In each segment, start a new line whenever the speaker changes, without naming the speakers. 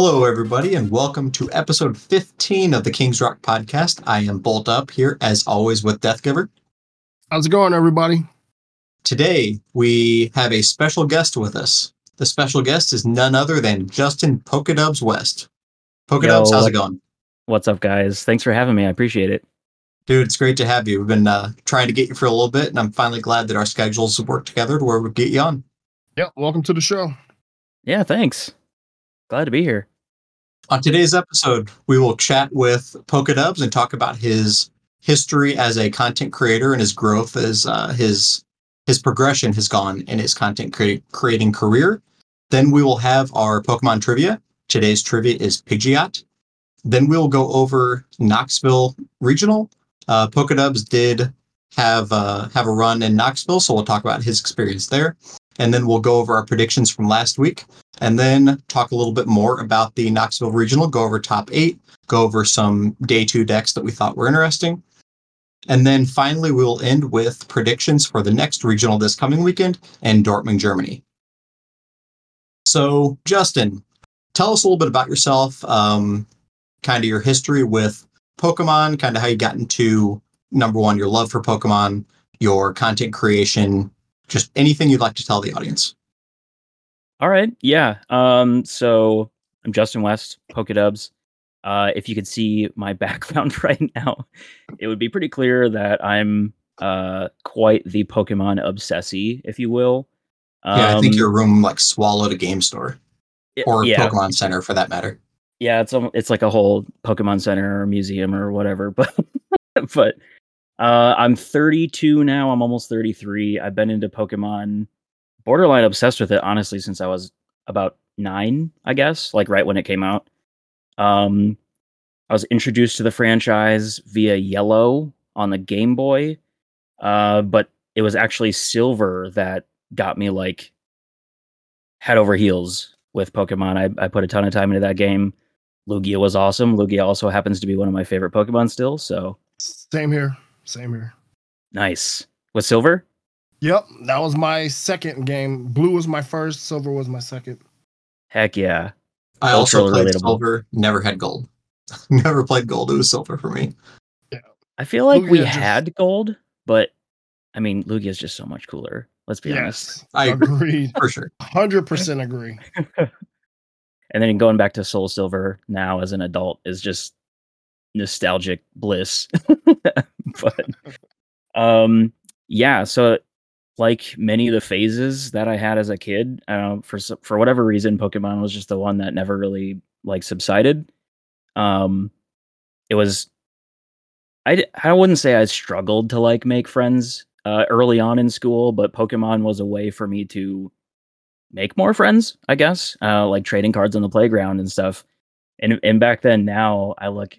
Hello, everybody, and welcome to episode 15 of the Kings Rock podcast. I am Bolt Up here, as always, with Deathgiver.
How's it going, everybody?
Today, we have a special guest with us. The special guest is none other than Justin PokeDubz West. PokeDubz,
Yo,
how's it going?
What's up, guys? Thanks for having me. I appreciate it.
Dude, it's great to have you. We've been uh, trying to get you for a little bit, and I'm finally glad that our schedules work together to where we get you on.
Yep. Welcome to the show.
Yeah, thanks. Glad to be here.
On today's episode, we will chat with PokeDubz and talk about his history as a content creator and his growth as uh, his his progression has gone in his content crea- creating career. Then we will have our Pokemon trivia. Today's trivia is Pidgeot. Then we'll go over Knoxville Regional. Uh, did have uh, have a run in Knoxville, so we'll talk about his experience there. And then we'll go over our predictions from last week and then talk a little bit more about the Knoxville Regional, go over top eight, go over some day two decks that we thought were interesting. And then finally, we will end with predictions for the next regional this coming weekend in Dortmund, Germany. So, Justin, tell us a little bit about yourself, um, kind of your history with Pokemon, kind of how you got into number one, your love for Pokemon, your content creation, just anything you'd like to tell the audience.
All right. Yeah. Um, so I'm Justin West, PokeDubz. Uh, if you could see my background right now, it would be pretty clear that I'm uh quite the Pokemon obsessee, if you will.
Yeah, I think
Um,
your room like swallowed a game store or
yeah,
Pokemon Center for that matter.
yeah, it's it's like a whole Pokemon Center or museum or whatever. But but uh, I'm 32 now. I'm almost 33. I've been into Pokemon, borderline obsessed with it honestly since I was about nine, I guess, like right when it came out. Um, I was introduced to the franchise via Yellow on the Game Boy, uh, but it was actually Silver that got me like head over heels with Pokemon. I, I put a ton of time into that game. Lugia was awesome. Lugia also happens to be one of my favorite Pokemon still. So
Same here. Same here.
nice. With Silver?
Yep. That was my second game. Blue was my first. Silver was my second.
Heck yeah.
I also
Ultra
played
relatable.
silver, never had gold. never played gold. It was silver for me. Yeah.
I feel like we
just-
had gold, but I mean, Lugia is just so much cooler. Let's be honest.
I agree. For sure.
100% agree.
And then going back to Soul Silver now as an adult is just nostalgic bliss. but um yeah, so like many of the phases that I had as a kid, uh, for for whatever reason, Pokemon was just the one that never really like subsided. Um, it was I I wouldn't say I struggled to like make friends uh, early on in school, but Pokemon was a way for me to make more friends, I guess, uh, like trading cards on the playground and stuff. And and back then, now I look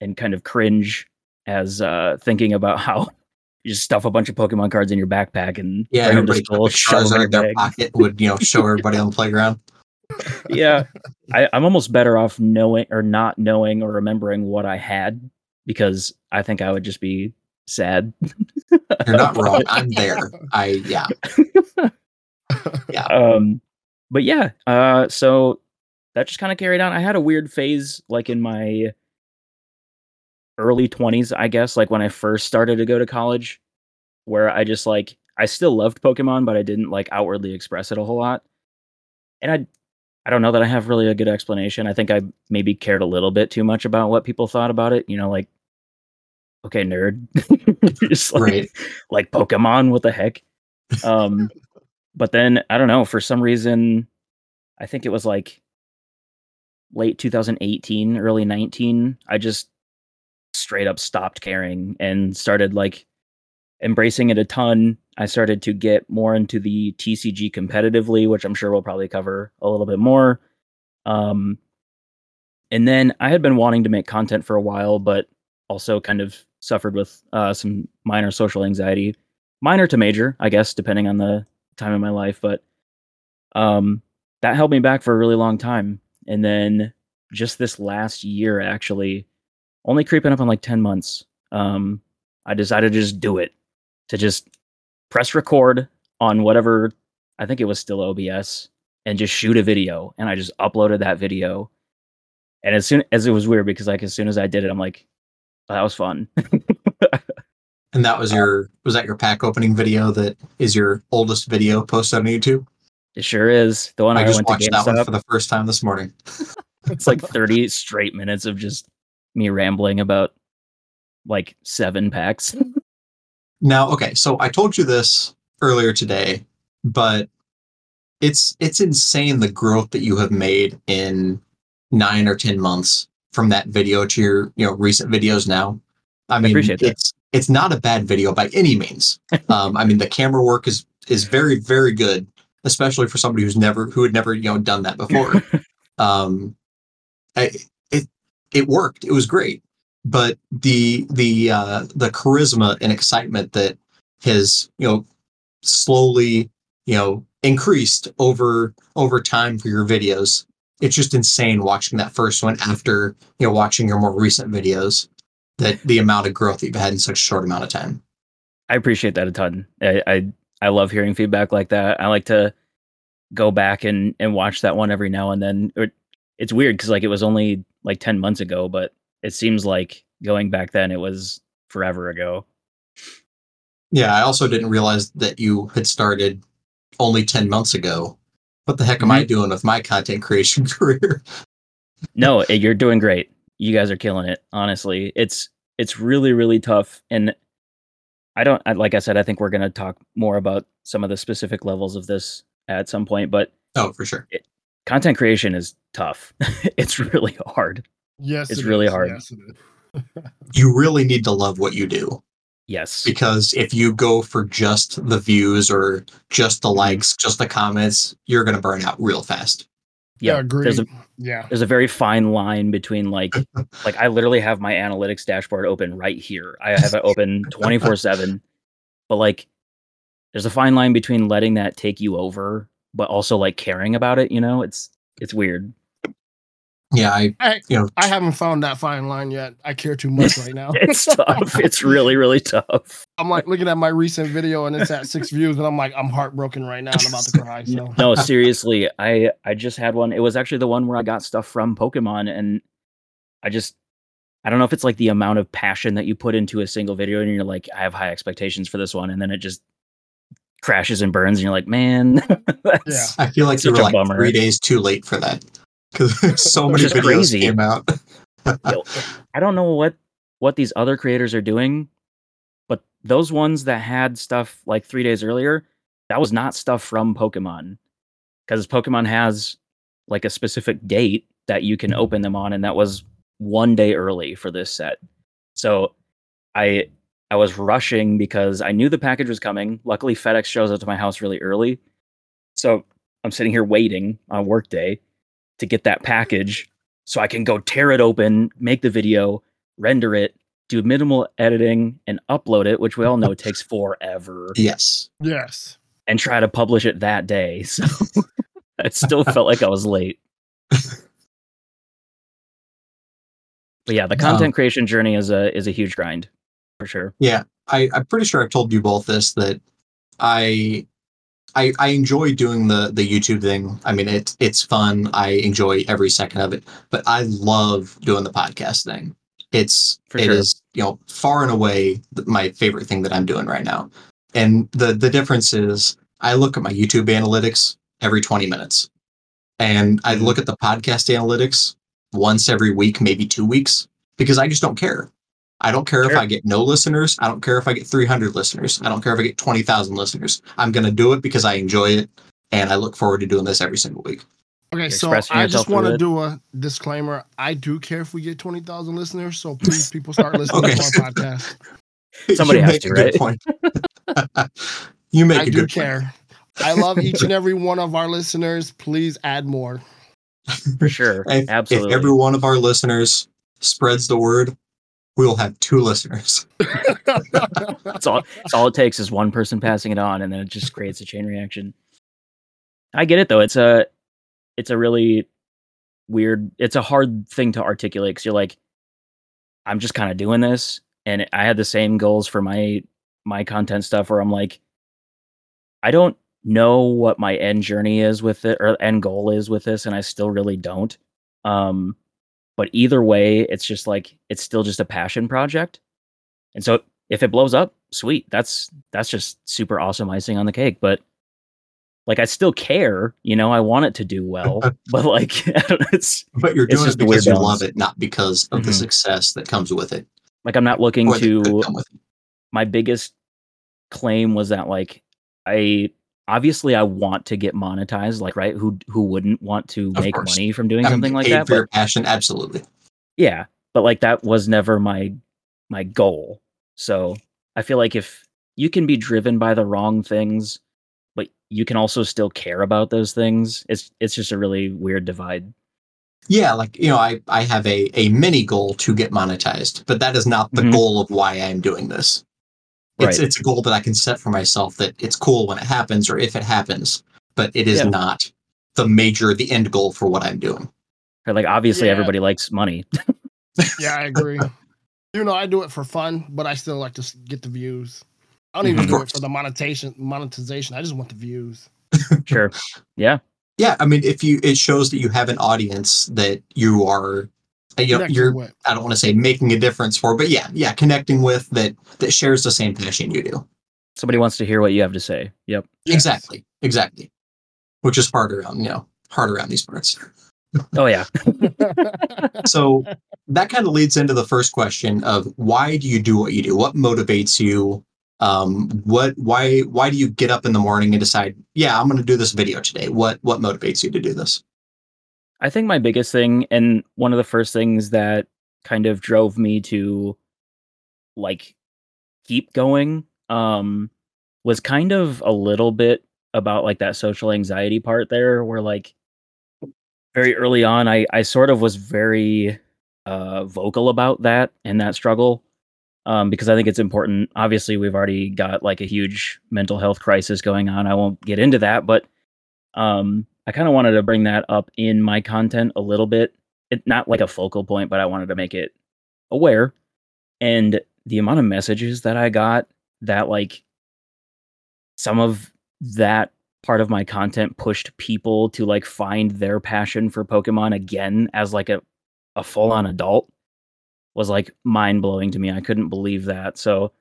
and kind of cringe as uh, thinking about how you just stuff a bunch of Pokemon cards in your backpack and
Yeah,
bring them to
everybody
school,
took a
shove them in
their pocket would, you know, show everybody on the playground.
yeah, I, I'm almost better off knowing or not knowing or remembering what I had because I think I would just be sad.
You're not wrong. I'm there. I yeah.
um but yeah uh so that just kind of carried on i had a weird phase like in my early 20s i guess like when i first started to go to college where i just like i still loved pokemon but i didn't like outwardly express it a whole lot. And i i don't know that i have really a good explanation. I think i maybe cared a little bit too much about what people thought about it you know like okay nerd. Just like,
Right.
like pokemon? What the heck? Um but then i don't know for some reason i think it was like late 2018 early 19 i just straight up stopped caring and started like embracing it a ton. I started to get more into the tcg competitively which i'm sure we'll probably cover a little bit more. Um and then i had been wanting to make content for a while but also kind of suffered with uh, some minor social anxiety minor to major i guess depending on the time in my life but um that held me back for a really long time. And then just this last year actually only creeping up on like 10 months um i decided to just do it to just press record on whatever i think it was still obs and just shoot a video and i just uploaded that video and as soon as it was weird because like as soon as I did it, I'm like, oh, that was fun.
And that was your was that your pack opening video that is your oldest video posted on YouTube?
it sure is the one I,
I just
went to
watched that one for the first time this morning.
it's like 30 straight minutes of just me rambling about like seven packs.
Now, okay, so I told you this earlier today, but it's it's insane the growth that you have made in nine or ten months from that video to your you know recent videos now. I mean,
that.
it's it's not a bad video by any means. um, I mean, the camera work is is very very good, especially for somebody who's never who had never you know done that before. um, I, it worked. It was great, but the the uh, the charisma and excitement that has you know slowly you know increased over over time for your videos. It's just insane watching that first one after you know watching your more recent videos. That the amount of growth that you've had in such a short amount of time.
I appreciate that a ton. I, I I love hearing feedback like that. I like to go back and and watch that one every now and then. It, it's weird because like it was only like 10 months ago, but it seems like going back then it was forever ago.
Yeah, I also didn't realize that you had started only 10 months ago. What the heck am I mm-hmm. doing with my content creation career?
no, you're doing great. You guys are killing it. Honestly, it's it's really really tough, and I don't I, like I said. I think we're gonna talk more about some of the specific levels of this at some point, but
Oh, for sure.
Content creation is tough. it's really hard.
Yes,
It's
it
really
is.
hard.
Yes, it is.
You really need to love what you do
Yes,
because if you go for just the views or just the mm-hmm. likes, just the comments, you're going to burn out real fast.
yeah.
agreed.
There's a
yeah,
there's a very fine line between like like I literally have my analytics dashboard open right here. I have it open 24/7. But like there's a fine line between letting that take you over but also like caring about it, you know? It's it's weird.
Yeah, I,
I,
you know,
I haven't found that fine line yet. I care too much right now.
It's tough. It's really really tough.
I'm like looking at my recent video and it's at six views, and I'm like, I'm heartbroken right now. I'm about to cry. So
No, seriously. I I just had one. It was actually the one where I got stuff from Pokemon and I just I don't know if it's like the amount of passion that you put into a single video and you're like I have high expectations for this one and then it just crashes and burns and you're like, "Man, that's
I feel like you were like
bummer.
three days too late for that because there's
so
many videos
crazy.
came out.
Yo, I don't know what what these other creators are doing, but those ones that had stuff like three days earlier, that was not stuff from Pokemon, because Pokemon has like a specific date that you can mm-hmm. open them on, and that was one day early for this set. So I I was rushing because I knew the package was coming. Luckily, FedEx shows up to my house really early, so I'm sitting here waiting on workday to get that package so I can go tear it open, make the video, render it, do minimal editing, and upload it, which we all know takes forever,
Yes.
yes,
and try to publish it that day. So it still felt like I was late. But yeah, the
Wow.
content creation journey is a is a huge grind for sure.
Yeah, I, I'm pretty sure I've told you both this that I I I enjoy doing the the YouTube thing. I mean, it's it's fun. I enjoy every second of it. But I love doing the podcast thing. It's
For
it
sure.
is you know far and away my favorite thing that I'm doing right now. And the the difference is I look at my YouTube analytics every 20 minutes, and I
Mm-hmm.
look at the podcast analytics once every week, maybe two weeks, because I just don't care. I don't care if I get no listeners. I don't care if I get 300 listeners. I don't care if I get 20,000 listeners. I'm going to do it because I enjoy it. And I look forward to doing this every single week.
Okay, so I just want to do a disclaimer. I do care if we get twenty thousand listeners, so please, people, start listening
Okay.
to our podcast.
Somebody
You
has
make
to,
a good
right?
point. you make
I
a
do
good
care. I love each and every one of our listeners. Please add more.
For sure.
If,
Absolutely.
if every one of our listeners spreads the word, we'll have two listeners.
That's all. That's all it takes is one person passing it on, and then it just creates a chain reaction. I get it though. It's a, it's a really weird. It's a hard thing to articulate because you're like, I'm just kind of doing this, and I had the same goals for my my content stuff where I'm like, I don't know what my end journey is with it or end goal is with this, and I still really don't. Um, But either way, it's just like it's still just a passion project. And so if it blows up, sweet. That's that's just super awesome icing on the cake. But like I still care, you know, I want it to do well. but like it's
But you're doing it because you
balance.
love it, not because of the
Mhm.
success that comes with it.
like I'm not looking
or
to
come with it.
my biggest claim was that like I obviously I want to get monetized, like right? Who who wouldn't want to
Of
make
course.
money from doing
I mean,
something like that?
for your passion, absolutely.
yeah, but like that was never my my goal. So I feel like if you can be driven by the wrong things, but you can also still care about those things, it's it's just a really weird divide.
Yeah, like you know, I I have a a mini goal to get monetized, but that is not the
Mhm.
goal of why I'm doing this. It's
Right.
it's a goal that I can set for myself that it's cool when it happens or if it happens, but it is
Yeah.
not the major the end goal for what I'm doing.
Or, Like obviously
Yeah.
everybody likes money.
Yeah, I agree. you know, I do it for fun, but I still like to get the views. I don't even do it for the monetization. Monetization. I just want the views.
sure. Yeah.
Yeah, I mean, if you it shows that you have an audience that you are, you know,
Connecting
you're
with.
I don't want to say making a difference for, but yeah, yeah, connecting with that that shares the same passion you do.
Somebody wants to hear what you have to say. Yep.
Yes.
Exactly, exactly. Which is hard around, you know, hard around these parts.
Oh yeah.
so that kind of leads into the first question of why do you do what you do? What motivates you? Um, what why why do you get up in the morning and decide, yeah, I'm going to do this video today? What what motivates you to do this?
I think my biggest thing, and one of the first things that kind of drove me to like keep going, um, was kind of a little bit about like that social anxiety part there, where like very early on, I I sort of was very uh vocal about that and that struggle. Um, because I think it's important. Obviously, we've already got like a huge mental health crisis going on. I won't get into that, but um, I kind of wanted to bring that up in my content a little bit. It not like a focal point, but I wanted to make it aware. And the amount of messages that I got that like some of that part of my content pushed people to like find their passion for Pokemon again as like a a full on adult was like mind blowing to me. I couldn't believe that. So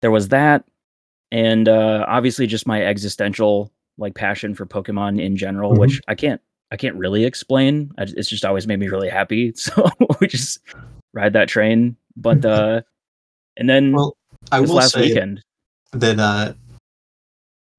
there was that and uh obviously just my existential like passion for Pokemon in general,
Mhm.
which I can't I can't really explain. I, it's just always made me really happy. So we just ride that train. But uh and then
Well, I
this
will
last
say
weekend.
that uh,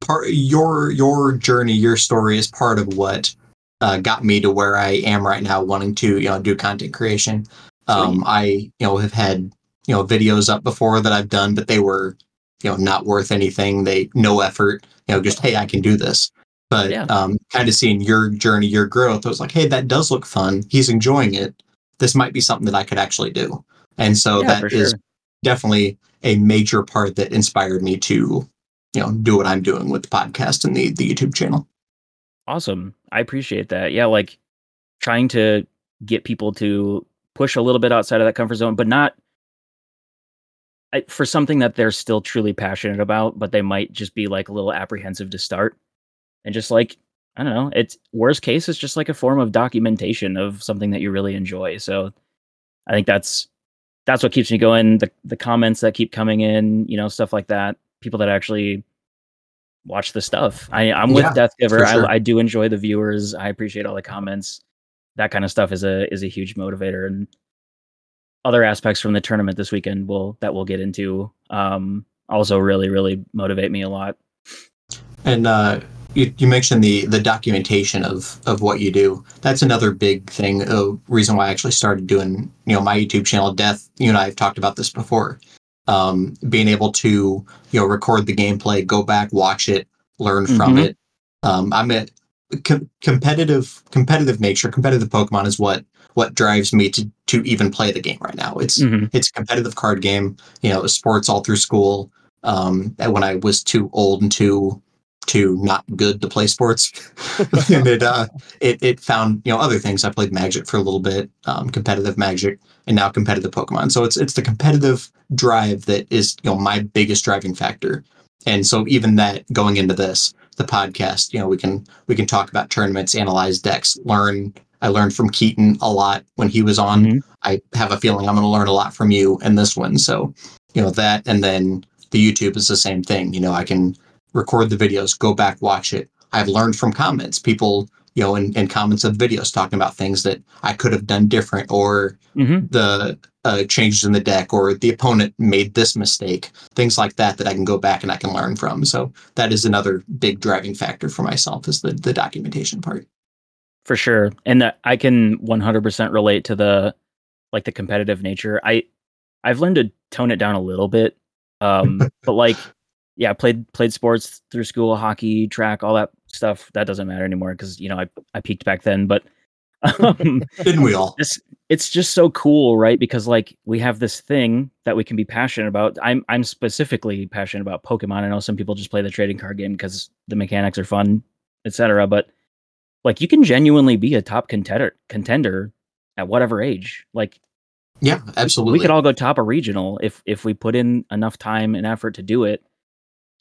part your your journey, your story is part of what uh, got me to where I am right now, wanting to you know do content creation. Um, I you know have had you know videos up before that I've done, but they were you know not worth anything. They no effort. You know, just hey, I can do this. But
Yeah.
um, kind of seeing your journey, your growth, I was like, hey, that does look fun. He's enjoying it. This might be something that I could actually do. And so
Yeah,
that is
sure.
definitely a major part that inspired me to you know do what i'm doing with the podcast and the, the youtube channel
Awesome. I appreciate that. Yeah, like trying to get people to push a little bit outside of that comfort zone, but not I, for something that they're still truly passionate about, but they might just be like a little apprehensive to start. And just like, I don't know, it's worst case, it's just like a form of documentation of something that you really enjoy. So I think that's that's what keeps me going. The the comments that keep coming in, you know, stuff like that. People that actually watch the stuff. I, I'm with
Yeah,
Death Giver.
sure.
I, I do enjoy the viewers. I appreciate all the comments. That kind of stuff is a is a huge motivator, and other aspects from the tournament this weekend will that we'll get into. Um, also, really really motivate me a lot.
and uh you, you mentioned the the documentation of of what you do that's another big thing a reason why i actually started doing you know my youtube channel death you and i have talked about this before um being able to you know record the gameplay go back watch it learn from
Mhm.
it um i'm a com- competitive competitive nature competitive pokemon is what what drives me to to even play the game right now. It's
Mhm.
it's a competitive card game you know sports all through school um when i was too old and too too not good to play sports and it uh it, it found you know other things. I played magic for a little bit um competitive magic and now competitive pokemon. So it's it's the competitive drive that is you know my biggest driving factor. And so even that going into this the podcast you know we can we can talk about tournaments analyze decks learn I learned from Keaton a lot when he was on.
Mhm.
I have a feeling I'm going to learn a lot from you in this one. So, you know, that and then the YouTube is the same thing. You know, I can record the videos, go back, watch it. I've learned from comments, people, you know, in, in comments of videos talking about things that I could have done different or
Mhm.
the uh, changes in the deck or the opponent made this mistake, things like that that I can go back and I can learn from. So that is another big driving factor for myself is the the documentation part.
For sure and that i can 100% relate to the like the competitive nature. I i've learned to tone it down a little bit um but like yeah played played sports through school hockey track all that stuff that doesn't matter anymore because you know i i peaked back then but um
Didn't we all?
this it's just so cool right because like we have this thing that we can be passionate about. I'm i'm specifically passionate about pokemon. I know some people just play the trading card game because the mechanics are fun etc but like you can genuinely be a top contender contender at whatever age like
Yeah, absolutely.
we could all go top a regional if if we put in enough time and effort to do it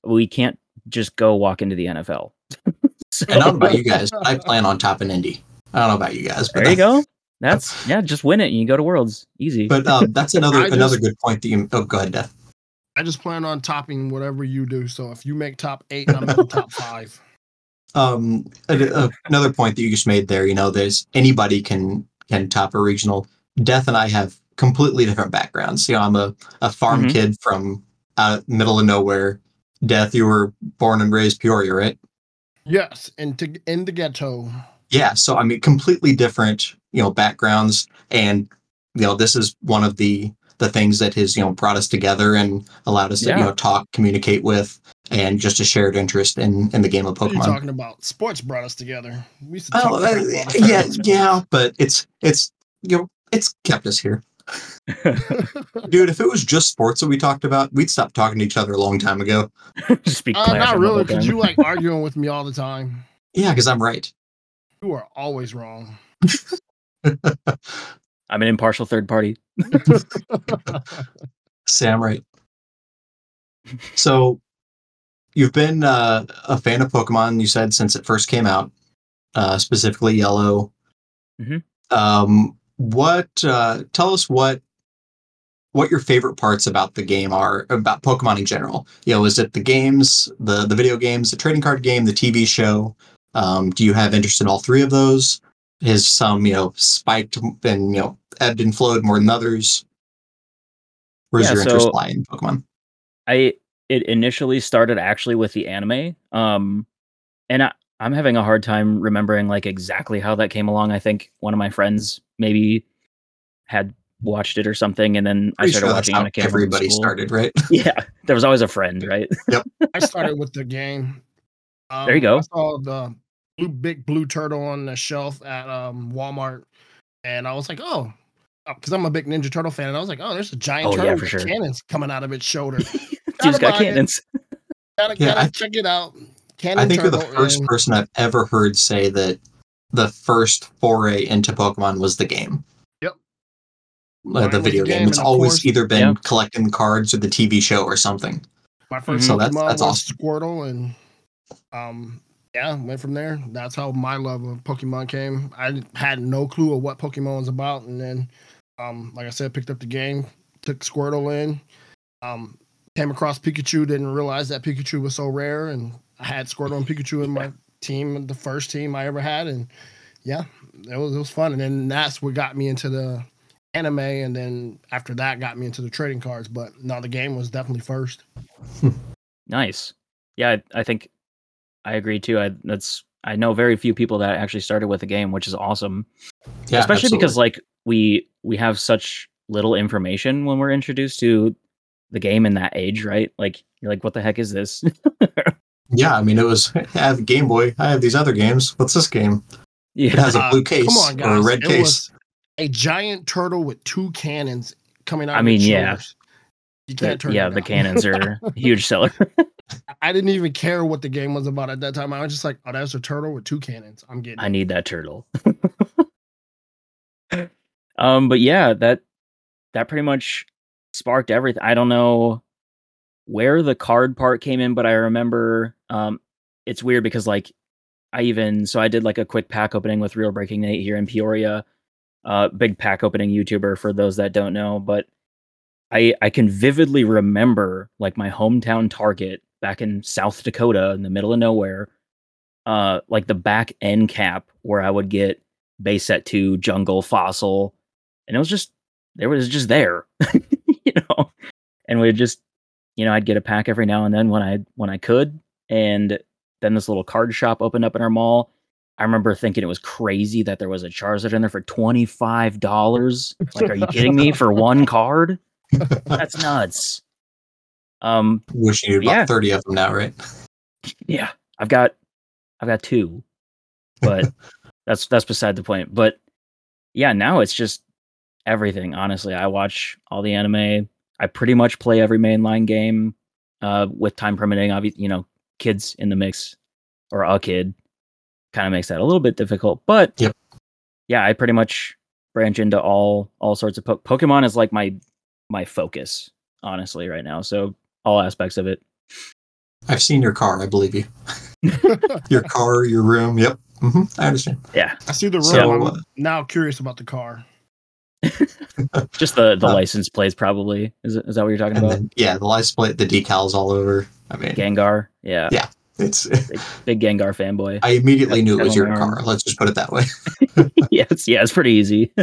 we can't just go walk into the nfl so,
and I don't know about you guys, but I plan on topping Indy. I don't know about you guys, but
there you go that's yeah just win it and you go to worlds easy
But um, that's another
just-
another good point that you. Oh, go ahead, Death.
I just plan on topping whatever you do. So if you make top eight, I'm in the top five.
Um, a- a- another point that you just made there. You know, there's anybody can can top a regional. Death and I have completely different backgrounds. You know, I'm a a farm
Mhm.
kid from out middle of nowhere. Death, you were born and raised Peoria, right?
Yes, into in the ghetto.
Yeah. So I mean, completely different, you know, backgrounds, and you know, this is one of the the things that has you know brought us together and allowed us to
Yeah.
you know talk, communicate with, and just a shared interest in in the game of
What are you
Pokemon.
talking about? Sports brought us together. We used to
Oh,
talk
uh,
crap all the
yeah, yeah, but it's it's you know it's kept us here, dude. If it was just sports that we talked about, we'd stop talking to each other a long time ago.
just be
Uh, not really, because you like arguing with me all the time.
Yeah, because I'm right.
You are always wrong.
i'm an impartial third party
Sam, right. So, you've been uh, a fan of Pokemon. You said since it first came out, uh, specifically Yellow.
Mhm.
Um, what? Uh, tell us what what your favorite parts about the game are about Pokemon in general. You know, is it the games, the the video games, the trading card game, the TV show? Um, do you have interest in all three of those? Is some you know spiked and you know ebbed and flowed more than others? Where's
Yeah,
your interest
so-
lie in Pokemon?
I it initially started actually with the anime. Um and I, I'm having a hard time remembering like exactly how that came along. I think one of my friends maybe had watched it or something and then I started
sure that's
watching
how
when it came home from
everybody started, right?
Yeah, there was always a friend, right? Yep.
I started with the game. Um,
There you go.
I saw the blue, big blue turtle on the shelf at um, Walmart, and I was like, oh, because I'm a big Ninja Turtle fan, and I was like, oh, there's a giant
Oh, yeah,
turtle
for
with
sure.
cannons coming out of its shoulder.
Dude's got
buy it.
cannons.
gotta
Yeah,
gotta
I-
check it out. Cannon
I think you're the first
and-
person I've ever heard say that the first foray into Pokemon was the game.
Yep.
Uh, the video
the
game.
game,
It's always
course-
either been
Yeah.
collecting cards or the TV show or something.
My first
So
Pokemon
that's- that's
was
awesome.
Squirtle, and um, yeah, went from there. That's how my love of Pokemon came. I had no clue of what Pokemon was about, and then, um, like I said, picked up the game, took Squirtle in, um, came across Pikachu. Didn't realize that Pikachu was so rare, and I had Squirtle and Pikachu in my team, the first team I ever had, and yeah, it was it was fun. And then that's what got me into the anime, and then after that got me into the trading cards. But no, the game was definitely first.
Nice. Yeah, I, I think I agree too. I that's I know very few people that actually started with the game, which is awesome.
Yeah,
Especially because like we we have such little information when we're introduced to the game in that age, right? Like you're like, what the heck is this?
yeah, I mean, it was I have Game Boy. I have these other games. What's this game? It has a
Uh,
blue case
Come on, guys.
or a red
it
case.
was a giant turtle with two cannons coming out.
I mean,
its
yeah.
shoulders. You can't turn.
yeah, the cannons are a huge seller.
I didn't even care what the game was about at that time. I was just like, oh, that's a turtle with two cannons. I'm getting.
I
it.
need that turtle. Um, but yeah, that that pretty much sparked everything. I don't know where the card part came in, but I remember um it's weird because like I even so I did like a quick pack opening with Real Breaking Nate here in Peoria. Uh, big pack opening YouTuber for those that don't know, but I I can vividly remember like my hometown Target back in South Dakota in the middle of nowhere. Uh, like the back end cap where I would get base set two jungle fossil, and it was just there was just there, you know, and we'd just you know I'd get a pack every now and then when I when I could, and then this little card shop opened up in our mall. I remember thinking it was crazy that there was a Charizard in there for twenty five dollars. Like, are you kidding me for one card? That's nuts. Um,
Wishing you about
Yeah.
30 of them now, right?
yeah, I've got, I've got two, but that's that's beside the point. But yeah, now it's just everything. Honestly, I watch all the anime. I pretty much play every mainline game, uh, with time permitting. Obviously, you know, kids in the mix or a kid kind of makes that a little bit difficult. But
Yep.
yeah, I pretty much branch into all all sorts of po- Pokemon is like my my focus honestly right now. So all aspects of it.
I've seen your car. I believe you. Your car, your room. Yep. hmm I understand.
Yeah,
I see the room.
So,
I'm
uh,
now curious about the car.
Just the the
Uh,
license plates probably. Is it, is that what you're talking about?
then, yeah, the license plate, the decals all over. I mean,
Gengar, yeah,
Yeah. it's.
big, big Gengar fanboy.
I immediately knew it was your
arm.
car. Let's just put it that way.
yeah, it's yeah, it's pretty easy.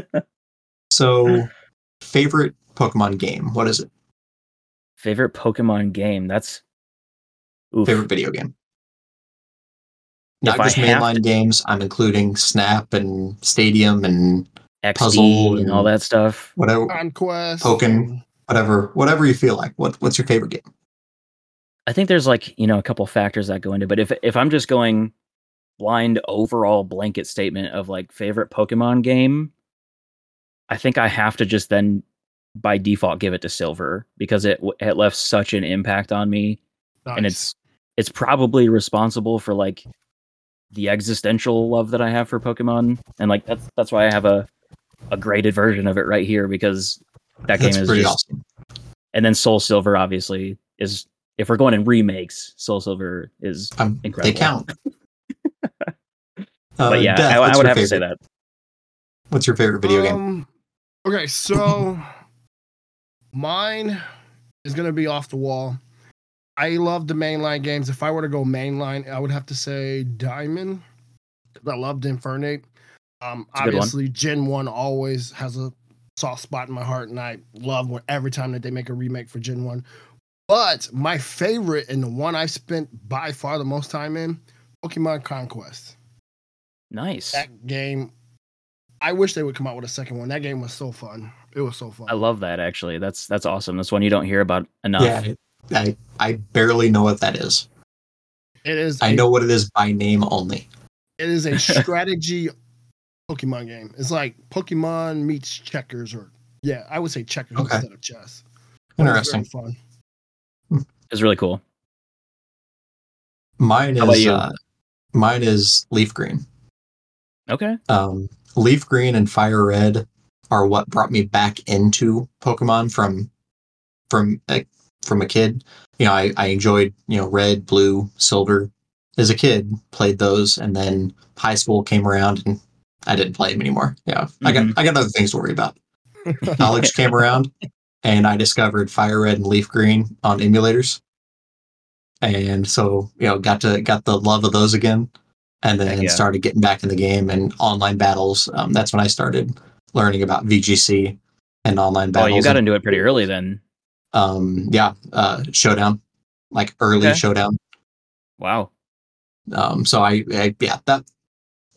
So, favorite Pokemon game? What is it?
Favorite Pokemon game? That's oof.
Favorite video game? Not
If
just mainline
to-
games. I'm including Snap and Stadium and
XD
puzzle
and all that stuff.
whatever,
Conquest.
Pokken. whatever, whatever you feel like. What What's your favorite game?
I think there's like you know a couple factors that go into, but if if I'm just going blind overall blanket statement of like favorite Pokemon game, I think I have to just then by default give it to Silver because it it left such an impact on me and it's it's probably responsible for like the existential love that I have for Pokemon, and like that's that's why I have a a graded version of it right here because that game is
pretty
just.
awesome.
And then Soul Silver obviously is if we're going in remakes, Soul Silver is.
Um, they
Incredible.
count. Uh,
But yeah,
Death,
I, I would
your
have to say that.
What's your favorite video game?
Um, Okay, so mine is gonna be off the wall. I love the mainline games. If I were to go mainline, I would have to say Diamond. 'cause I loved Infernape. Um,
It's one.
obviously, Gen One always has a soft spot in my heart, and I love when every time that they make a remake for Gen One. But my favorite and the one I spent by far the most time in, Pokemon Conquest
Nice.
that game i wish they would come out with a second one that game was so fun it was so fun
I love that actually. That's that's awesome. That's one you don't hear about enough.
Yeah, I I barely know what that is.
it is
I
a-
know what it is by name only.
it is a strategy pokemon game it's like pokemon meets checkers or yeah i would say checkers
Okay.
instead of chess But very
Interesting.
fun
It's really cool.
Mine
How
is uh, mine is Leaf Green.
Okay.
Um, Leaf Green and Fire Red are what brought me back into Pokemon from from like from a kid. You know, I, I enjoyed you know Red, Blue, Silver as a kid. Played those, and then high school came around, and I didn't play him anymore. Yeah, I got I got other things to worry about. College came around, and I discovered Fire Red and Leaf Green on emulators, and so you know got to got the love of those again, and then
yeah.
started getting back in the game and online battles. Um, that's when I started learning about VGC and online battles.
Oh,
battles.
you got
and,
into it pretty early then.
um, yeah, uh, Showdown, like early
Okay.
Showdown.
Wow.
Um, so I, I, yeah, that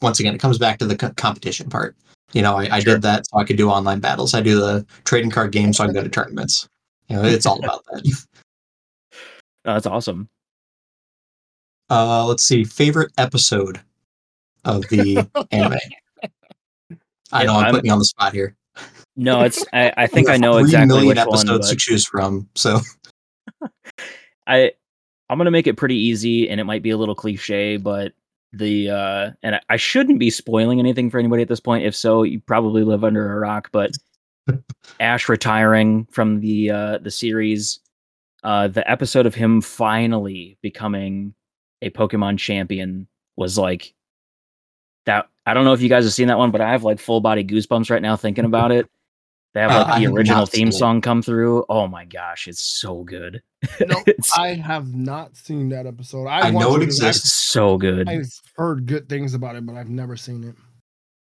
once again, it comes back to the co- competition part. You know, I, I
Sure.
did that so I could do online battles. I do the trading card game so I can go to tournaments. You know, it's all about that.
Oh, that's awesome.
Uh, let's see, favorite episode of the anime. I know I'm,
I'm-
putting you on the spot here.
No, it's I, I think I know
three
exactly
million
which one.
episodes
But
to choose from. So
I I'm gonna make it pretty easy, and it might be a little cliche, but the uh, and I, shouldn't be spoiling anything for anybody at this point. If so, you probably live under a rock. But Ash retiring from the uh, the series, uh, the episode of him finally becoming a Pokemon champion was like that I don't know if you guys have seen that one, but I have like full body goosebumps right now thinking about it. They have
Uh,
like
I
the
have
original
not seen
theme
it.
song come through. Oh my gosh, it's so good.
No, I have not seen that episode. I,
I know it
because I-
exists.
it's so good.
I've heard good things about it, but I've never seen it.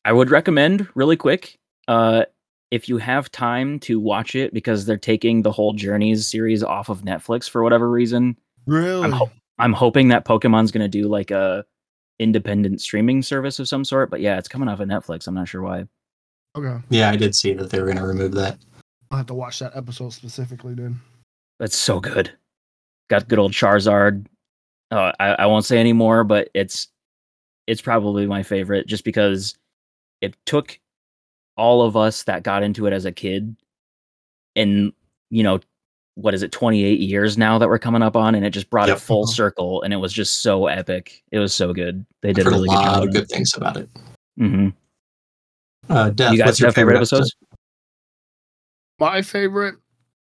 I would recommend really quick uh if you have time to watch it because they're taking the whole Journeys series off of Netflix for whatever reason.
Really?
ho- I'm hoping that Pokemon's going to do like a independent streaming service of some sort, but yeah, it's coming off of Netflix. I'm not sure why.
Okay.
Yeah, I did see that they were going to remove that.
I'll have to watch that episode specifically then.
That's so good. Got good old Charizard. Uh, I, I won't say any more, but it's it's probably my favorite just because it took all of us that got into it as a kid and you know what is it 28 years now that we're coming up on and it just brought
Yep.
it full circle and it was just so epic it was so good they
I've
did a
heard
really
a
good
lot
job
of good things about it.
hmm
Uh, Death,
you guys
what's your
have favorite episodes
My favorite,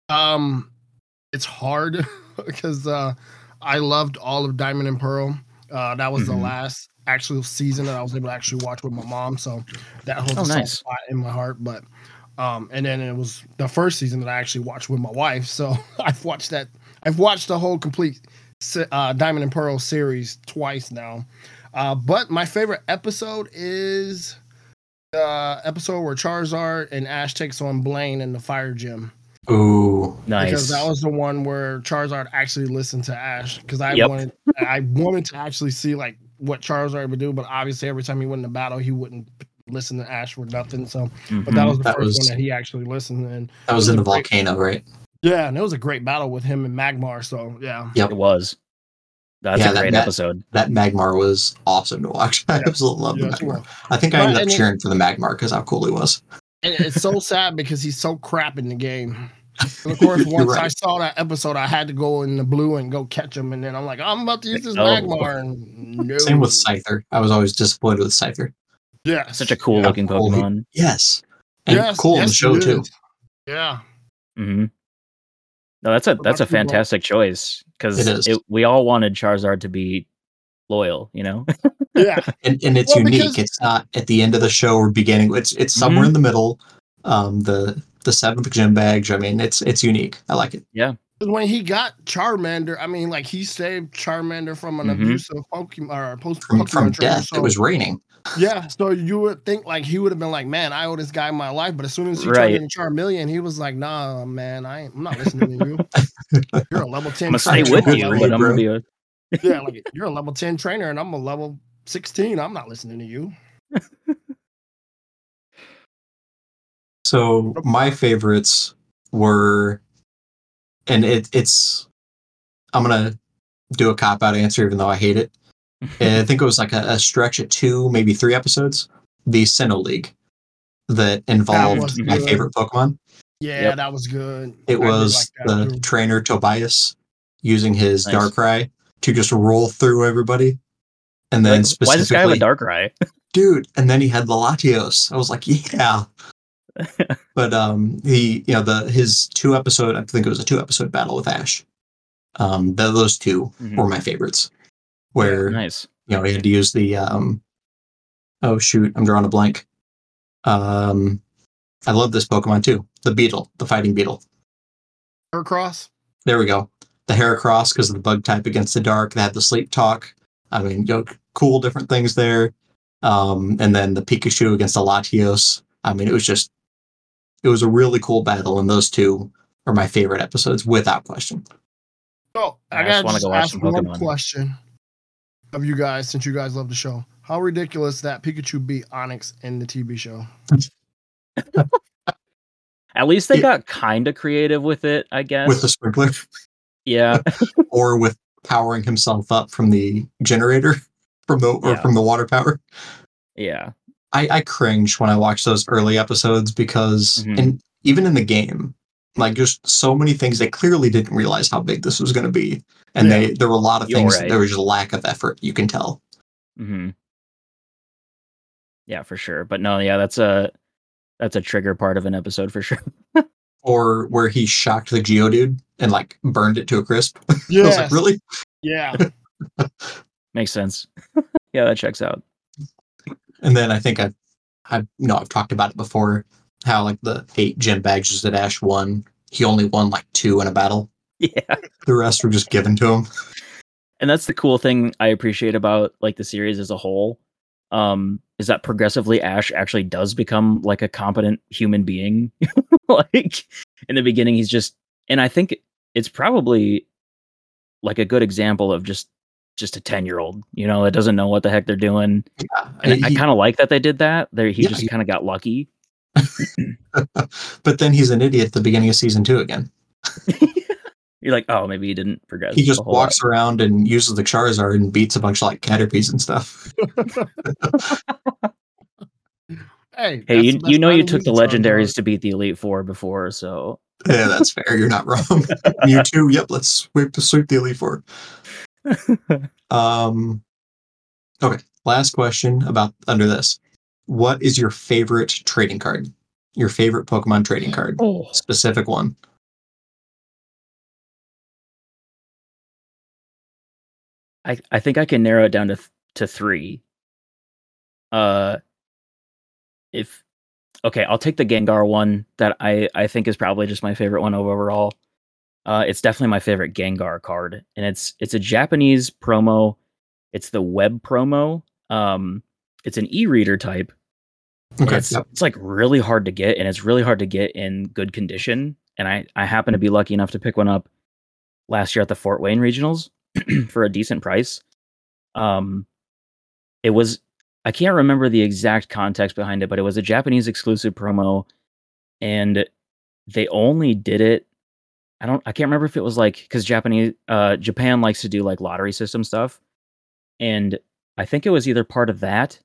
um, it's hard because uh, I loved all of Diamond and Pearl. Uh, that was
Mhm.
the last actual season that I was able to actually watch with my mom, so that holds
Oh,
a
nice.
spot in my heart. But um, and then it was the first season that I actually watched with my wife, so I've watched that. I've watched the whole complete uh, Diamond and Pearl series twice now. Uh, but my favorite episode is the episode where Charizard and Ash takes on Blaine in the fire gym.
Ooh,
nice
Because that was the one where Charizard actually listened to Ash. Because I
Yep.
wanted, I wanted to actually see like what Charizard would do, but obviously every time he went in a battle, he wouldn't listen to Ash for nothing. So, but that
Mhm.
was the
That
first
was-
one that he actually listened. And
that was
It
in the
was a great-
volcano, right?
yeah, and it was a great battle with him and Magmar. So yeah,
it was that's
Yeah,
a
that-
great
that-
episode
That Magmar was awesome to watch. I
Yeah.
absolutely love
yeah,
the
so,
Magmar. I think I
But-
ended up
and it-
cheering for the Magmar because how cool he was.
and it's so sad because he's so crap in the game. And of course,
You're
once I saw that episode, I had to go in the blue and go catch him. And then I'm like, I'm about to use this
Oh.
Magmar. And no.
Same with Scyther. I was always disappointed with Scyther.
Yeah,
such a cool
Yeah,
looking
cool.
pokemon
Yes, and
Yes,
cool in the show too.
is. Yeah.
hmm no that's a
What
that's a
about you,
fantastic choice because
It is.
it, we all wanted charizard to be loyal you know
Yeah.
and, and it's
Well,
unique.
because-
It's not at the end of the show or beginning. It's it's somewhere
Mm-hmm.
in the middle. Um, the the seventh gym badge. I mean, it's it's unique. I like it.
'Cause when he got Charmander, I mean, like he saved Charmander from an
Mhm.
abusive Pokemon or post
From
Pokemon
from
trainer.
death,
So,
it was raining.
Yeah, so you would think like he would have been like, man, I owe this guy my life. But as soon as he
Right.
turned into Charmeleon, he was like, nah, man, I ain't, I'm not listening to you. You're a level ten.
i'm gonna stay with you
relate,
but i'm gonna be a
yeah, like you're a level ten trainer, and I'm a level sixteen. I'm not listening to you.
So my favorites were, and it it's. I'm gonna do a cop out answer, even though I hate it. And I think it was like a, a stretch of two, maybe three episodes. The Sinnoh League that involved
was
my
good.
favorite Pokemon.
Yeah,
Yep.
that was good.
It
I
was
like
the
too.
trainer Tobias using his
Nice.
Darkrai to just roll through everybody. And then
Like, why does this guy have a
specifically,
Darkrai
dude, and then he had the Latios. I was like, yeah. but um he you know the his two episode I think it was a two episode battle with Ash. Um th- those 2
Mhm.
were my favorites. Where
nice
you know he had to use the um oh shoot, I'm drawing a blank. Um I love this Pokemon too. The beetle, the fighting beetle.
Heracross.
There we go. The Heracross because of the bug type against the dark. They had the sleep talk. I mean, you know, cool different things there. Um, and then the Pikachu against the Latios. I mean, it was just, it was a really cool battle, and those two are my favorite episodes without question.
Oh, I,
I just wanna go watch
ask
some
one
Pokemon.
question of you guys, since you guys love the show. How ridiculous that Pikachu beat Onix in the TV show?
at least they
Yeah.
got kind of creative with it i guess
With the sprinkler,
yeah
or with powering himself up from the generator, from the or
Yeah.
from the water power.
yeah
I, I cringe when I watch those early episodes because,
Mhm.
and even in the game, like just so many things they clearly didn't realize how big this was going to be, and
Yeah.
they there were a lot of
You're
things
right.
there was just a lack of effort. You can tell.
hmm Yeah, for sure. But no, yeah, that's a that's a trigger part of an episode for sure.
Or where he shocked the Geodude and like burned it to a crisp. I was
Yeah,
like, really?
yeah.
Makes sense. yeah, that checks out.
And then I think I've, I've, no, I've talked about it before. How like the eight gym badges that Ash won, he only won like two in a battle.
Yeah.
The rest were just given to him.
and that's the cool thing I appreciate about like the series as a whole. Um, is that progressively Ash actually does become like a competent human being. like in the beginning, he's just, and I think it's probably like a good example of just just a 10 year old you know that doesn't know what the heck they're doing
Yeah,
and i kind of like that they did that there he
Yeah,
just kind of got lucky
but then he's an idiot at the beginning of season two again.
you're like oh maybe he didn't progress
He just
a whole lot.
walks around and uses the Charizard and beats a bunch of like Caterpies and stuff.
Hey,
hey you, you know you took the legendaries to beat the elite four before so
Yeah, that's fair. You're not wrong. you too. yep, let's sweep sweep the Elite Four. Um Okay, last question about under this. What is your favorite trading card? Your favorite Pokemon trading card?
oh
Specific one.
I, I think I can narrow it down to th- to three. Uh, if okay, I'll take the Gengar one that I I think is probably just my favorite one overall. Uh, it's definitely my favorite Gengar card, and it's it's a Japanese promo. It's the web promo. Um, it's an e-reader type.
Okay.
it's it's like really hard to get, and it's really hard to get in good condition. And I I happen to be lucky enough to pick one up last year at the Fort Wayne Regionals for a decent price. Um, it was I can't remember the exact context behind it, but it was a Japanese exclusive promo, and they only did it. I don't. I can't remember if it was like because Japanese uh, Japan likes to do like lottery system stuff, and I think it was either part of that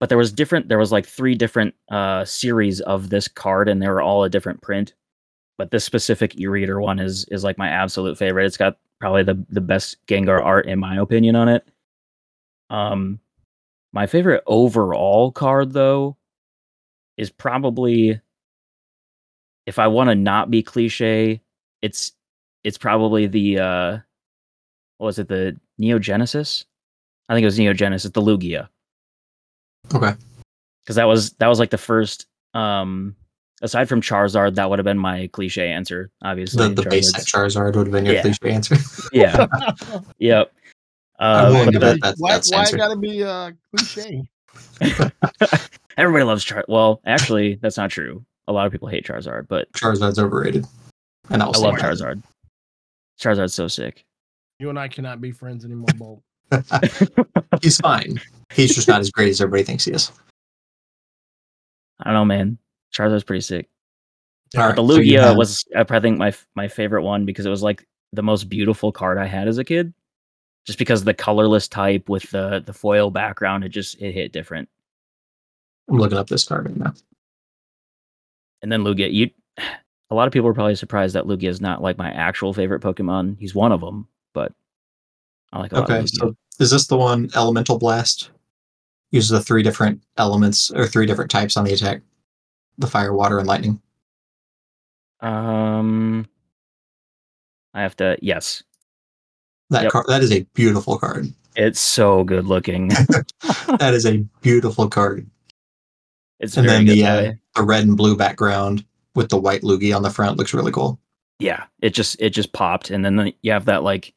but there was different there was like three different uh series of this card and they were all a different print. But this specific e-reader one is is like my absolute favorite. It's got probably the the best gengar art in my opinion on it. Um my favorite overall card though is probably if i want to not be cliche it's it's probably the uh what was it the neogenesis i think it was neogenesis the lugia
Okay.
because that was that was like the first um aside from charizard that would have been my cliche answer obviously
The, the basic
Charizard's-
Charizard would have been your
Yeah.
cliche answer.
yeah yep
I'm
uh,
willing
but
to
the-
bet that-
why
that's
why gotta be uh, cliche?
everybody loves char well actually that's not true a lot of people hate charizard but
Charizard's overrated. And
i love charizard charizard's so sick
You and I cannot be friends anymore, Bolt.
He's fine. He's just not as great as everybody thinks he is.
i don't know man charizard's pretty sick
right,
the
so you
Lugia was I think my my favorite one because it was like the most beautiful card I had as a kid. Just because the colorless type with the the foil background, it just it hit different.
I'm looking up this card right now.
And then Lugia, you a lot of people are probably surprised that Lugia is not like my actual favorite Pokemon. He's one of them, but I like a lot
Okay,
Lugia.
so is this the one Elemental Blast? Uses the three different elements or three different types on the attack. The fire, water, and lightning.
um, I have to yes,
That
Yep.
card that is a beautiful card.
it's so good looking.
that is a beautiful card.
it's
And then the uh, the red and blue background with the white Lugia on the front looks really cool.
yeah, it just it just popped, and then the, you have that like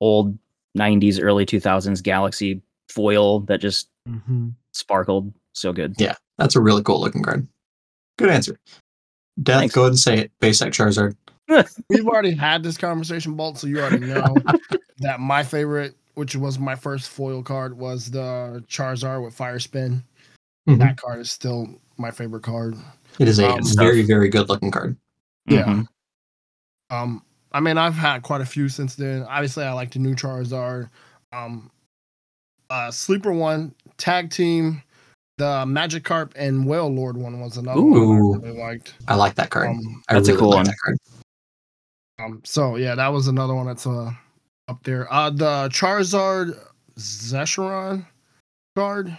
old '90s, early 2000s Galaxy foil that just
Mm-hmm.
sparkled. So good.
Yeah. That's a really cool looking card. Good answer. Death,
Thanks.
go ahead and say it. Basic Charizard.
We've already had this conversation, Bolt, so you already know that my favorite, which was my first foil card, was the Charizard with Fire Spin.
Mhm.
That card is still my favorite card.
It is a
Um,
very, very good looking card.
Yeah.
Mhm.
Um, I mean, I've had quite a few since then. Obviously, I like the new Charizard. Um, uh, sleeper one, tag team, the Magikarp and Wailord one was another one
Ooh.
I really liked.
I like that card.
Um,
I
That's a cool
like
one.
card.
um, so yeah, that was another one that's uh up there. Uh, the Charizard Zecheron card,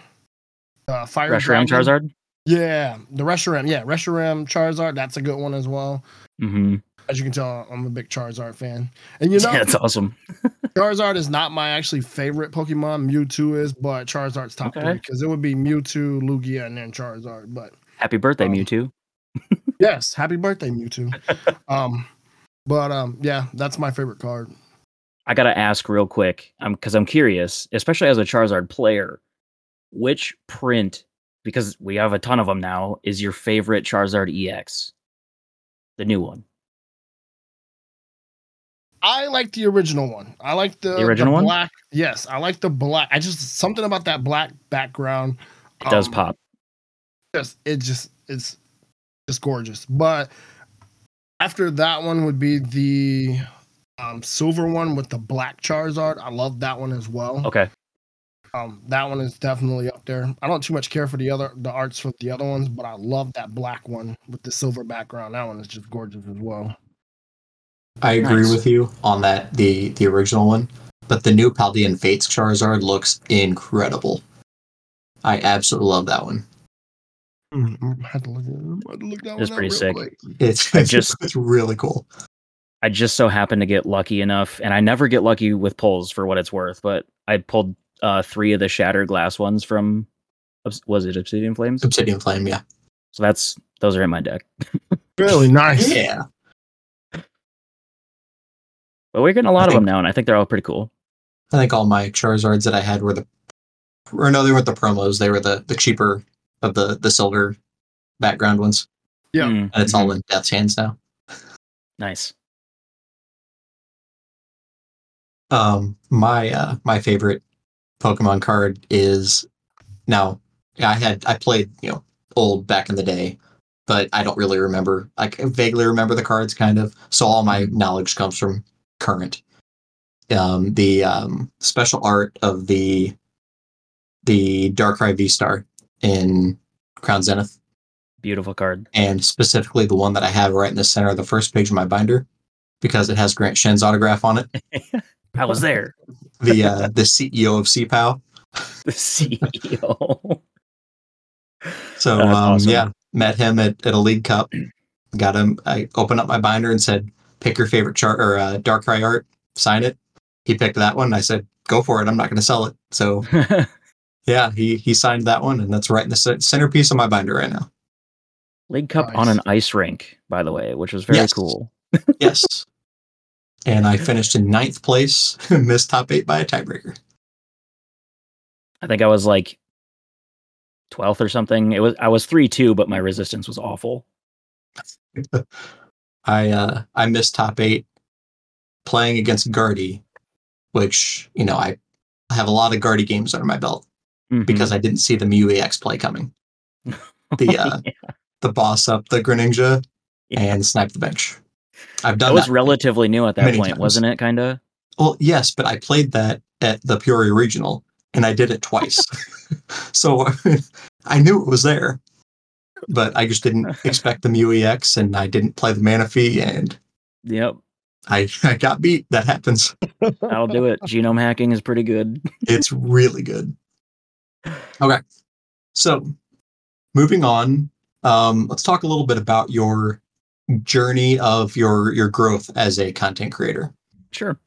uh, Fire
Reshiram
Dragon.
Charizard.
Yeah, the Reshiram. Yeah, Reshiram Charizard. That's a good one as well.
hmm
As you can tell, I'm a big Charizard fan. And you know,
yeah, it's awesome.
Charizard is not my actually favorite Pokemon. Mewtwo is, but Charizard's top
Okay.
three because it would be Mewtwo, Lugia, and then Charizard. But
Happy birthday,
Um,
Mewtwo.
yes, happy birthday, Mewtwo. um, but um, yeah, that's my favorite card.
I gotta ask real quick, um, because I'm curious, especially as a Charizard player, which print, because we have a ton of them now, is your favorite Charizard EX? The new one.
I like the original one. I like the,
The original one?
black. Yes, I like the black. I just something about that black background.
It does
um,
pop.
Just it just it's just gorgeous. But after that one would be the um, silver one with the black Charizard. I love that one as well.
Okay.
Um, that one is definitely up there. I don't too much care for the other the arts for the other ones, but I love that black one with the silver background. That one is just gorgeous as well.
I agree
Nice.
with you on that the the original one, but the new Paldean Fates Charizard looks incredible. I absolutely love that one.
Mm, I had to look, I had to look that
It's pretty sick.
quick.
It's it's
just-
it's really cool.
I just so happened to get lucky enough, and I never get lucky with pulls for what it's worth, but I pulled uh, three of the shattered glass ones from, was it Obsidian Flames?
Obsidian Flame, yeah.
So that's those are in my deck.
Really nice.
Yeah.
But we're getting a lot
I
of them now, and I think they're all pretty cool.
I think all my Charizards that I had were the or no, they weren't the promos, they were the the cheaper of the the silver background ones.
Yeah.
Mm,
And it's all in Death's hands now.
nice.
Um, my uh, my favorite Pokemon card is now. I had I played you know old back in the day, but I don't really remember. I vaguely remember the cards, kind of. So all my knowledge comes from current. Um, the um, special art of the the Darkrai V Star in Crown Zenith,
Beautiful card.
and specifically the one that I have right in the center of the first page of my binder, because it has Grant Shen's autograph on it.
I was there.
The uh, the CEO of CPOW.
the CEO.
So um,
awesome.
yeah, met him at, at a league cup. Got him. I opened up my binder and said, "Pick your favorite chart or uh, cry art. Sign it." He picked that one. I said, "Go for it. I'm not going to sell it." So yeah, he he signed that one, and that's right in the centerpiece of my binder right now.
League Cup on an ice rink, by the way, which was very
Yes.
cool.
Yes. and I finished in ninth place, missed top eight by a tiebreaker.
I think I was like 12th or something. It was I was 3-2, but my resistance was awful.
I uh I missed top eight playing against Gardy, which you know I have a lot of Gardy games under my belt.
Mhm.
because I didn't see the Mew play coming. The uh,
Yeah.
the boss up the Greninja
Yeah.
and snipe the bench. I've done That
was
that.
relatively new at that point,
times.
wasn't it? Kind of.
well, yes, but I played that at the Peoria Regional and I did it twice. so I knew it was there, but I just didn't expect the Mew EX and I didn't play the Manaphy and
Yep,
I, I got beat. That happens.
that'll do it. Genome hacking is pretty good.
It's really good. Okay. So moving on, um, let's talk a little bit about your journey of your your growth as a content creator.
Sure.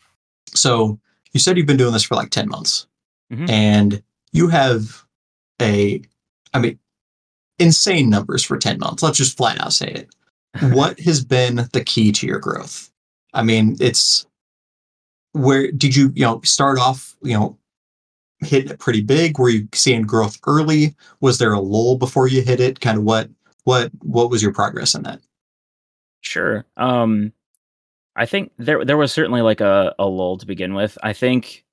So you said you've been doing this for like 10 months
Mhm.
and you have a I mean insane numbers for 10 months. Let's just flat out say it. What has been the key to your growth? I mean, it's where did you, you know, start off, you know, hitting it pretty big? Were you seeing growth early? Was there a lull before you hit it? Kind of what what what was your progress in that?
Sure. Um I think there there was certainly like a, a lull to begin with. I think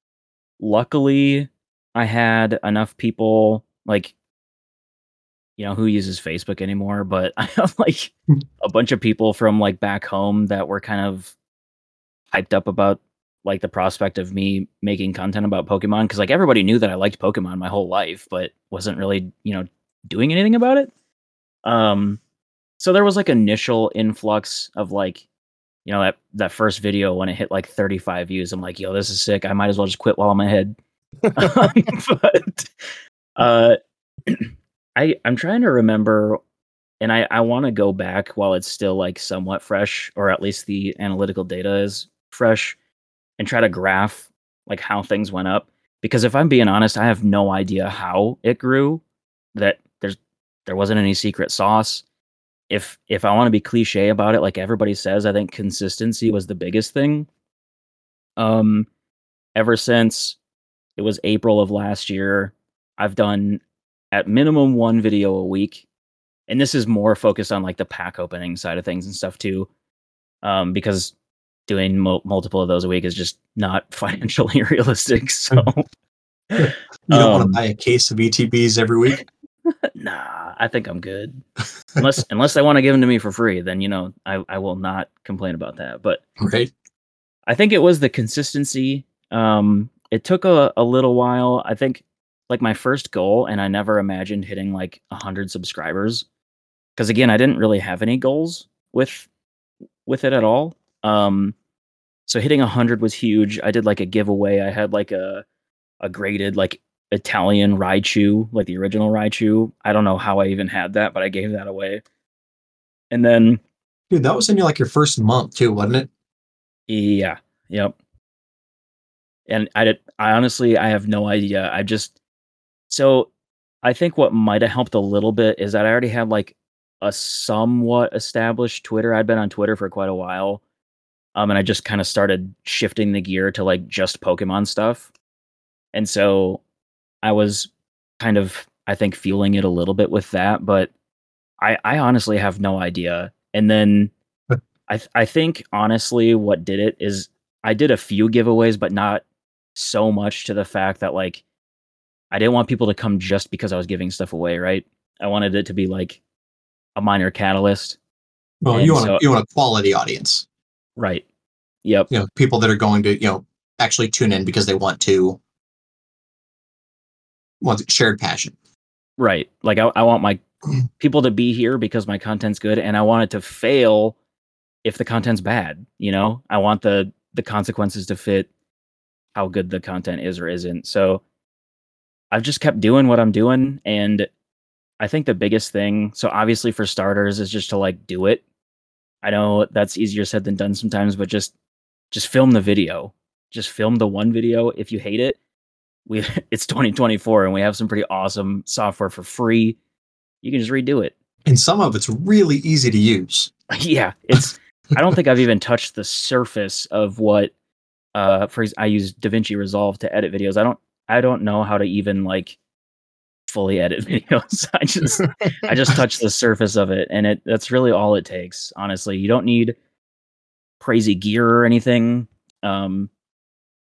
luckily I had enough people like you know who uses Facebook anymore, but I have like a bunch of people from like back home that were kind of hyped up about like the prospect of me making content about Pokemon because like everybody knew that I liked Pokemon my whole life, but wasn't really, you know, doing anything about it. Um so there was like initial influx of like you know that that first video when it hit like 35 views i'm like yo this is sick i might as well just quit while i'm ahead but uh I I'm trying to remember and I I want to go back while it's still like somewhat fresh or at least the analytical data is fresh and try to graph like how things went up because if I'm being honest, I have no idea how it grew that there's there wasn't any secret sauce. If if I want to be cliche about it like everybody says, I think consistency was the biggest thing. Um ever since it was April of last year, I've done at minimum one video a week. And this is more focused on like the pack opening side of things and stuff too. Um, because doing mo- multiple of those a week is just not financially realistic. So
you don't want
um,
to buy a case of ETBs every week.
nah, I think I'm good. Unless unless they want to give them to me for free, then you know I, I will not complain about that. But
Right.
I think it was the consistency. Um, it took a, a little while. I think like my first goal, and I never imagined hitting like hundred subscribers. Because again, I didn't really have any goals with with it at all. Um, so hitting hundred was huge. I did like a giveaway. I had like a a graded like Italian Raichu, like the original Raichu. I don't know how I even had that, but I gave that away. And then
Dude, that was in your like your first month too, wasn't it?
Yeah. Yep. And I did I honestly I have no idea. I just so I think what might have helped a little bit is that I already had like a somewhat established Twitter. I'd been on Twitter for quite a while. Um and I just kind of started shifting the gear to like just Pokemon stuff. And so I was kind of I think fueling it a little bit with that, but I I honestly have no idea. And then I th- I think honestly what did it is I did a few giveaways, but not so much to the fact that like I didn't want people to come just because I was giving stuff away, right? I wanted it to be like a minor catalyst.
Well,
And
you want
so-
a, you want a quality audience.
Right. Yep.
You know, people that are going to you know actually tune in because they want to want shared passion.
Right. Like I, I want my people to be here because my content's good and I want it to fail if the content's bad, you know? I want the the consequences to fit how good the content is or isn't. So I've just kept doing what I'm doing and I think the biggest thing, so obviously for starters is just to like do it. I know that's easier said than done sometimes, but just just film the video. Just film the one video if you hate it. We it's 2024 and we have some pretty awesome software for free. You can just redo it.
And some of it's really easy to use.
yeah, it's I don't think I've even touched the surface of what uh for I use DaVinci Resolve to edit videos. I don't I don't know how to even like fully edit videos. I just I just touch the surface of it and it that's really all it takes. Honestly, you don't need crazy gear or anything. Um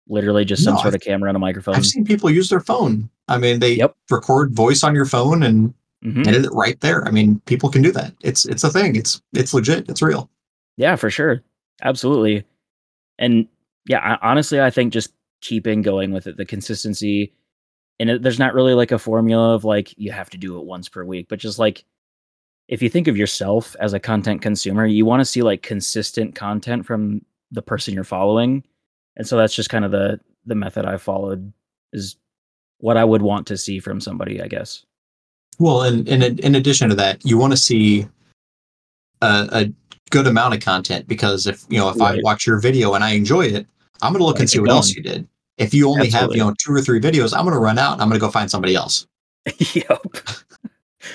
literally just some
No,
sort of camera and a microphone.
I've seen people use their phone. I mean, they
Yep.
record voice on your phone and
Mhm.
edit it right there. I mean, people can do that. It's it's a thing. It's it's legit. It's real.
Yeah, for sure. Absolutely. And yeah, I, honestly, I think just keeping going with it, the consistency, and it, there's not really like a formula of like you have to do it once per week, but just like if you think of yourself as a content consumer, you want to see like consistent content from the person you're following. And so that's just kind of the the method I followed is what I would want to see from somebody, I guess.
Well, and, and in in addition to that, you want to see a, a good amount of content because if you know if I watch your video and I enjoy it, I'm going to look
Right,
and see what else you did. If you only
Absolutely.
have you know two or three videos, I'm going to run out. and I'm going to go find somebody else.
yep.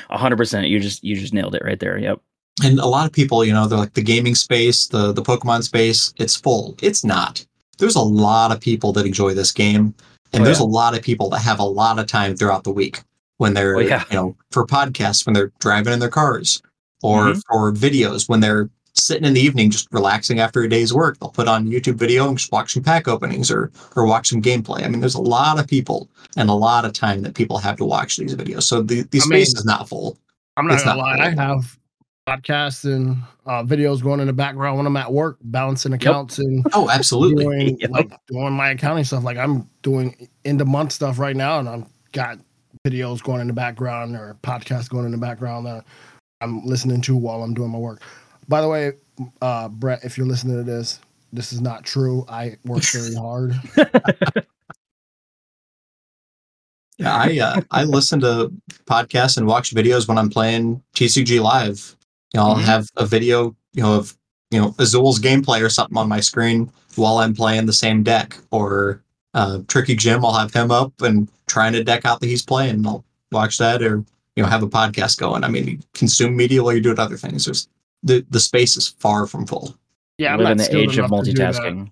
A hundred percent. You just you just nailed it right there. Yep.
And a lot of people, you know, they're like the gaming space, the the Pokemon space, it's full. It's not. There's a lot of people that enjoy this game, and
Oh,
there's
yeah.
a lot of people that have a lot of time throughout the week when they're,
Oh, yeah.
you know, for podcasts when they're driving in their cars, or
Mhm.
for videos when they're sitting in the evening just relaxing after a day's work. They'll put on YouTube video and just watch some pack openings or or watch some gameplay. I mean, there's a lot of people and a lot of time that people have to watch these videos. So the the space
mean,
is not full.
I'm not
It's
gonna
not
lie. I have podcasts and uh, videos going in the background when I'm at work, balancing accounts and
Oh, absolutely.
doing
Yep.
like doing my accounting stuff. Like I'm doing end of month stuff right now, and I've got videos going in the background or podcasts going in the background that I'm listening to while I'm doing my work. By the way, uh, Brett, if you're listening to this, this is not true. I work very hard.
Yeah, I uh, I listen to podcasts and watch videos when I'm playing TCG Live. You know, I'll
Mhm.
have a video, you know, of you know Azul's gameplay or something on my screen while I'm playing the same deck. Or uh, Tricky Jim, I'll have him up and trying to deck out that he's playing. I'll watch that or you know have a podcast going. I mean, consume media while you're doing other things. There's the the space is far from full.
Yeah, I'm
live
not
in the age of
enough to do that.
multitasking.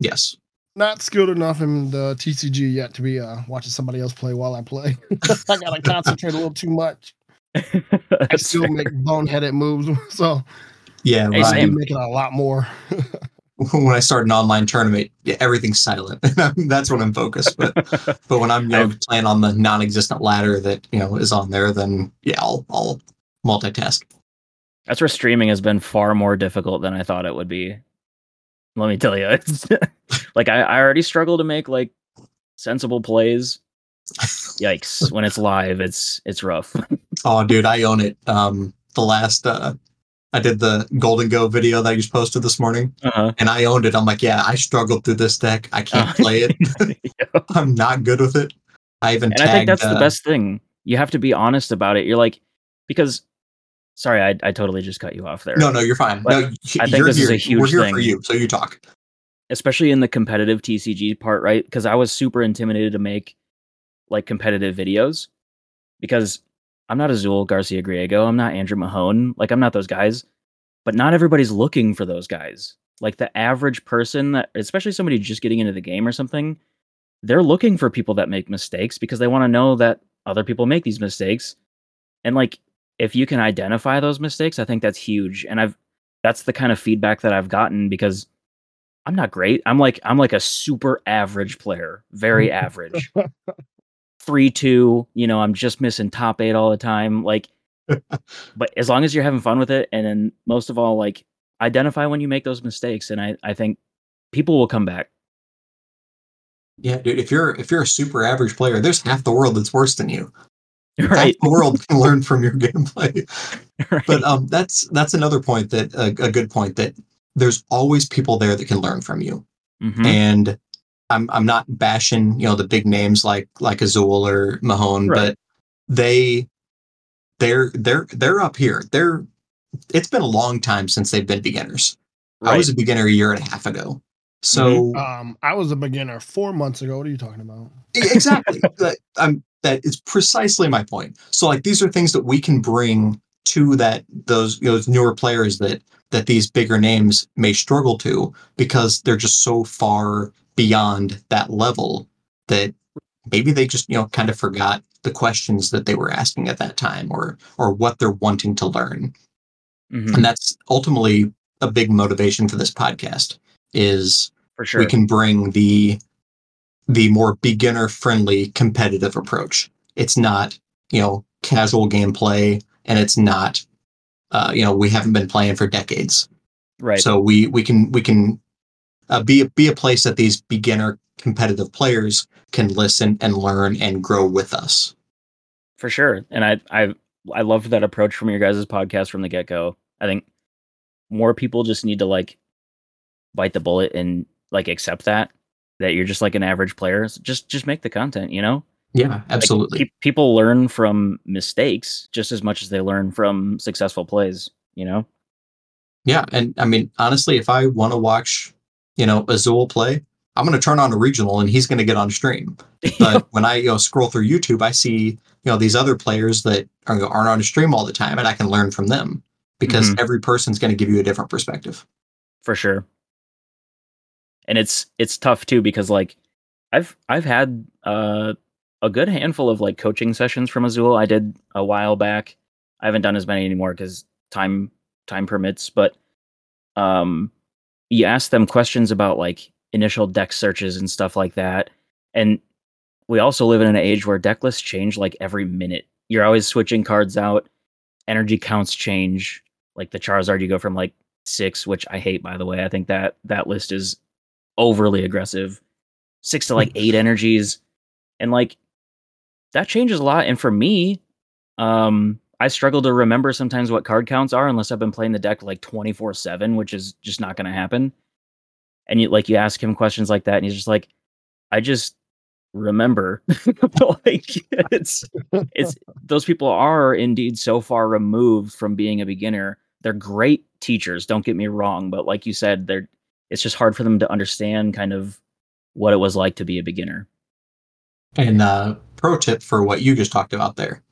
Yes.
Not skilled enough in the TCG yet to be uh, watching somebody else play while I play. I gotta concentrate a little too much. I still
fair.
make boneheaded moves, so
Yeah.
Hey,
I'm
same.
do make it a lot more.
when I start an online tournament, yeah, everything's silent. That's when I'm focused. But but when I'm you know, playing on the non-existent ladder that you know is on there, then yeah, I'll I'll multitask.
That's where streaming has been far more difficult than I thought it would be. Let me tell you, it's like I, I already struggle to make like sensible plays. Yikes! when it's live, it's it's rough.
Oh, dude, I own it. Um, the last uh, I did the Gholdengo video that I just posted this morning,
uh-huh.
and I owned it. I'm like, yeah, I struggled through this deck. I can't
Uh,
play it.
Yeah.
I'm not good with it. I even
and
tagged.
I think that's the
uh,
best thing. You have to be honest about it. You're like, because, sorry, I, I totally just cut you off there.
No, no, you're fine.
But
no,
I think this is a huge
We're here for you, so you talk.
especially in the competitive TCG part, right? Because I was super intimidated to make like competitive videos because I'm not Azul Garcia Griego, I'm not Andrew Mahone, like I'm not those guys, but not everybody's looking for those guys. Like the average person that, especially somebody just getting into the game or something, they're looking for people that make mistakes because they want to know that other people make these mistakes. And like if you can identify those mistakes, I think that's huge. And I've that's the kind of feedback that I've gotten because I'm not great. I'm like I'm like a super average player, very average. Three two, you know, I'm just missing top eight all the time. Like, but as long as you're having fun with it, and then most of all, like identify when you make those mistakes, and I I think people will come back.
Yeah, dude. If you're if you're a super average player, there's half the world that's worse than you.
Right,
the world can learn from your gameplay.
right.
But um, that's that's another point that a, a good point that there's always people there that can learn from you.
Mhm.
And I'm I'm not bashing you know the big names like like Azul or Mahone,
Right.
but they they're they're they're up here. They're it's been a long time since they've been beginners. I was a beginner a year and a half ago. So
Um, I was a beginner four months ago. What are you talking about?
Exactly that i'm that is precisely my point so like these are things that we can bring to that those you know, those newer players that that these bigger names may struggle to because they're just so far beyond that level that maybe they just you know kind of forgot the questions that they were asking at that time or or what they're wanting to learn
Mhm.
and that's ultimately a big motivation for this podcast is
for sure.
we can bring the the more beginner friendly competitive approach. It's not you know casual gameplay and it's not uh, you know we haven't been playing for decades.
Right.
so we we can we can uh, be a, be a place that these beginner competitive players can listen and learn and grow with us.
For sure. And i i i loved that approach from your guys' podcast from the get-go. I think more people just need to like bite the bullet and like accept that that you're just like an average player just just make the content you know?
Yeah
Like,
absolutely.
pe- people learn from mistakes just as much as they learn from successful plays you know?
Yeah, and I mean, honestly, if I want to watch, you know, Azul play, I'm going to turn on a regional and he's going to get on stream. But when I you know scroll through YouTube, I see you know these other players that are, aren't on a stream all the time, and I can learn from them because mm-hmm. every person's going to give you a different perspective.
for sure and it's it's tough too because like i've i've had uh a good handful of like coaching sessions from azul. I did a while back. I haven't done as many anymore because time time permits but um you ask them questions about like initial deck searches and stuff like that. And we also live in an age where deck lists change like every minute. You're always switching cards out. Energy counts change. Like the charizard you go from like six, which I hate by the way. I think that that list is overly aggressive. Six to like eight energies. And like that changes a lot. And for me, um, I struggle to remember sometimes what card counts are unless I've been playing the deck like 24-7, which is just not gonna happen. And you like you ask him questions like that, and he's just like, I just remember. like it's it's those people are indeed so far removed from being a beginner. They're great teachers, don't get me wrong, but like you said, they're it's just hard for them to understand kind of what it was like to be a beginner.
And uh, pro tip for what you just talked about there: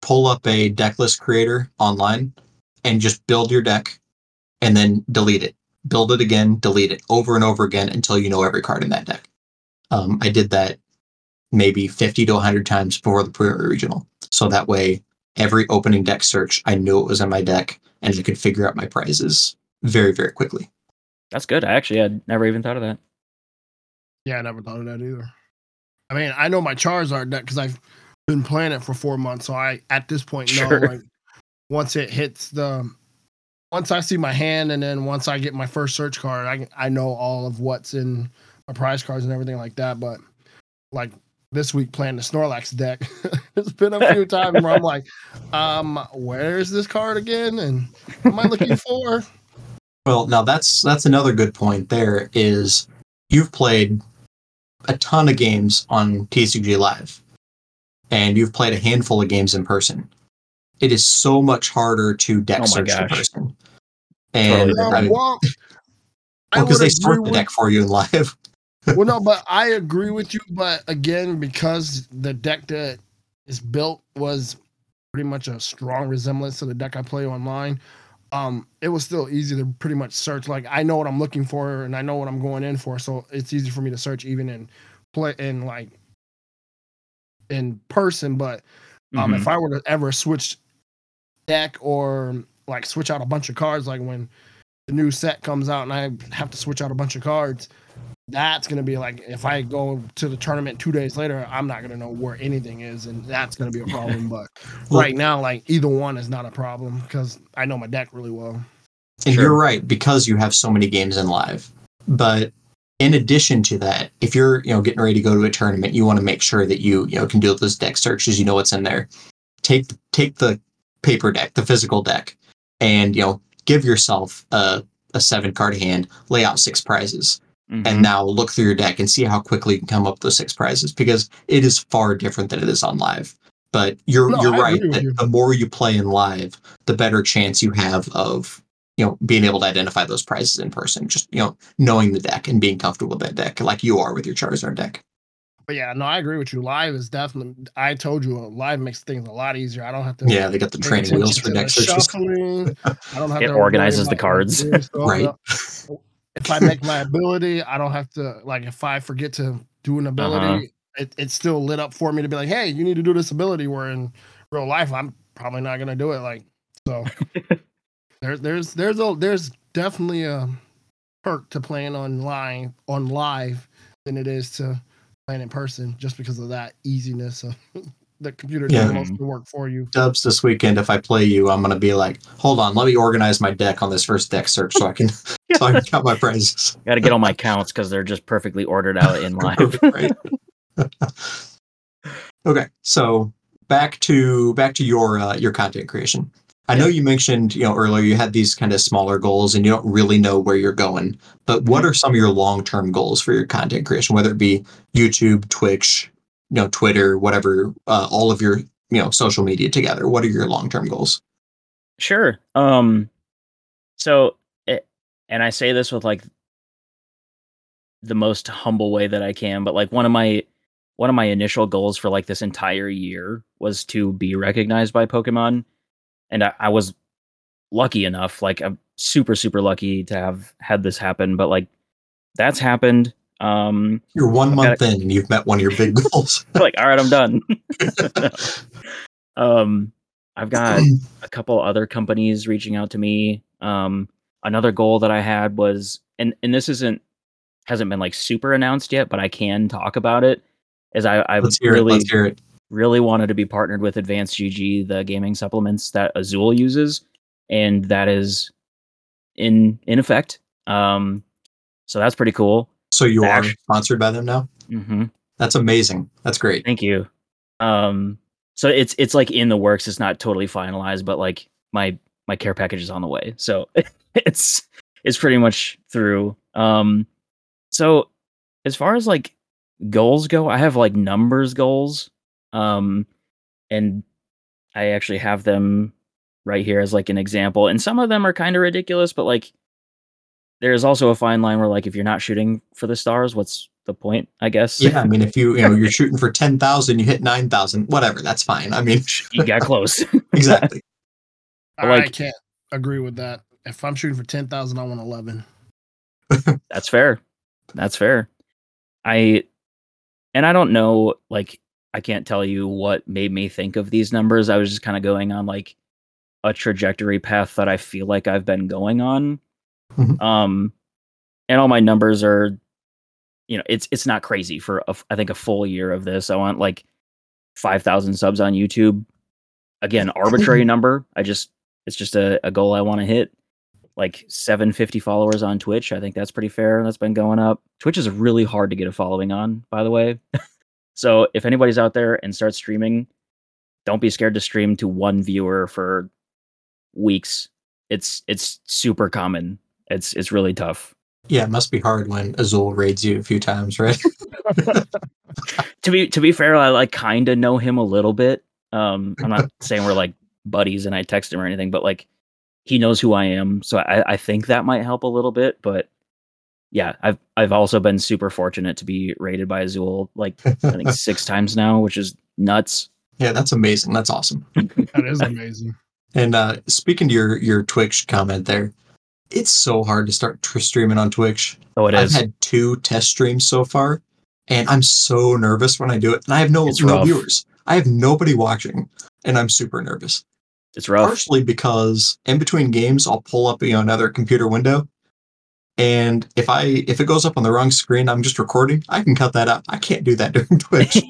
pull up a deck list creator online and just build your deck, and then delete it. Build it again, delete it over and over again until you know every card in that deck. Um, I did that maybe 50 to 100 times before the Prairie Regional. So that way, every opening deck search, I knew it was in my deck and I could figure out my prizes very, very quickly.
That's good. I actually had never even thought of that.
Yeah, I never thought of that either. I mean, I know my Charizard deck because I've been playing it for four months, so I at this point know like once it hits the once I see my hand and then once I get my first search card, I I know all of what's in my prize cards and everything like that. But like this week playing the Snorlax deck, it's been a few times where I'm like, um, where's this card again? And what am I looking for?
Well, now that's that's another good point. There is you've played a ton of games on TCG Live, and you've played a handful of games in person. It is so much harder to deck
Oh my
search in
gosh.
person, and
Totally
I mean,
well,
because
would
they
agree
sort the deck for you in live.
well, no, but I agree with you. But again, because the deck that is built was pretty much a strong resemblance to the deck I play online, um, it was still easy to pretty much search. Like I know what I'm looking for and I know what I'm going in for, so it's easy for me to search even in play in like in person. But um,
Mhm.
if I were to ever switch deck or like switch out a bunch of cards, like when the new set comes out and I have to switch out a bunch of cards, that's gonna be like if I go to the tournament two days later, I'm not gonna know where anything is, and that's gonna be a problem. But
Well-
right now, like either one is not a problem because I know my deck really well.
And
Sure.
you're right because you have so many games in live. But in addition to that, if you're you know getting ready to go to a tournament, you want to make sure that you you know can do those deck searches. You know what's in there. Take take the paper deck, the physical deck, and you know give yourself a a seven card hand. Lay out six prizes,
Mhm.
and now look through your deck and see how quickly you can come up with those six prizes because it is far different than it is on live. But you're
No,
you're
I
right that
you.
the more you play in live, the better chance you have of you know being able to identify those prizes in person. Just you know knowing the deck and being comfortable with that deck, like you are with your Charizard deck.
But yeah, no, I agree with you. Live is definitely. I told you, uh, live makes things a lot easier. I don't have to.
Yeah, they got the training wheels for
to
deck
shuffling. I don't have
It
to
organizes the
about, like,
cards.
Right. stuff. If I make my ability, I don't have to like. If I forget to do an ability,
Uh-huh.
it, it's still lit up for me to be like, "Hey, you need to do this ability." Where in real life, I'm probably not gonna do it. Like, so there's there's there's a there's definitely a perk to playing online on live than it is to playing in person, just because of that easiness of the computer does
Yeah.
most of the work for you.
Dubs this weekend. If I play you, I'm gonna be like, hold on, let me organize my deck on this first deck search so I can so I can count my prizes.
Got to get all my counts because they're just perfectly ordered out in live.
right. okay, so back to back to your uh, your content creation. I know you mentioned you know earlier you had these kind of smaller goals and you don't really know where you're going. But what are some of your long term goals for your content creation? Whether it be YouTube, Twitch, you know, Twitter, whatever, uh, all of your you know social media together. What are your long term goals?
Sure. Um so it, and I say this with like the most humble way that I can, but like one of my one of my initial goals for like this entire year was to be recognized by Pokemon. And I, I was lucky enough, like I'm super, super lucky to have had this happen, but like that's happened. Um
You're one month in and you've met one of your big goals.
like, all right, I'm done. um, I've got a couple other companies reaching out to me. Um, another goal that I had was, and and this isn't hasn't been like super announced yet, but I can talk about it. Is I I
Let's
really
it. Let's hear it.
really wanted to be partnered with Advanced GG, the gaming supplements that Azul uses, and that is in in effect. Um, so that's pretty cool.
So you are sponsored by them now.
hmm
That's amazing. That's great.
Thank you. Um, so it's it's like in the works. It's not totally finalized, but like my my care package is on the way. So it's it's pretty much through. Um, so as far as like goals go, I have like numbers goals. Um and I actually have them right here as like an example. And some of them are kind of ridiculous, but like there's also a fine line where like if you're not shooting for the stars, what's the point, I guess?
Yeah, I mean, if you you know you're shooting for ten thousand, you hit nine thousand, whatever, that's fine. I mean,
you got close.
exactly.
I
Like-
can't agree with that. If I'm shooting for ten thousand, I want eleven.
That's fair. That's fair. I and I don't know like I can't tell you what made me think of these numbers. I was just kind of going on like a trajectory path that I feel like I've been going on.
Mhm.
Um and all my numbers are you know, it's it's not crazy for a I think a full year of this. I want like 5000 subs on YouTube. Again, arbitrary number. I just it's just a, a goal I want to hit like 750 followers on Twitch. I think that's pretty fair. That's been going up. Twitch is really hard to get a following on, by the way. so if anybody's out there and starts streaming, don't be scared to stream to one viewer for weeks. It's it's super common. It's it's really tough.
Yeah, it must be hard when Azul raids you a few times, right?
To be to be fair, I like kind of know him a little bit. Um, I'm not saying we're like buddies and I text him or anything, but like he knows who I am, so I, I think that might help a little bit. But yeah, I've I've also been super fortunate to be rated by Azul like I think six times now, which is nuts.
yeah, that's amazing. That's awesome.
That is amazing.
And uh, speaking to your your Twitch comment there, it's so hard to start tr- streaming on Twitch.
Oh, it
I've
is.
had two test streams so far, and I'm so nervous when I do it. And I have no
It's
no
rough.
viewers. I have nobody watching, and I'm super nervous.
It's rough.
Partially because in between games, I'll pull up you know, another computer window, and if I if it goes up on the wrong screen, I'm just recording. I can cut that out. I can't do that during Twitch.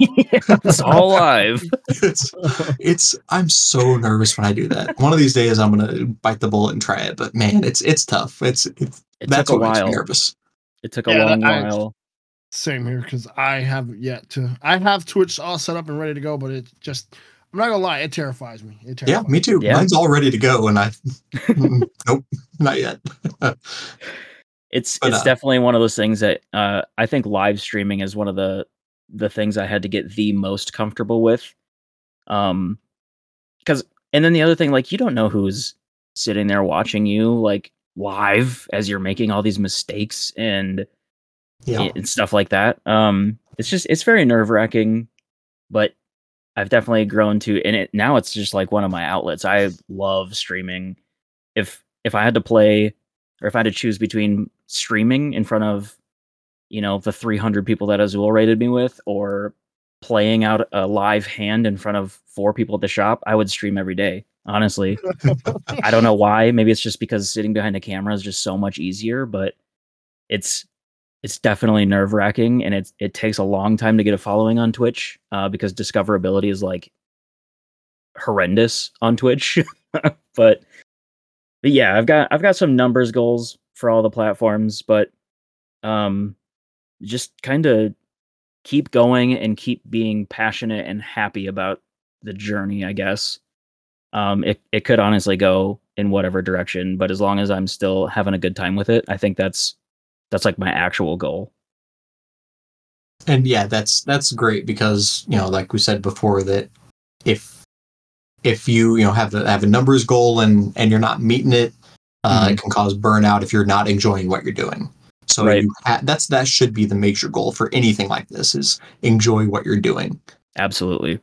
it's all live.
it's it's I'm so nervous when I do that. One of these days, I'm gonna bite the bullet and try it. But man, it's it's tough. It's, it's
It
that's
took a
what makes me
while.
nervous.
It took a
Yeah,
long
that- I-
while.
Same here because I haven't yet to. I have Twitch all set up and ready to go, but it just. I'm not gonna lie, it terrifies me. It
Yeah, me too.
Yeah.
Mine's all ready to go, and I nope, not yet.
It's
But,
it's
uh,
definitely one of those things that uh, I think live streaming is one of the the things I had to get the most comfortable with. Um, because and then the other thing, like you don't know who's sitting there watching you like live as you're making all these mistakes and
yeah,
and stuff like that. Um, it's just it's very nerve wracking, but I've definitely grown to and it now it's just like one of my outlets. I love streaming. If if I had to play or if I had to choose between streaming in front of you know the 300 people that Azul rated me with or playing out a live hand in front of four people at the shop, I would stream every day. Honestly, I don't know why. Maybe it's just because sitting behind a camera is just so much easier, but it's it's definitely nerve wracking and it's it takes a long time to get a following on Twitch uh, because discoverability is like horrendous on Twitch. but but yeah, I've got I've got some numbers goals for all the platforms, but um just kind of keep going and keep being passionate and happy about the journey, I guess. Um it it could honestly go in whatever direction, but as long as I'm still having a good time with it, I think that's that's like my actual goal.
and yeah, that's that's great because you know, like we said before, that if if you you know have the have a numbers goal and and you're not meeting it, uh, it can cause burnout if you're not enjoying what you're doing. So
Right.
you ha- that's that should be the major goal for anything like this is enjoy what you're doing.
Absolutely.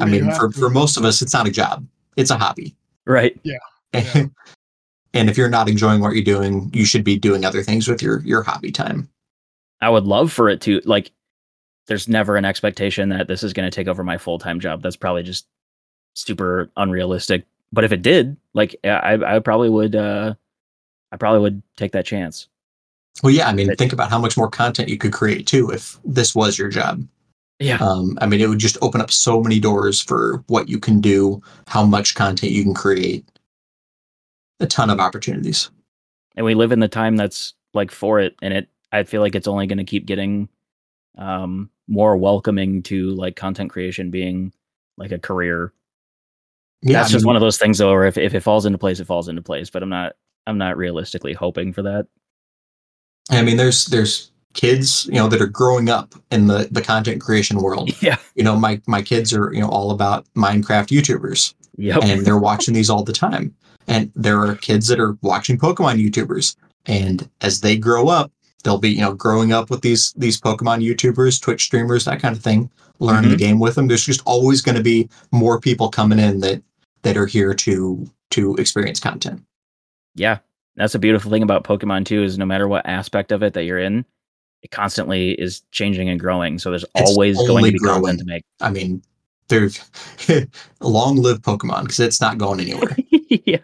I
You
mean,
have
for,
to-
for most of us, it's not a job; it's a hobby.
Right.
Yeah.
and if you're not enjoying what you're doing, you should be doing other things with your your hobby time.
I would love for it to like there's never an expectation that this is going to take over my full-time job. That's probably just super unrealistic. But if it did, like I I probably would uh I probably would take that chance.
Well, yeah, I mean,
But-
think about how much more content you could create too if this was your job.
Yeah.
Um, I mean, it would just open up so many doors for what you can do, how much content you can create, a ton of opportunities.
and we live in the time that's like for it and it I feel like it's only going to keep getting um more welcoming to like content creation being like a career.
Yeah,
That's
I
just one of those things though where if, if it falls into place it falls into place, but I'm not I'm not realistically hoping for that.
I mean, there's there's kids, you know, that are growing up in the the content creation world.
Yeah.
You know, my my kids are you know all about Minecraft YouTubers,
Yep.
and they're watching these all the time. And there are kids that are watching Pokemon YouTubers, and as they grow up, they'll be you know growing up with these these Pokemon YouTubers, Twitch streamers, that kind of thing, learning mm-hmm. the game with them. There's just always going to be more people coming in that that are here to to experience content.
yeah. That's a beautiful thing about Pokemon too, is no matter what aspect of it that you're in, it constantly is changing and growing. So there's
It's
always going to be
growing.
content to make.
I mean, there's long live Pokemon because it's not going anywhere.
yeah.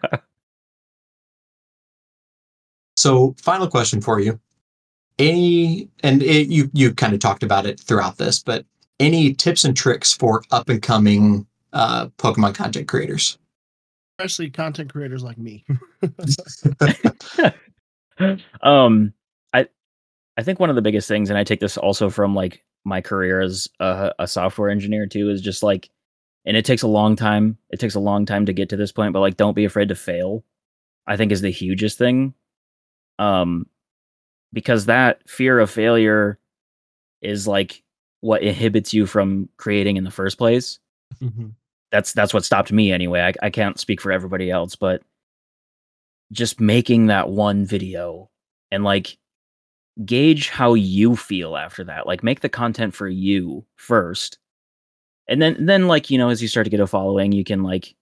So, final question for you: Any, and it, you you kind of talked about it throughout this, but any tips and tricks for up and coming uh, Pokemon content creators?
Especially content creators like me.
um i i think one of the biggest things and i take this also from like my career as a, a software engineer too is just like and it takes a long time it takes a long time to get to this point but like don't be afraid to fail i think is the hugest thing um because that fear of failure is like what inhibits you from creating in the first place that's that's what stopped me anyway. I, I can't speak for everybody else, but just making that one video and like gauge how you feel after that. Like make the content for you first. And then then like, you know, as you start to get a following, you can like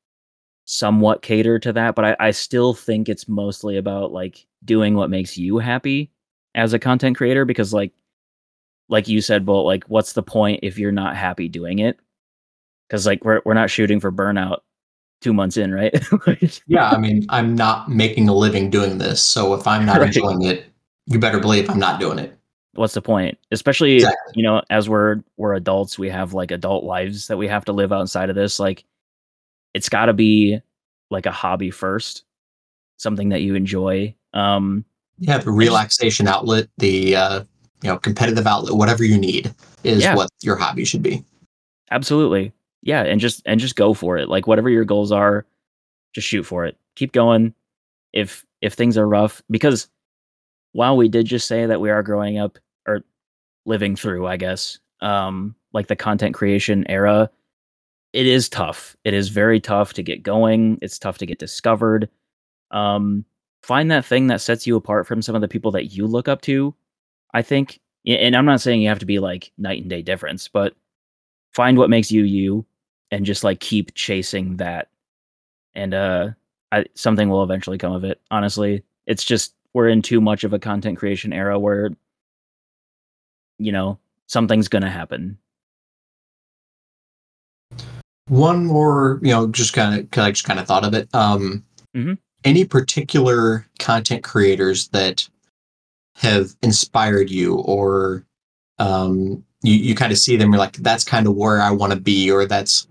somewhat cater to that. But I, I still think it's mostly about like doing what makes you happy as a content creator because like like you said, Bolt, like what's the point if you're not happy doing it? Because like we're we're not shooting for burnout two months in, right?
Yeah, I mean, I'm not making a living doing this, so if I'm not
Right.
enjoying it, you better believe I'm not doing it.
What's the point? Especially
Exactly.
you know, as we're we're adults, we have like adult lives that we have to live outside of this. Like, it's got to be like a hobby first, something that you enjoy. Um,
Yeah, the relaxation outlet, the uh, you know competitive outlet, whatever you need is
Yeah.
what your hobby should be.
absolutely, yeah, and just and just go for it. Like whatever your goals are, just shoot for it. Keep going. If if things are rough, because while we did just say that we are growing up or living through, I guess, um, like the content creation era, it is tough. It is very tough to get going. It's tough to get discovered. Um, find that thing that sets you apart from some of the people that you look up to. I think, and I'm not saying you have to be like night and day difference, but find what makes you you, and just like keep chasing that. And uh, I, something will eventually come of it. Honestly, it's just we're in too much of a content creation era where, you know, something's gonna happen.
One more, you know, just kind of, I just kind of thought of it. Um,
Mhm.
Any particular content creators that have inspired you, or um, you you kind of see them, you're like, that's kind of where I want to be, or that's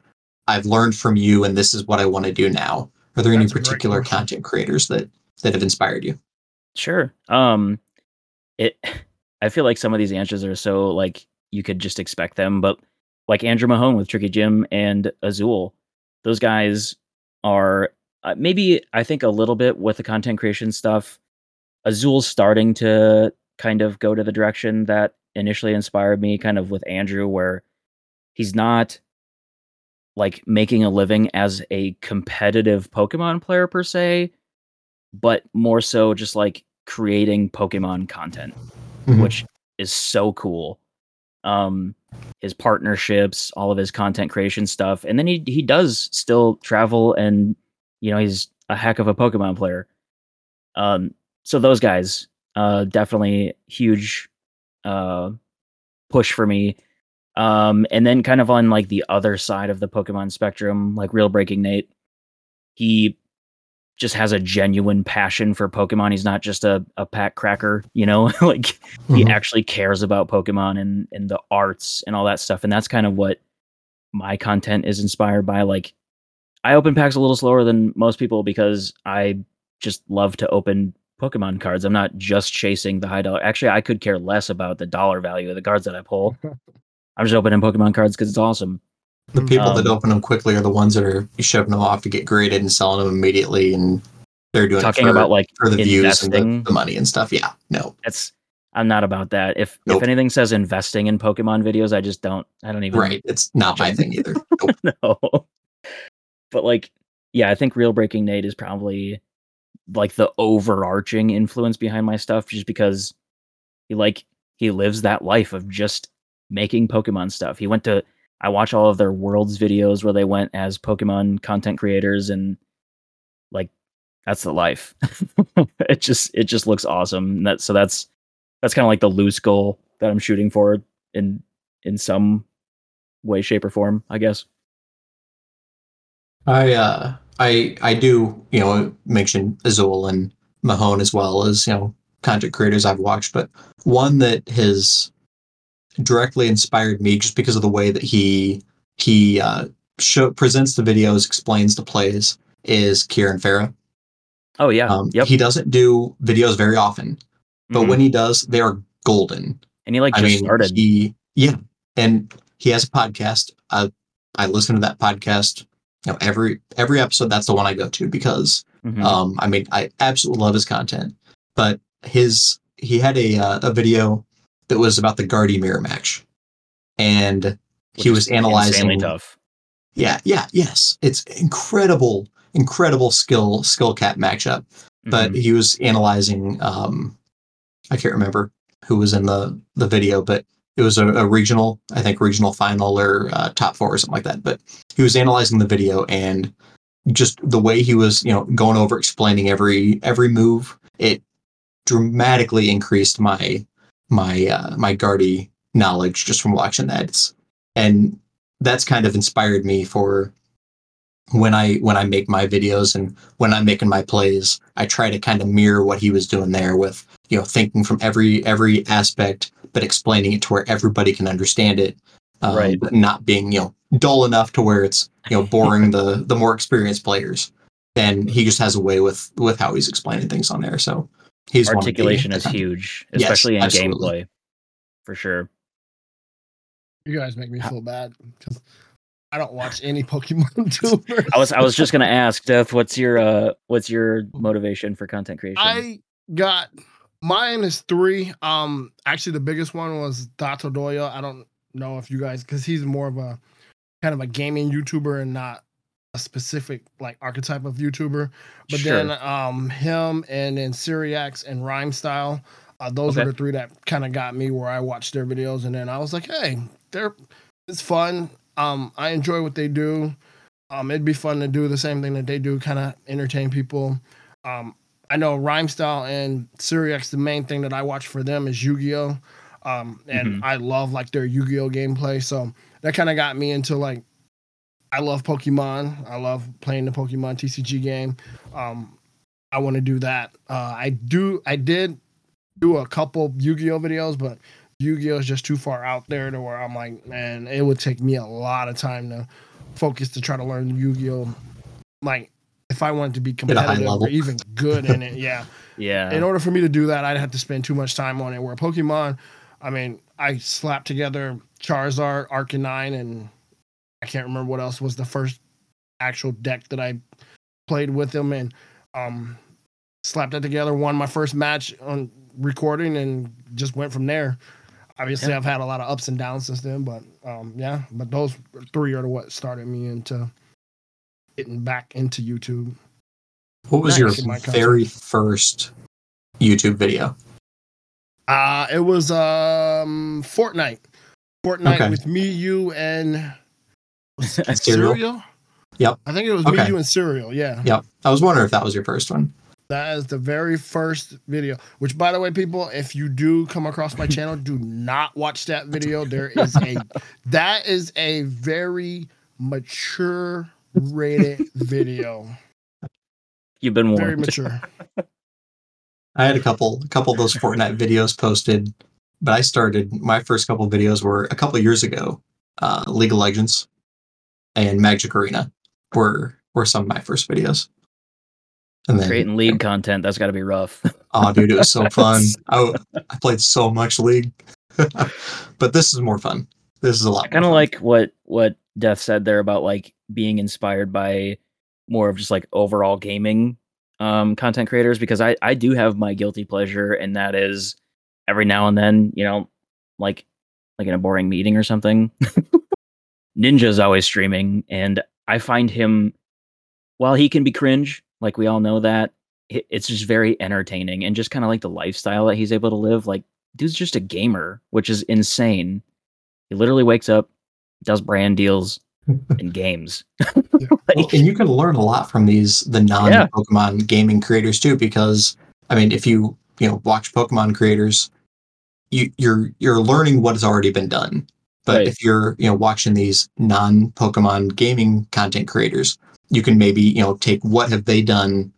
I've learned from you, and this is what I want to do now. Are there any
That's a great
particular content creators that that have inspired you?
Sure. Um it I feel like some of these answers are so like you could just expect them, but like Andrew Mahone with Tricky Gym and Azul, those guys are uh, maybe I think a little bit with the content creation stuff. Azul's starting to kind of go to the direction that initially inspired me, kind of with Andrew, where he's not like making a living as a competitive Pokemon player per se, but more so just like creating Pokemon content,
Mhm.
which is so cool. Um, his partnerships, all of his content creation stuff, and then he he does still travel, and you know he's a heck of a Pokemon player. Um, so those guys, uh, definitely huge, uh, push for me. Um, and then kind of on like the other side of the Pokemon spectrum, like Real Breaking Nate, he just has a genuine passion for Pokemon. He's not just a, a pack cracker, you know, like he
Mhm.
actually cares about Pokemon and, and the arts and all that stuff. And that's kind of what my content is inspired by. Like I open packs a little slower than most people because I just love to open Pokemon cards. I'm not just chasing the high dollar. Actually, I could care less about the dollar value of the cards that I pull. I'm just opening Pokemon cards because it's awesome.
The people that
Um,
open them quickly are the ones that are shoving them off to get graded and selling them immediately, and they're doing
Talking
it for,
about like
for the views and the,
investing.
the money and stuff. Yeah, no,
that's I'm not about that. If
Nope.
if anything says investing in Pokemon videos, I just don't. I don't even
Right. It's not my thing either. Nope.
know. But like, yeah, I think Real Breaking Nate is probably like the overarching influence behind my stuff, just because he like he lives that life of just making Pokemon stuff. He went to I watch all of their worlds videos where they went as Pokemon content creators and like that's the life. it just it just looks awesome. That so that's that's kind of like the loose goal that I'm shooting for in in some way, shape, or form, I guess.
I uh I I do, you know, mention Azul and Mahone as well as, you know, content creators I've watched, but one that has directly inspired me just because of the way that he he uh show presents the videos, explains the plays is Kieran Farah.
Oh yeah.
Um
yep.
he doesn't do videos very often, but
Mhm.
when he does, they are golden.
and he like
I
just
mean,
started.
he yeah, and he has a podcast. I I listen to that podcast. You know, every every episode. That's the one I go to because
Mhm.
um, I mean, I absolutely love his content. But his he had a uh, a video that was about the Gardy mirror match, and
Which
he was analyzing.
tough.
Yeah, yeah, yes, it's incredible, incredible skill skill cap matchup but
Mhm.
he was analyzing um i can't remember who was in the the video but it was a, a regional i think regional final or uh, top four or something like that but he was analyzing the video and just the way he was you know going over explaining every every move it dramatically increased my my uh my Gardy knowledge just from watching that and that's kind of inspired me for when I when I make my videos and when I'm making my plays, I try to kind of mirror what he was doing there with you know thinking from every every aspect, but explaining it to where everybody can understand it, um,
Right.
But not being you know dull enough to where it's you know boring the the more experienced players. And he just has a way with with how he's explaining things on there. So he's one of the-
Articulation is
kind-
huge,
Yes,
especially in
absolutely.
gameplay. For sure.
You guys make me feel bad because I don't watch any Pokemon tubers.
I was I was just gonna ask, Death, what's your uh what's your motivation for content creation?
I got mine is three. Um, actually, the biggest one was Dato Doya. I don't know if you guys because he's more of a kind of a gaming YouTuber and not a specific like archetype of YouTuber. But
Sure.
then um him and then Syriax and Rhyme Style. Uh, those
Okay.
were the three that kind of got me where I watched their videos, and then I was like, hey, they're it's fun. Um, I enjoy what they do. Um, it'd be fun to do the same thing that they do, kind of entertain people. Um, I know Rhyme Style and Syriax, the main thing that I watch for them is Yu-Gi-Oh! Um, and
Mhm.
I love like their Yu-Gi-Oh! gameplay. So that kind of got me into like I love Pokemon. I love playing the Pokemon TCG game. Um, I want to do that. Uh, I do. I did do a couple Yu-Gi-Oh videos, but Yu-Gi-Oh is just too far out there to where I'm like, man, it would take me a lot of time to focus to try to learn Yu-Gi-Oh. Like if I wanted to be competitive or even good in it, yeah.
yeah.
In order for me to do that, I'd have to spend too much time on it. Where Pokemon, I mean, I slapped together Charizard, Arcanine, and I can't remember what else was the first actual deck that I played with them, and um, slapped that together. Won my first match on recording, and just went from there. Obviously,
Yeah.
I've had a lot of ups and downs since then, but um, yeah. But those three are what started me into getting back into YouTube.
What was
Nice.
your
In my content.
very first YouTube video?
Uh it was um Fortnite. Fortnite
Okay.
with me, you, and was it
Cereal?
Cereal?
Yep.
I think it was me, you, and Cereal. Yeah.
Yep. I was wondering if that was your first one.
That is the very first video. Which, by the way, people, if you do come across my channel, do not watch that video. There is a that is a very mature rated video.
You've been warned.
Very mature.
I had a couple a couple of those Fortnite videos posted, but I started my first couple videos were a couple years ago. Uh, League of Legends and Magic Arena were were some of my first videos. And then,
Creating league content, that's gotta be rough.
oh, dude, it was so fun. I played so much League, but this is more fun. This is a lot.
Kind of like what what Death said there about like being inspired by more of just like overall gaming um content creators because I I do have my guilty pleasure and that is every now and then, you know, like like in a boring meeting or something. Ninja's always streaming, and I find him while he can be cringe, like we all know that, it's just very entertaining and just kind of like the lifestyle that he's able to live. Like, dude's just a gamer, which is insane. He literally wakes up, does brand deals, and games.
Well, and you can learn a lot from these the non Pokemon gaming creators too, because I mean, if you you know watch Pokemon creators, you you're you're learning what has already been done. But
Right.
if you're you know watching these non Pokemon gaming content creators, you can maybe you know take what have they done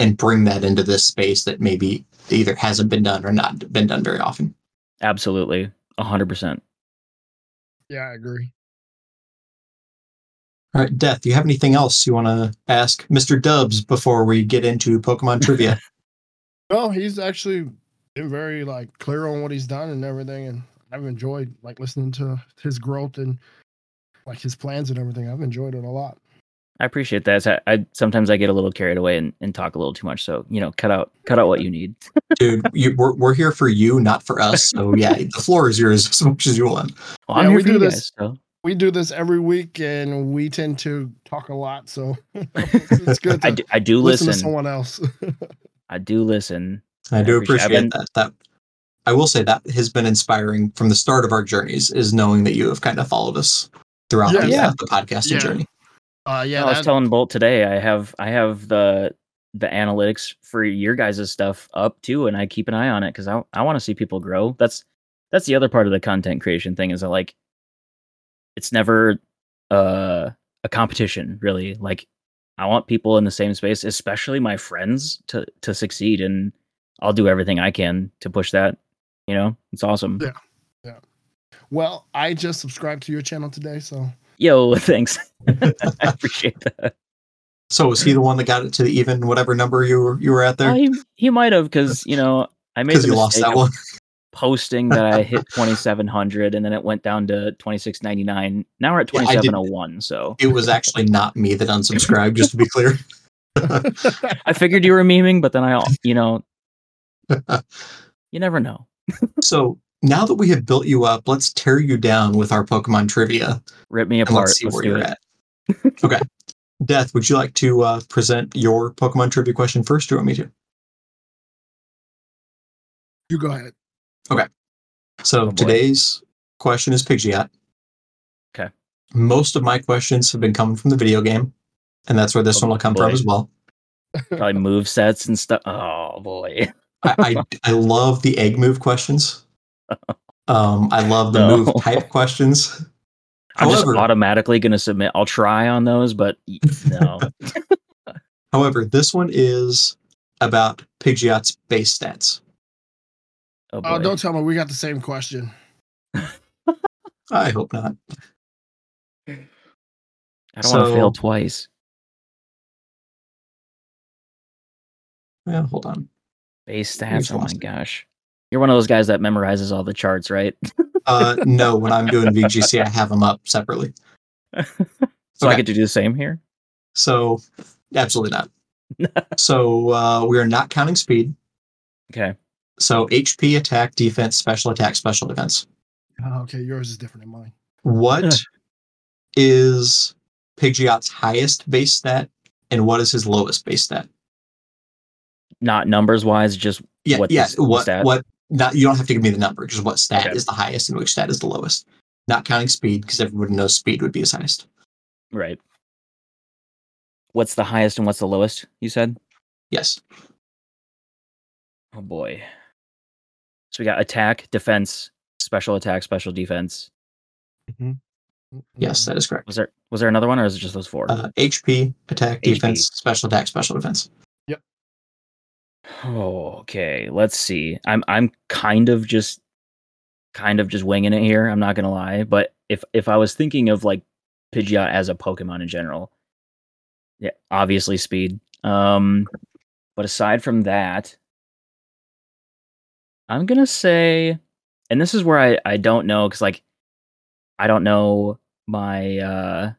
and bring that into this space that maybe either hasn't been done or not been done very often.
absolutely, hundred percent.
Yeah, I agree.
All right, Death, do you have anything else you want to ask Mr. Dubs before we get into Pokemon trivia?
No, he's actually been very like clear on what he's done and everything, and I've enjoyed like listening to his growth and like his plans and everything. I've enjoyed it a lot.
I appreciate that. I, I sometimes I get a little carried away and, and talk a little too much. So you know, cut out cut out what you need.
Dude, you, we're, we're here for you, not for us. So yeah, the floor is yours as much as you want.
Well,
Yeah,
I'm here
we
for
do
you
this-
guys. So
We do this every week, and we tend to talk a lot, so it's, it's good to
I do, I do
listen,
listen.
to someone else.
I do listen.
I do
appreciate-
appreciate
been-
that. That I will say that has been inspiring from the start of our journeys. Is knowing that you have kind of followed us throughout
Yeah.
the,
Yeah.
the podcasting
Yeah.
journey.
uh, yeah,
I was
that-
telling Bolt today. I have I have the the analytics for your guys' stuff up too, and I keep an eye on it because I I want to see people grow. That's that's the other part of the content creation thing is that like it's never uh, a competition really. Like I want people in the same space, especially my friends, to to succeed, and I'll do everything I can to push that. You know, it's awesome.
Yeah. Yeah. Well, I just subscribed to your channel today, so
Yo, thanks. I appreciate that.
So was he the one that got it to the even whatever number you were you were at there?
Uh, he, he might have because you know I made
Because
the
you lost that one.
posting that I hit 2700 and then it went down to 2699. Now we're at
Yeah, I did-
2701. So
It was actually not me that unsubscribed. Just to be clear.
I figured you were memeing, but then I, you know, you never know.
So now that we have built you up, let's tear you down with our Pokemon trivia.
Rip me
and
apart.
let's see
Let's
where you're
it.
at. okay. Death, would you like to uh, present your Pokemon trivia question first, or you want me to?
you go ahead. Okay.
So
Oh,
today's question is Pidgeot.
Okay.
Most of my questions have been coming from the video game, and that's where this
Oh,
one will come from as well.
Probably move sets and stuff. Oh boy.
I, I, I love the egg move questions. Um, I love the
No.
move type questions.
I'm just automatically going to submit. I'll try on those, but no.
However, this one is about Pidgeot's base stats.
Oh.
Oh, don't tell me we got the same question.
I hope not.
I don't want to fail twice.
Yeah, hold on.
Base stats. Oh my gosh. You're one of those guys that memorizes all the charts, right?
Uh, no, when I'm doing VGC, I have them up separately.
so I get to do the same here.
So, absolutely not. so, uh, we are not counting speed.
Okay.
So, HP, attack, defense, special attack, special defense.
Oh, okay, yours is different than mine.
What is Pidgeot's highest base stat, and what is his lowest base stat?
Not numbers wise, just
Yeah,
What
yeah.
is
What?
stat?
What? Not you don't have to give me the number. Just what stat
Okay.
is the highest and which stat is the lowest. Not counting speed because everybody knows speed would be his highest.
right. What's the highest and what's the lowest? You said.
Yes.
Oh boy. So we got attack, defense, special attack, special defense.
Yes, that is correct.
Was there was there another one or is it just those four?
Uh, HP, attack,
HP.
defense, special attack, special defense.
Okay. Let's see. I'm I'm kind of just kind of just winging it here. I'm not gonna lie, but if if I was thinking of like Pidgeot as a Pokemon in general, yeah, obviously speed. Um, but aside from that, I'm gonna say, and this is where I I don't know because like I don't know my uh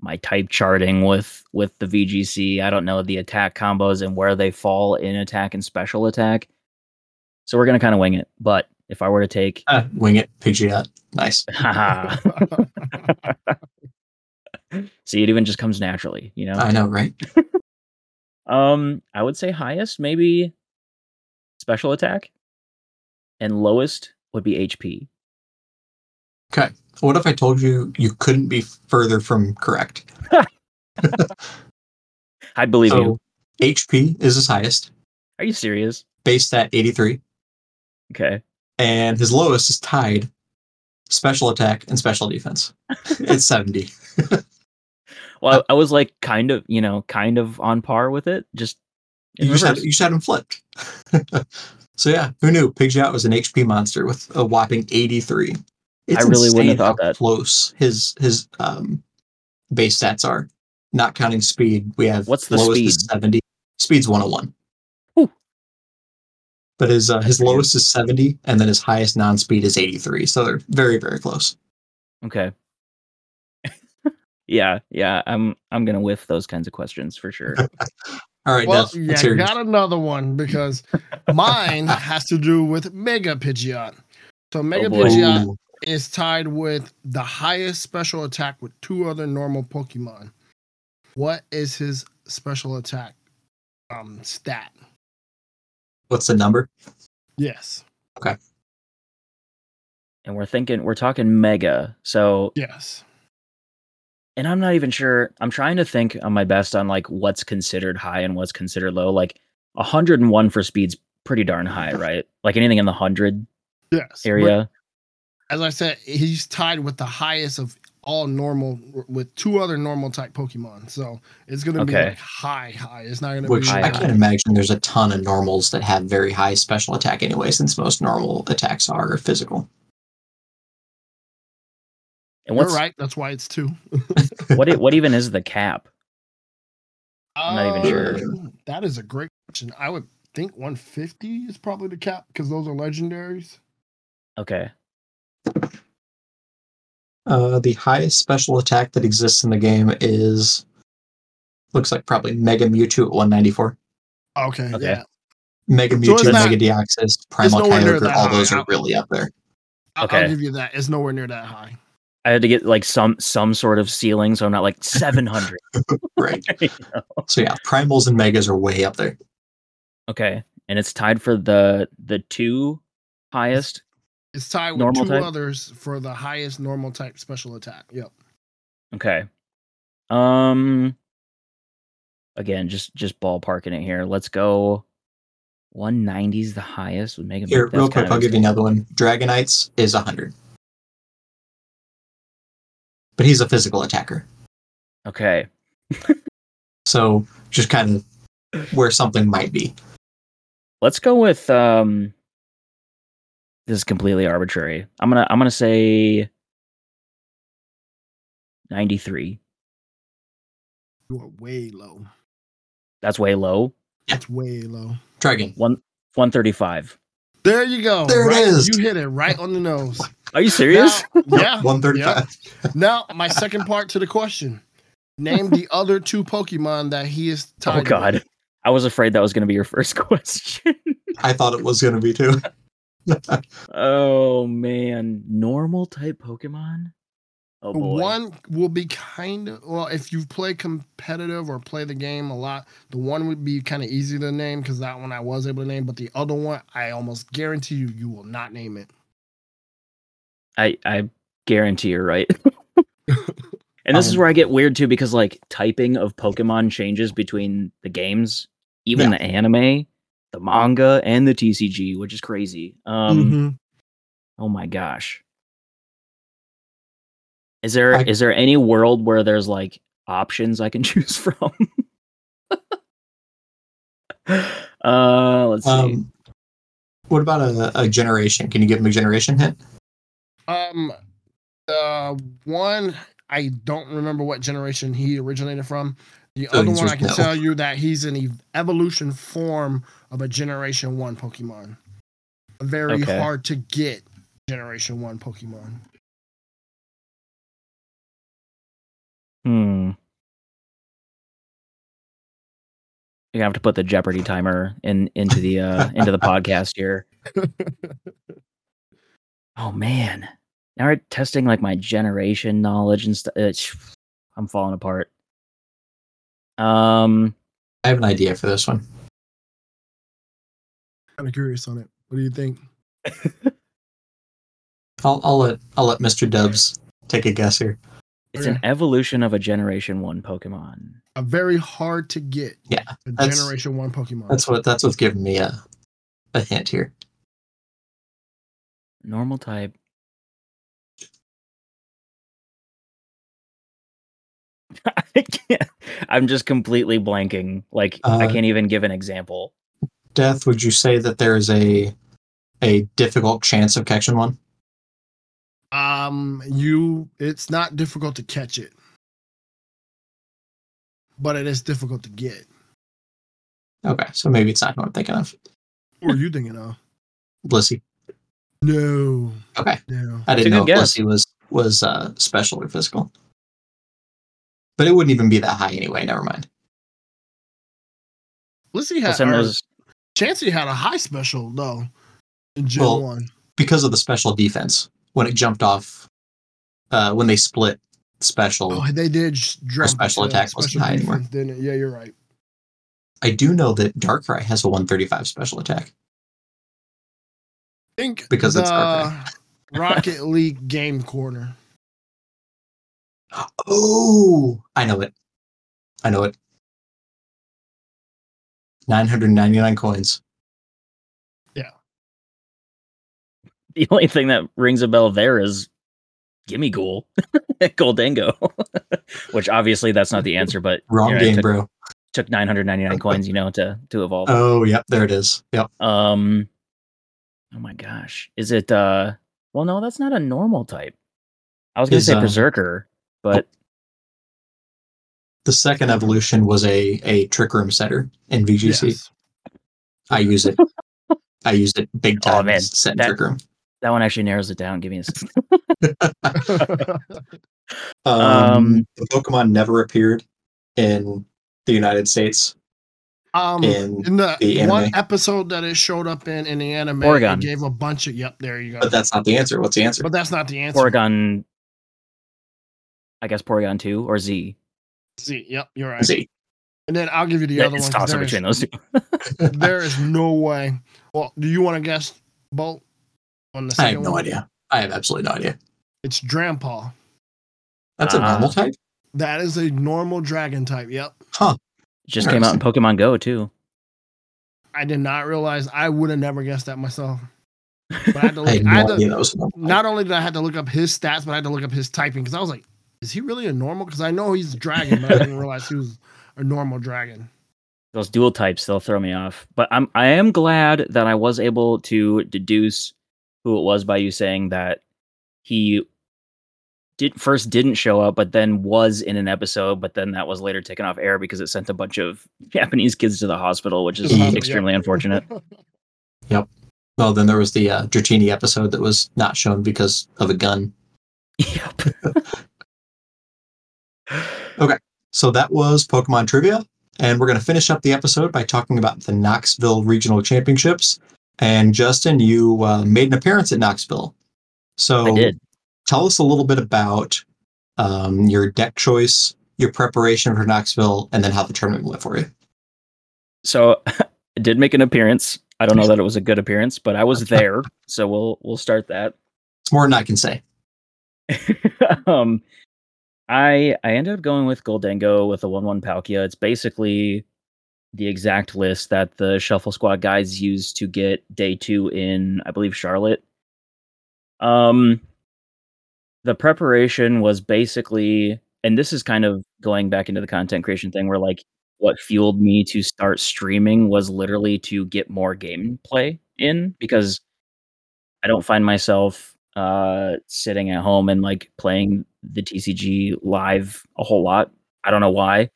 my type charting with with the VGC. I don't know the attack combos and where they fall in attack and special attack. So we're gonna kind of wing it. But if I were to take,
Uh, wing it, Pidgeot. Nice.
See, it even just comes naturally, you know.
I know, right?
Um, I would say highest maybe special attack, and lowest would be HP.
Okay. What if I told you you couldn't be further from correct?
I believe you.
HP is his highest,
Are you serious?
based at 83,
Okay.
and his lowest is tied special attack and special defense. it's 70.
Well, I, I was like kind of, you know, kind of on par with it. Just
You just, had, you just had him flipped. so yeah, who knew? Pidgeot was an HP monster with a whopping 83. It's
I really wouldn't
insane
have thought
how
that.
close his his um base stats are. Not counting speed, we have
What's the
lowest is
speed?
70. Speed's 101.
Whew.
But his uh, his
pretty
lowest is 70, and then his highest non-speed is 83. So they're very very close.
Okay. yeah, yeah. I'm I'm gonna whiff those kinds of questions for sure.
All right,
well,
Dev,
yeah,
let's hear yours.
got another one because mine has to do with Mega Pidgeot. So Mega
boy.
Pidgeot
Ooh,
is tied with the highest special attack with two other normal Pokemon. What is his special attack um stat?
what's the number?
Yes. Okay.
And we're thinking we're talking mega. So
Yes.
and I'm not even sure. I'm trying to think on my best on like what's considered high and what's considered low. Like 101 for speed's pretty darn high, right? Like anything in the hundred
Yes. But
area.
As I said, he's tied with the highest of all normal with two other normal type Pokemon. So it's gonna be like high, high. It's not gonna
Which
be
High,
I
high.
can't imagine there's a ton of normals that have very high special attack anyway, since most normal attacks are physical.
And
You're right. That's why it's two.
what e- what even is the cap? I'm not even sure.
Um, That is a great question. I would think 150 is probably the cap because those are legendaries.
Okay.
Uh, the highest special attack that exists in the game is looks like probably Mega Mewtwo at 194.
Okay,
Okay.
yeah.
Mega
So it's
Mewtwo, Mega Deoxys, Primal
nowhere near
Kyogre, all
high.
those are really up there.
I'll,
Okay.
I'll give you that. It's nowhere near that high.
I had to get like some some sort of ceiling, so I'm not like 700.
Right.
you know?
So yeah, Primals and Megas are way up there.
Okay, and it's tied for the the two highest.
It's tied with
Normal
two
type?
others for the highest normal type special attack. Yep.
Okay. Um. Again, just just ballparking it here. Let's go. 190 is the highest with Mega.
Here, real quick, I'll give you another one. Dragonites is 100. But he's a physical attacker.
Okay.
So just kind of where something might be.
Let's go with um. This is completely arbitrary. I'm gonna I'm gonna say 93.
You are way low.
That's way low.
That's way low.
Dragon.
One 135.
There you go.
There it
Right-
is.
You hit it right on the nose.
Are you serious?
Now, yeah.
135.
Now, my second part to the question. Name the other two Pokemon that he is oh, tied
oh
with.
God. I was afraid that was gonna be your first question.
I thought it was going to be too.
Oh man, normal type Pokemon. Oh boy.
One will be kind of well if you play competitive or play the game a lot. The one would be kind of easy to name because that one I was able to name, but the other one I almost guarantee you you will not name it.
I I guarantee you're right. and this is
Um,
where I get weird too because like typing of Pokemon changes between the games, even
Yeah.
the anime, the manga, and the TCG, which is crazy. Um
Mhm.
oh my gosh. Is there is
I-
there any world where there's like options I can choose from? uh let's see.
Um, what about a, a generation? Can you give him a generation hint?
Um, the one I don't remember what generation he originated from. The
So
other one I can
no.
tell you that he's an ev- evolution form of a Generation One Pokemon. A very
Okay.
hard to get Generation One Pokemon.
Hmm. You're gonna have to put the Jeopardy timer in into the uh into the podcast here. Oh man. Now we're testing like my generation knowledge and stuff. I'm falling apart. Um
I have an idea for this one.
Kind of curious on it. What do you think?
I'll, I'll let I'll let Mr. Dubs take a guess here.
it's an evolution of a generation 1 Pokemon.
A very hard to get.
Yeah,
A Generation One Pokemon.
That's what that's what's giving me a a hint here.
Normal type. I can't, I'm just completely blanking. Like I
Uh,
can't even give an example.
Death, would you say that there is a a difficult chance of catching one?
Um, you. It's not difficult to catch it, but it is difficult to get.
Okay, so maybe it's not who I'm thinking of.
What are you thinking of?
Blissey.
No.
Okay.
No.
I didn't know if
good guess.
Blissey was was uh, special or physical. But it wouldn't even be that high anyway. Never mind.
Lissy
We'll
Chansey had a high special though in Gen
Well,
One.
Because of the special defense when it jumped off, uh, when they split special.
Oh, they did
special
to
attack wasn't high anymore.
Yeah, you're right.
I do know that Darkrai has a 135 special attack.
I think
Because it's Darkrai.
Rocket League game corner.
Oh, I know it. I know it. 999 coins. Yeah.
The only thing that rings a bell there is Gimmighoul Gholdengo which obviously that's not the answer but
Wrong
you know,
game,
took,
bro.
took 999 coins you know to to evolve
Oh, yep, there it is. Yep.
um oh my gosh is it uh well no that's not a normal type i was gonna
Is,
say
um,
berserker but
The second evolution was a a trick room setter in VGC.
Yes.
I use it. I used it big
Oh,
time.
man,
set
that-
trick room.
that one actually narrows it down give me a second
Um,
Um,
the Pokemon never appeared in the United States.
um,
In
in the,
the
one episode that it showed up in in the anime,
Porygon.
it gave a bunch of. Yep, there you go.
But that's not the answer. What's the answer?
But that's not the answer.
porygon i guess porygon 2 or z
Z. Yep, you're right.
Z.
And then I'll give you the
Yeah,
other
it's
one. 'cause
toss up
there is-
between those two
there is no way. Well, do you want to guess, Bolt? On the
I have no
one?
idea. I have absolutely no idea.
It's Drampa.
That's a
Ah.
normal type.
That is a normal dragon type. Yep. Huh.
Just came out in pokemon go too
I did not realize. I would have never guessed that myself. But I had to
I
look.
had
I had to-
that was a normal type.
not only did I have to look up his stats, but I had to look up his typing because I was like, is he really a normal? Because I know he's a dragon, but I didn't realize he was a normal dragon.
those dual types they'll throw me off but i'm i am glad that i was able to deduce who it was by you saying that he did first didn't show up but then was in an episode but then that was later taken off air because it sent a bunch of japanese kids to the hospital which is extremely unfortunate Yep.
Well, then there was the uh, Dratini episode that was not shown because of a gun.
yep
So that was Pokemon trivia, and we're going to finish up the episode by talking about the Knoxville Regional Championships. And Justin, you uh, made an appearance at Knoxville. So tell us a little bit about um, your deck choice, your preparation for Knoxville, and then how the tournament went for you.
so i did make an appearance i don't know that it was a good appearance but i was there so we'll we'll start that
It's more than I can say.
um I I ended up going with Gholdengo with a one one Palkia. It's basically the exact list that the Shuffle Squad guys used to get day two in I believe Charlotte. Um the preparation was basically and this is kind of going back into the content creation thing where like what fueled me to start streaming was literally to get more gameplay in because I don't find myself uh sitting at home and like playing the TCG live a whole lot. I don't know why,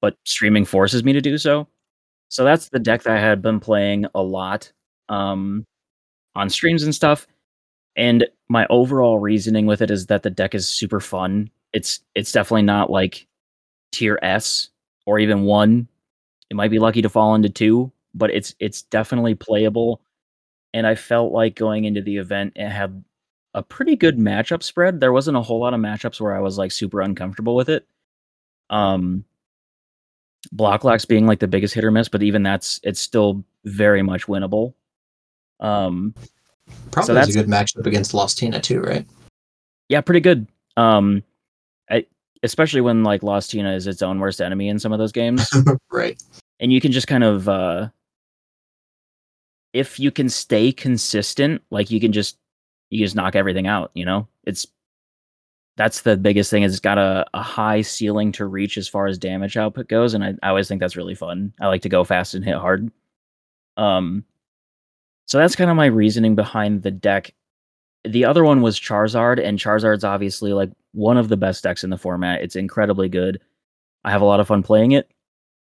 but streaming forces me to do so. So that's the deck that I had been playing a lot um on streams and stuff. And my overall reasoning with it is that the deck is super fun. It's it's definitely not like tier S or even 1. It might be lucky to fall into 2, but it's it's definitely playable and I felt like going into the event it had a pretty good matchup spread. There wasn't a whole lot of matchups where I was like super uncomfortable with it. Um Blocklax being like the biggest hit or miss, but even that's it's still very much winnable. Um
Probably
that's-
a good matchup against Lostina too, right?
yeah, pretty good. Um I, especially when like Lostina is its own worst enemy in some of those games.
right.
and you can just kind of uh if you can stay consistent like you can just you just knock everything out you know? It's that's the biggest thing is it's got a, a high ceiling to reach as far as damage output goes and I, I always think that's really fun. I like to go fast and hit hard. Um so that's kind of my reasoning behind the deck. The other one was charizard and charizard's obviously like one of the best decks in the format. It's incredibly good. I have a lot of fun playing it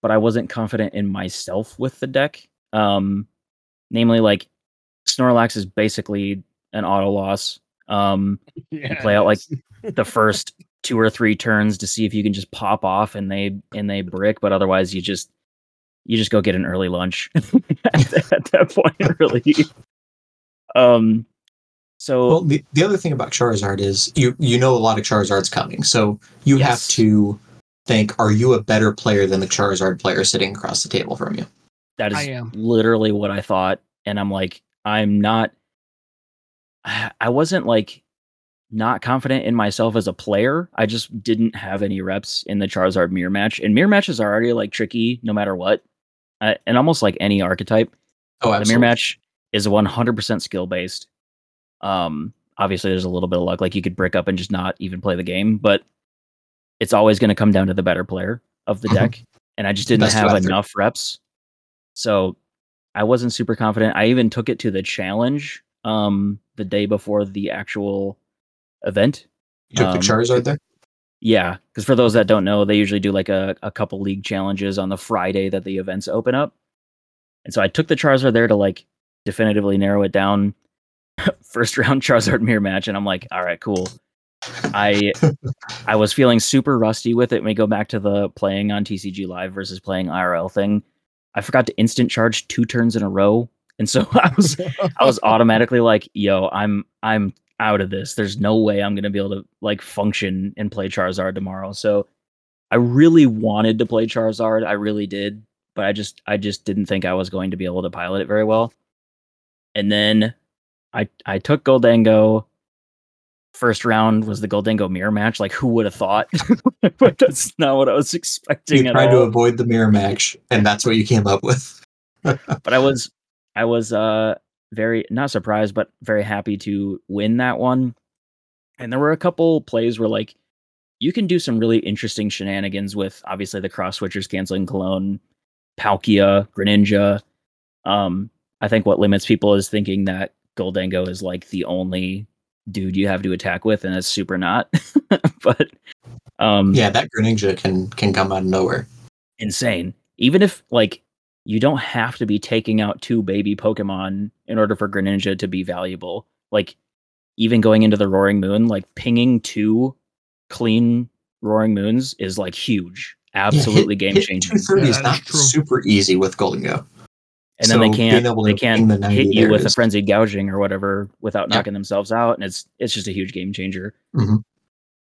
but I wasn't confident in myself with the deck. Um, namely, like Snorlax is basically an auto loss. Um,
Yeah,
play out like- the first two or three turns to see if you can just pop off and they and they brick, but otherwise you just you just go get an early lunch at, at that point, really. Um, so
Well, the, the other thing about Charizard is you you know a lot of Charizard's coming, so you have to think: Are you a better player than the Charizard player sitting across the table from you?
That is
I am.
literally what I thought. And I'm like, I'm not, I wasn't like not confident in myself as a player. I just didn't have any reps in the Charizard mirror match. And mirror matches are already like tricky no matter what. Uh, and almost like any archetype,
Oh, absolutely.
the mirror match is 100% skill based. Um, obviously, there's a little bit of luck. Like you could brick up and just not even play the game, but it's always going to come down to the better player of the deck. And I just didn't
Best
have enough reps. So I wasn't super confident. I even took it to the challenge um, the day before the actual event.
You took
um,
the Charizard there.
Yeah, because for those that don't know, they usually do like a, a couple league challenges on the Friday that the events open up. And so I took the Charizard there to like definitively narrow it down. First round Charizard mirror match, and I'm like, all right, cool. I I was feeling super rusty with it when we go back to the playing on TCG Live versus playing IRL thing. I forgot to instant charge two turns in a row. And so I was I was automatically like, yo, I'm I'm out of this. There's no way I'm gonna be able to like function and play Charizard tomorrow. So I really wanted to play Charizard. I really did, but I just I just didn't think I was going to be able to pilot it very well. And then I I took Gholdengo. First round was the Gholdengo mirror match. Like who would have thought? but that's not what I was expecting
You
at
tried to avoid the mirror match, and that's what you came up with.
but I was I was uh very not surprised but very happy to win that one. And there were a couple plays where like you can do some really interesting shenanigans with obviously the cross switchers canceling cologne, Palkia, Greninja. Um I think what limits people is thinking that Gholdengo is like the only dude you have to attack with and it's super not. but um
Yeah, that Greninja can can come out of nowhere.
insane. Even if like you don't have to be taking out two baby Pokemon in order for Greninja to be valuable. Like even going into the Roaring Moon, like pinging two clean Roaring Moons is like huge, absolutely game changing.
Two thirty
Yeah,
is not
true.
super easy with Gholdengo.
And then they
so being
can't they can't
the
hit you
there
with a
is-
frenzied gouging or whatever without
Yeah.
knocking themselves out, and it's it's just a huge game changer.
Mhm.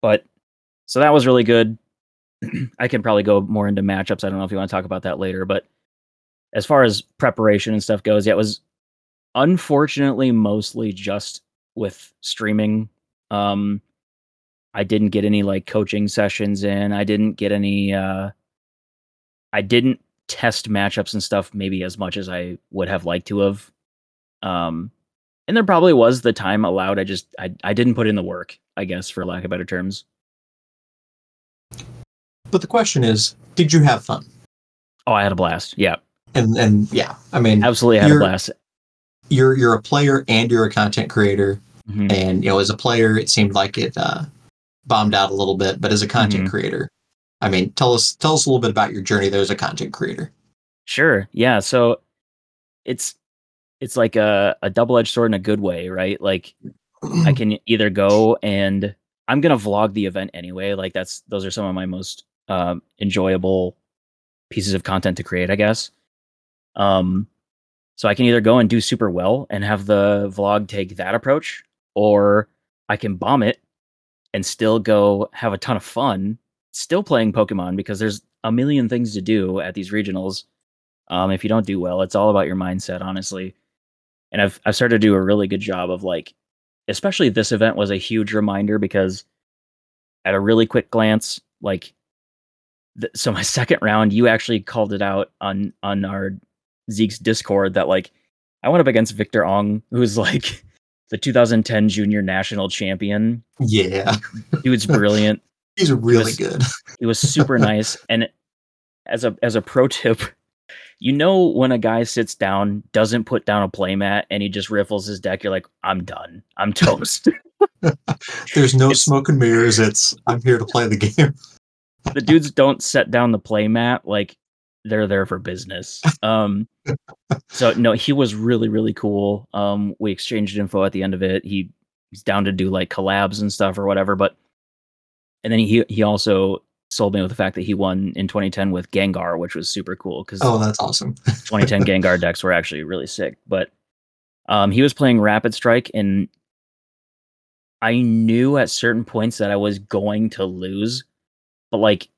But so that was really good. I can probably go more into matchups. I don't know if you want to talk about that later, but as far as preparation and stuff goes, yeah, it was unfortunately mostly just with streaming. Um, I didn't get any like coaching sessions in. I didn't get any. Uh, I didn't test matchups and stuff maybe as much as I would have liked to have. Um, and there probably was the time allowed. I just I I didn't put in the work. I guess for lack of better terms.
But the question is, did you have fun?
Oh, I had a blast. Yeah,
And and yeah, I mean,
absolutely had a blast.
you're you're a player and you're a content creator.
Mhm.
And you know, as a player, it seemed like it uh, bombed out a little bit. But as a content
Mhm.
creator, I mean, tell us tell us a little bit about your journey there as a content creator.
Sure. Yeah. So it's it's like a, a double edged sword in a good way, right? Like I can either go and I'm gonna vlog the event anyway. Like that's those are some of my most um, enjoyable pieces of content to create, I guess. Um, So I can either go and do super well and have the vlog take that approach, or I can bomb it and still go have a ton of fun, still playing Pokemon because there's a million things to do at these regionals. Um, if you don't do well, it's all about your mindset, honestly. And I've I've started to do a really good job of like, especially this event was a huge reminder because at a really quick glance, like, th- so my second round, you actually called it out on on our Zeke's Discord that like I went up against Victor Ong, who's like the 2010 junior national champion.
Yeah.
Dude's brilliant.
He's really
was-
good.
He was super nice. And as a as a pro tip, you know when a guy sits down, doesn't put down a playmat, and he just riffles his deck, you're like, I'm done. I'm toast.
There's no
It's-
smoke and mirrors. It's I'm here to play the game.
the dudes don't set down the playmat like they're there for business. Um so no, he was really, really cool. Um we exchanged info at the end of it. He he's down to do like collabs and stuff or whatever, but and then he he also sold me with the fact that he won in 2010 with Gengar, which was super cool because
Oh, that's awesome.
2010 Gengar decks were actually really sick. But um, he was playing Rapid Strike, and I knew at certain points that I was going to lose. But like,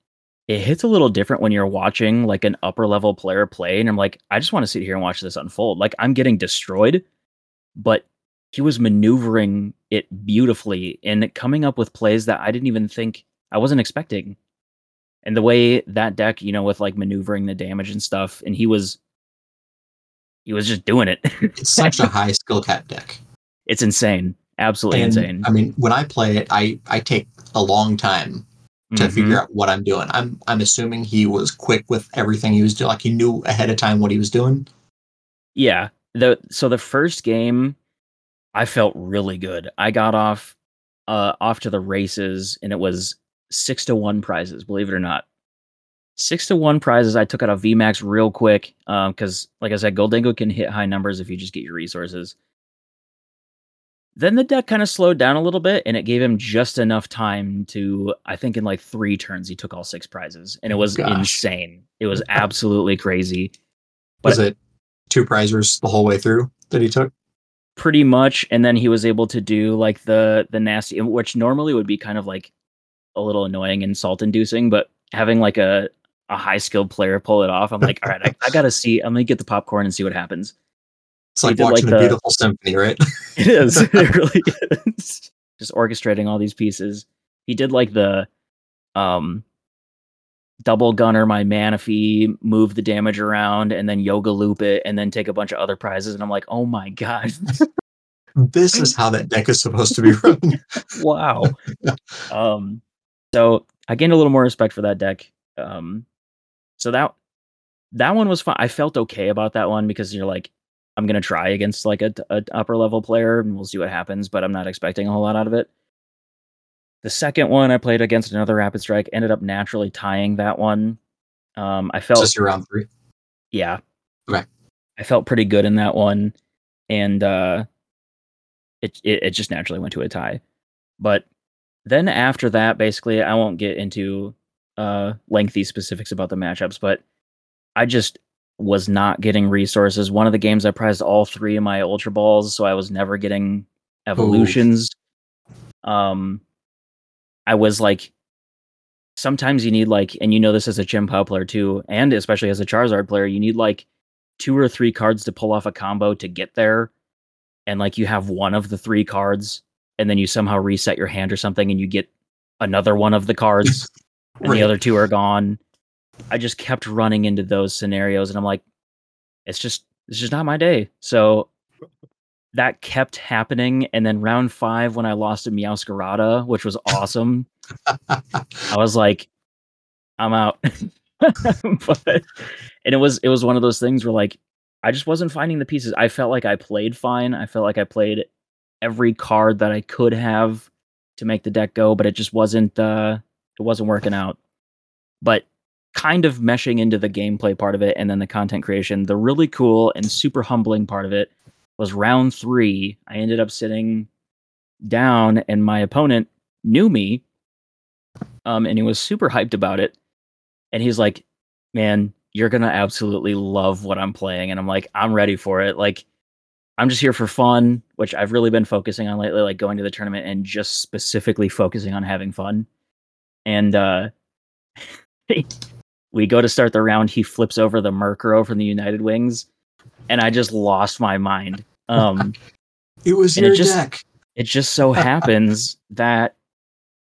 it hits a little different when you're watching like an upper level player play, and I'm like, I just want to sit here and watch this unfold. Like, I'm getting destroyed, but he was maneuvering it beautifully and coming up with plays that I didn't even think I wasn't expecting. And the way that deck, you know, with like maneuvering the damage and stuff, and he was he was just doing it.
It's such a high skill cap deck.
it's insane. Absolutely
And
insane.
I mean, when I play it, I I take a long time to
Mhm.
figure out what I'm doing. I'm I'm assuming he was quick with everything he was doing. Like he knew ahead of time what he was doing.
Yeah. The so the first game I felt really good. I got off uh off to the races and it was 6 to 1 prizes, believe it or not. 6 to 1 prizes. I took out a VMAX real quick um cuz like I said Gholdengo can hit high numbers if you just get your resources. Then the deck kind of slowed down a little bit and it gave him just enough time to I think in like 3 turns he took all 6 prizes and it was
Gosh.
insane. It was absolutely crazy.
Was it two prizers the whole way through that he took?
pretty much and then he was able to do like the the nasty which normally would be kind of like a little annoying and salt inducing but having like a a high skilled player pull it off i'm like all right I, I gotta see i'm gonna get the popcorn and see what happens
It's like
like,
watching
the-
a beautiful symphony, right?
it is it really is just orchestrating all these pieces he did like the um double gunner my manaphy move the damage around and then yoga loop it and then take a bunch of other prizes and i'm like oh my god
this is how that deck is supposed to be run.
wow. um, so I gained a little more respect for that deck. Um, so that that one was fun. I felt okay about that one because you're like, I'm gonna try against like a, a upper level player and we'll see what happens, but I'm not expecting a whole lot out of it. The second one I played against another rapid strike ended up naturally tying that one. Um, I felt
Just your round three.
yeah.
Okay.
I felt pretty good in that one, and uh, it, it it just naturally went to a tie. But then after that, basically, I won't get into uh lengthy specifics about the matchups, but I just was not getting resources. One of the games I prized all three of my ultra balls, so I was never getting evolutions. Um, I was like, sometimes you need like, and you know this as a Chimpa player too, and especially as a Charizard player, you need like two or three cards to pull off a combo to get there, and like you have one of the three cards, and then you somehow reset your hand or something, and you get another one of the cards, and
Right.
the other two are gone. I just kept running into those scenarios, and I'm like, it's just it's just not my day. So that kept happening, and then round five when I lost to Meowscarada, which was awesome. I was like, I'm out. but and it was it was one of those things where like I just wasn't finding the pieces. I felt like I played fine. I felt like I played every card that I could have to make the deck go, but it just wasn't uh it wasn't working out. But kind of meshing into the gameplay part of it and then the content creation, the really cool and super humbling part of it was round 3. I ended up sitting down and my opponent knew me um, and he was super hyped about it. And he's like, "Man, you're gonna absolutely love what I'm playing, and I'm like, I'm ready for it. Like, I'm just here for fun, which I've really been focusing on lately, like going to the tournament and just specifically focusing on having fun. And uh we go to start the round, he flips over the Murkrow from the United Wings, and I just lost my mind. Um
It was
And it
your
just-
deck.
it just so happens that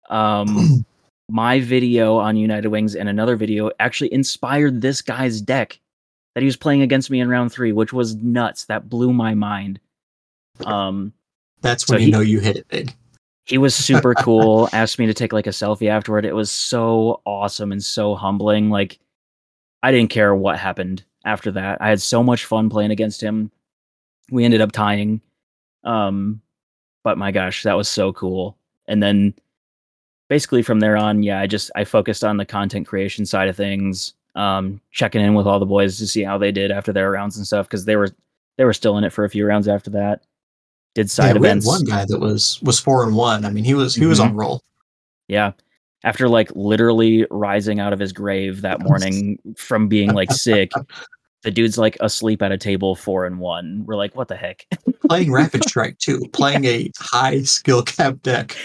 um my video on United Wings and another video actually inspired this guy's deck that he was playing against me in round three, which was nuts. That blew my mind. Um
That's
So
when you
he-
know you hit it big.
He was super cool asked me to take like a selfie afterward. It was so awesome and so humbling like i didn't care what happened after that. I had so much fun playing against him. We ended up tying um but my gosh that was so cool. And then basically from there on yeah i just i focused on the content creation side of things um checking in with all the boys to see how they did after their rounds and stuff because they were they were still in it for a few rounds after that did side
yeah, we had
events
one guy that was was four and one. I mean, he was he was
Mhm.
on roll.
Yeah. After like literally rising out of his grave that morning from being like sick, the dude's like asleep at a table four and one. We're like, what the heck?
Playing Rapid Strike too, playing a high skill cap deck.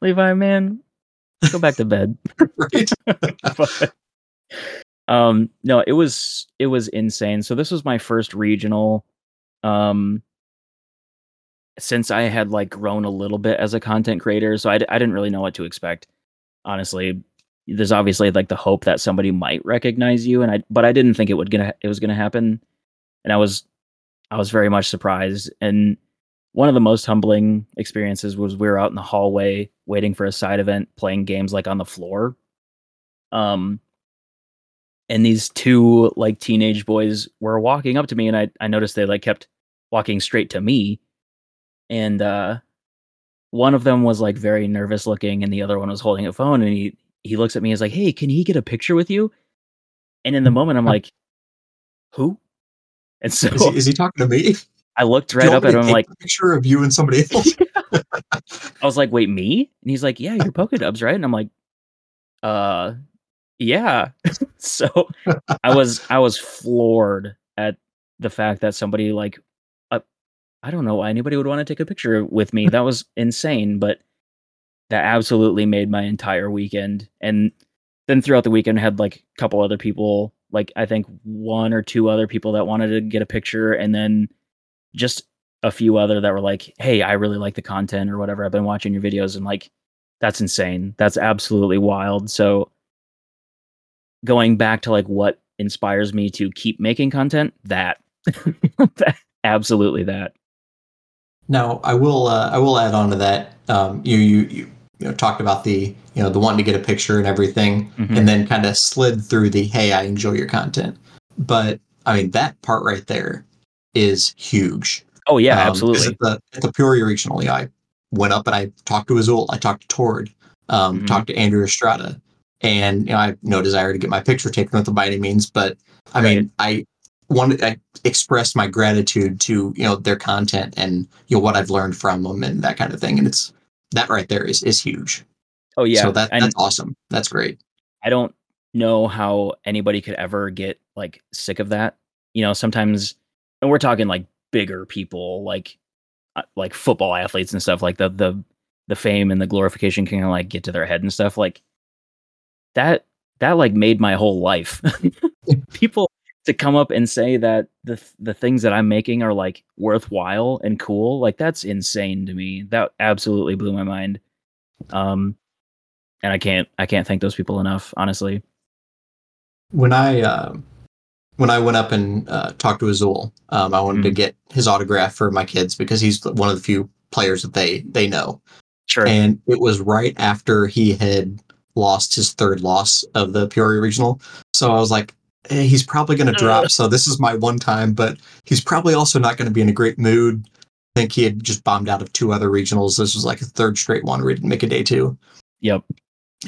Levi, man, go back to bed.
Right?
But, um, no, it was it was insane. So this was my first regional. Um, since I had like grown a little bit as a content creator, so I, d- I didn't really know what to expect. Honestly, there's obviously like the hope that somebody might recognize you, and I but I didn't think it would gonna it was gonna happen, and I was I was very much surprised. And one of the most humbling experiences was we were out in the hallway waiting for a side event, playing games like on the floor. Um, and these two like teenage boys were walking up to me, and I I noticed they like kept walking straight to me, and uh, one of them was like very nervous looking, and the other one was holding a phone, and he he looks at me and is like, "Hey, can he get a picture with you?" And in the moment, I'm like, "Who?" And so
Is he, is he talking to me?
I looked right up at him, like,
a picture of you and somebody else.
I was like, "Wait, me?" And he's like, "Yeah, you're PokeDubz, right?" And I'm like, "Uh, yeah." so I was I was floored at the fact that somebody like, I don't know why anybody would want to take a picture with me. That was insane, but that absolutely made my entire weekend. And then throughout the weekend, I had like a couple other people, like I think one or two other people that wanted to get a picture, and then just a few other that were like, "Hey, I really like the content or whatever. I've been watching your videos." And like, that's insane. That's absolutely wild. So going back to like what inspires me to keep making content, that, that absolutely that.
Now, I will uh, I will add on to that. Um, you, you you you know talked about the you know the wanting to get a picture and everything,
Mhm.
and then kind of slid through the hey, I enjoy your content. But I mean that part right there is huge.
Oh yeah,
Um,
absolutely.
At the, at the Peoria Regional, know, I went up and I talked to Azul, I talked to Tord, um,
Mhm.
talked to Andrew Estrada, and you know, I have no desire to get my picture taken with them by any means, but I mean, I wanted, I expressed my gratitude to you know their content and you know what I've learned from them and that kind of thing, and it's that right there is is huge.
Oh yeah,
so that
and
that's awesome. That's great.
I don't know how anybody could ever get like sick of that. You know, sometimes, and we're talking like bigger people, like uh, like football athletes and stuff. Like the the the fame and the glorification can like get to their head and stuff. Like that that like made my whole life. people to come up and say that the the things that I'm making are like worthwhile and cool. Like that's insane to me. That absolutely blew my mind. Um, and I can't I can't thank those people enough. Honestly.
when I uh, when I went up and uh, talked to Azul, um, I wanted to
Mhm.
get his autograph for my kids because he's one of the few players that they they know.
Sure.
And it was right after he had lost his third loss of the Peoria Regional. So I was like, Eh, he's probably going to uh. drop. So this is my one time, but he's probably also not going to be in a great mood. I think he had just bombed out of two other regionals. This was like a third straight one where he didn't make a day two
Yep.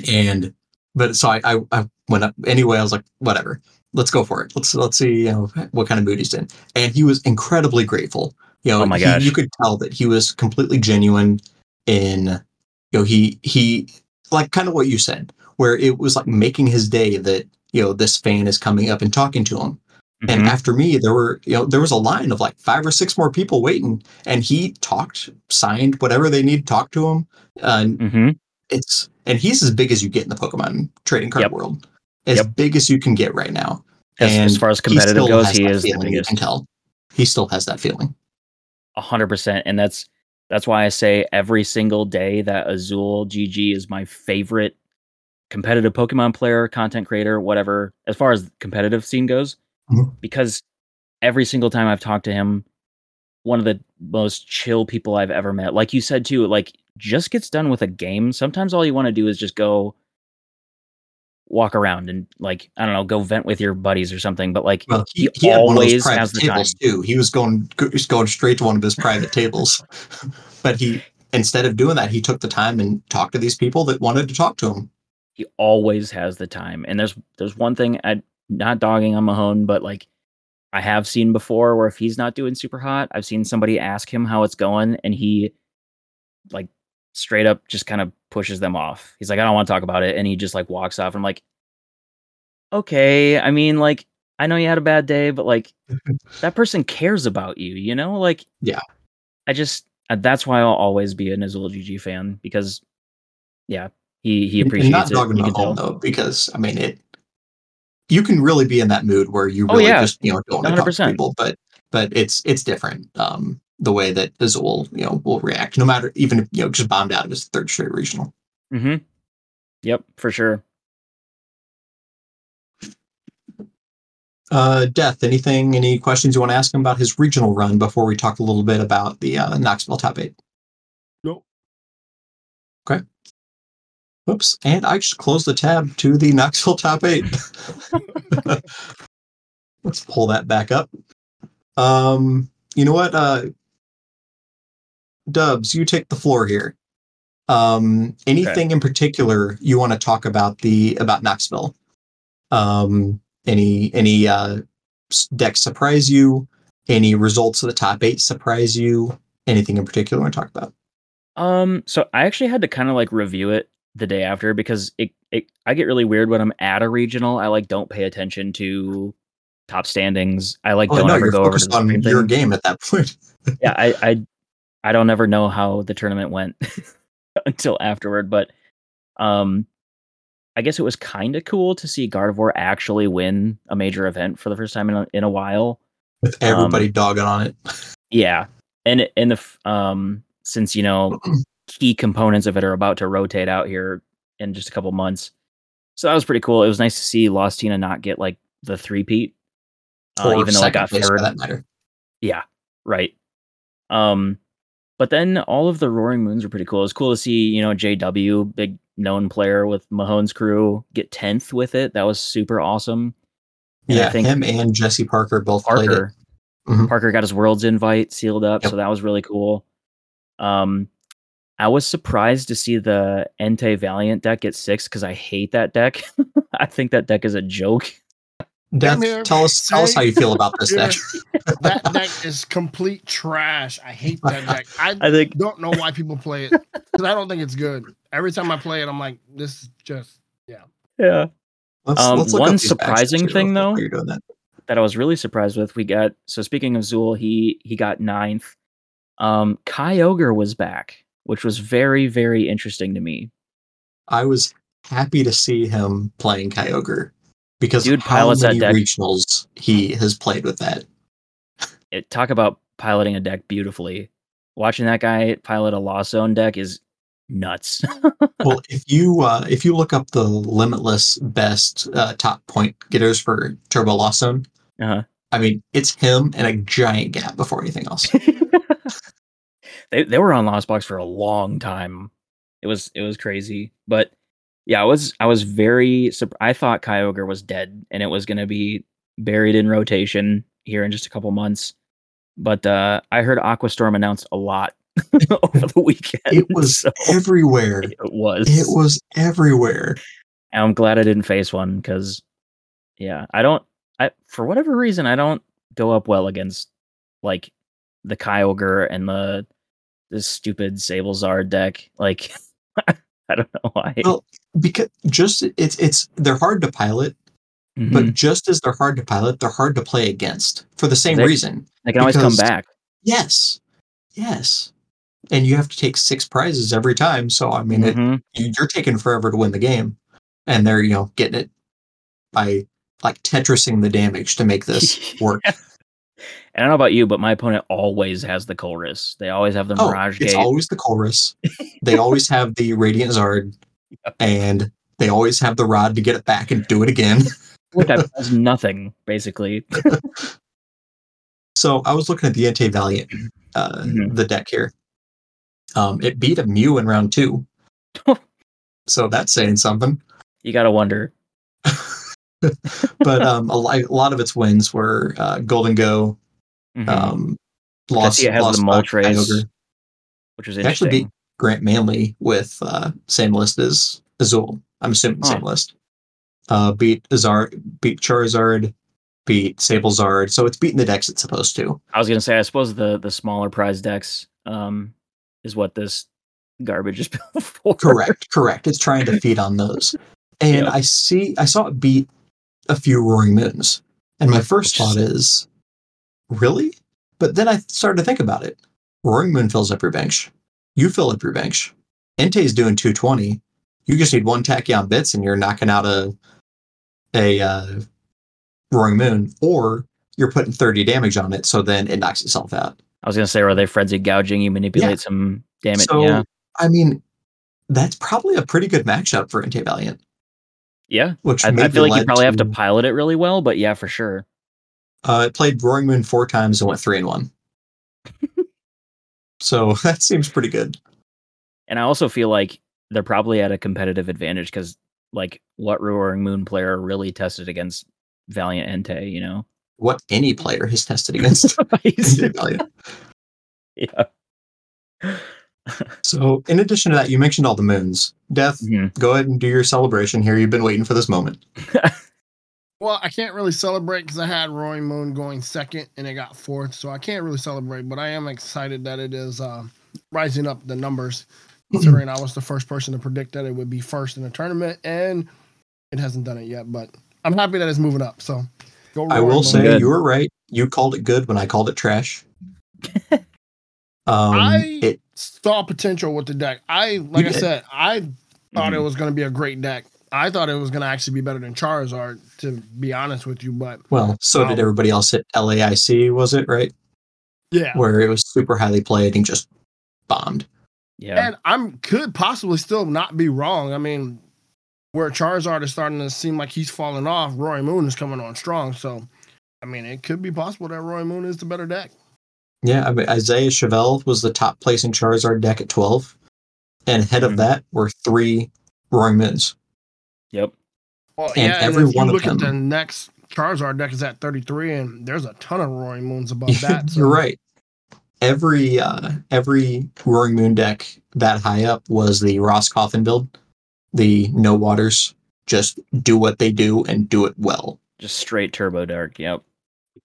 and but so I, I I went up anyway. I was like, whatever, let's go for it. Let's let's see you know what kind of mood he's in. And he was incredibly grateful. You know,
Oh my
he-
gosh.
you could tell that he was completely genuine in you know he he like kind of what you said, where it was like making his day that you know this fan is coming up and talking to him. And
Mhm.
after me, there were you know there was a line of like five or six more people waiting, and he talked, signed whatever they need to talk to him. Uh, and
Mhm.
it's and he's as big as you get in the Pokemon trading card
Yep.
world, as
Yep.
big as you can get right now.
As, as far as competitive
still
goes, he is the
feeling, You
biggest.
can tell he still has that feeling.
A hundred percent, and that's that's why I say every single day that Azul GG is my favorite competitive Pokemon player, content creator, whatever, as far as competitive scene goes,
Mhm.
because every single time I've talked to him, one of the most chill people I've ever met. Like you said too, like just gets done with a game. Sometimes all you want to do is just go walk around and like I don't know, go vent with your buddies or something. But like
Well, he,
He
he had one of those
always
private
has the
tables too. He was going he was going straight to one of his private tables, but he instead of doing that, he took the time and talked to these people that wanted to talk to him.
He always has the time. And there's there's one thing I not dogging on Mahone, but like I have seen before where if he's not doing super hot, I've seen somebody ask him how it's going and he like straight up just kind of pushes them off. He's like, I don't want to talk about it. And he just like walks off. I'm like, okay. I mean, like, I know you had a bad day, but like that person cares about you, you know? Like,
Yeah.
I just uh, that's why I'll always be an Azul GG fan because yeah, he he appreciates
and not
it.
dogging
You
on
can tell.
home though, because I mean it. You can really be in that mood where you
Oh,
really
yeah.
just you know don't want to talk to people, but but it's it's different. Um, the way that Azul you know will react, no matter even if you know just bombed out of his third straight regional.
Mm-hmm. Yep, for sure.
Uh, Death, anything, any questions you want to ask him about his regional run before we talk a little bit about the uh, Knoxville top eight? Oops, and I just closed the tab to the Knoxville top eight. Let's pull that back up. Um, you know what? Uh, Dubs, you take the floor here. Um, anything in particular you want to talk about the about Knoxville? Um, any any uh s- decks surprise you? Any results of the top eight surprise you? Anything in particular you want to talk about?
Um, so I actually had to kind of like review it the day after because it, it I get really weird when I'm at a regional. I like don't pay attention to top standings. I like
Oh
don't
no,
ever
you're
go over to
focused
the
on your
thing.
game at that point.
yeah, I, I I don't ever know how the tournament went until afterward, but um I guess it was kind of cool to see Gardevoir actually win a major event for the first time in a, in a while.
With
Um,
everybody dogging on it.
Yeah, and and the um since you know key components of it are about to rotate out here in just a couple months, so that was pretty cool. It was nice to see Lost Tina not get like the three peat, uh, even though I got third.
that matter.
Yeah, right. Um, but then all of the Roaring Moons were pretty cool. It was cool to see, you know, JW, big known player with Mahone's crew, get tenth with it. That was super awesome. And
yeah,
I think
him and Jesse Parker both played it.
Parker,
Mhm.
Parker got his Worlds invite sealed up,
Yep.
so that was really cool. Um, I was surprised to see the Entei Valiant deck get six because I hate that deck. I think that deck is a joke.
Death,
here.
tell us tell us how you feel about this
Yeah.
deck.
that deck is complete trash. I hate that deck. I
I think
don't know why people play it because I don't think it's good. Every time I play it, I'm like, this is just
yeah.
Let's,
Um,
let's
one surprising thing, though
you're doing that.
that I was really surprised with. We got so speaking of Azul, he he got ninth. Um, Kyogre was back, which was very very interesting to me.
I was happy to see him playing Kyogre because
Dude
how
pilots that deck.
regionals he has played with that.
It talk about piloting a deck beautifully. Watching that guy pilot a Lost Zone deck is nuts.
well, if you uh, if you look up the limitless best uh, top point getters for Turbo Lost Zone,
uh-huh.
I mean it's him and a giant gap before anything else.
they they were on Lost Box for a long time. It was it was crazy, but yeah, I was I was very I thought Kyogre was dead and it was going to be buried in rotation here in just a couple months. But uh I heard Aquastorm announced a lot over the weekend.
It was
so
everywhere.
it was.
It was everywhere.
And I'm glad I didn't face one because, yeah, I don't. I for whatever reason I don't go up well against like the Kyogre and the this stupid Sablezard deck. Like I don't know why.
Well, because just it's it's they're hard to pilot
Mhm.
but just as they're hard to pilot, they're hard to play against for the same
They-
reason.
they can always come back.
Yes, yes, and you have to take six prizes every time. So I mean, it,
Mhm.
you- you're taking forever to win the game, and they're you know getting it by like tetrising the damage to make this work.
And I don't know about you, but my opponent always has the Colress. They always have the
Oh,
Mirage
it's
Gate.
always the Colress. they always have the Radiant Zard, and they always have the rod to get it back and do it again.
Which does nothing, basically.
So I was looking at the Entei Valiant, uh,
Mhm.
the deck here. Um, it beat a Mew in round two. so that's saying something.
You gotta wonder.
But um, a lot of its wins were uh, Gholdengo,
Mhm.
um, lost,
it has
lost
the Moltres, which was
They actually beat Grant Manley with uh, same list as Azul. I'm assuming
Huh.
same list. Uh, beat Azar, beat Charizard, beat Sablezard. So it's beating the decks it's supposed to.
I was gonna say, I suppose the the smaller prize decks um is what this garbage is built for.
Correct, correct. It's trying to feed on those. And
Yep.
I see, I saw it beat a few Roaring Moons. And my first thought is, really? But then I started to think about it. Roaring Moon fills up your bench. You fill up your bench. Entei's doing 220. You just need one Tachyon bits and you're knocking out a a uh, Roaring Moon, or you're putting 30 damage on it, so then it knocks itself out.
I was gonna say, are they frenzied gouging? You manipulate some damage.
So,
yeah,
I mean, that's probably a pretty good matchup for Entei Valiant.
yeah.
Which
I, I feel like you probably have to
to-
pilot it really well, but yeah, for sure.
Uh, it played Roaring Moon four times and went three and one. so that seems pretty good.
And I also feel like they're probably at a competitive advantage because, like, what Roaring Moon player really tested against Valiant Entei? You know,
What any player has tested against Valiant.
yeah.
So, in addition to that, you mentioned all the moons. Death,
Mhm.
go ahead and do your celebration here. You've been waiting for this moment.
Well, I can't really celebrate because I had Roaring Moon going second and it got fourth, so I can't really celebrate. But I am excited that it is uh, rising up the numbers, considering I was the first person to predict that it would be first in the tournament, and it hasn't done it yet. But I'm happy that it's moving up. So, go
I will
Moon.
say
Good.
you were right. You called it good when I called it trash. um,
I-
it
saw potential with the deck. I like I said, I thought it
Mhm.
was going to be a great deck. I thought it was going to actually be better than Charizard, to be honest with you. But
well, so did
Um,
everybody else at LAIC, was it right?
yeah,
Where it was super highly played and just bombed.
Yeah.
and I'm could possibly still not be wrong. I mean, where Charizard is starting to seem like he's falling off, Roy Moon is coming on strong. So, I mean, it could be possible that Roy Moon is the better deck.
Yeah, I mean, Isaiah Chevelle was the top placing Charizard deck at 12. And ahead
Mhm.
of that were three Roaring Moons.
Yep.
Well,
And
yeah,
every
and if you
one of
look at the next Charizard deck is at 33, and there's a ton of Roaring Moons above that. So.
You're right. Every uh, every Roaring Moon deck that high up was the Ross Cawthon build. The no waters, just do what they do and do it well.
Just straight turbo dark. Yep.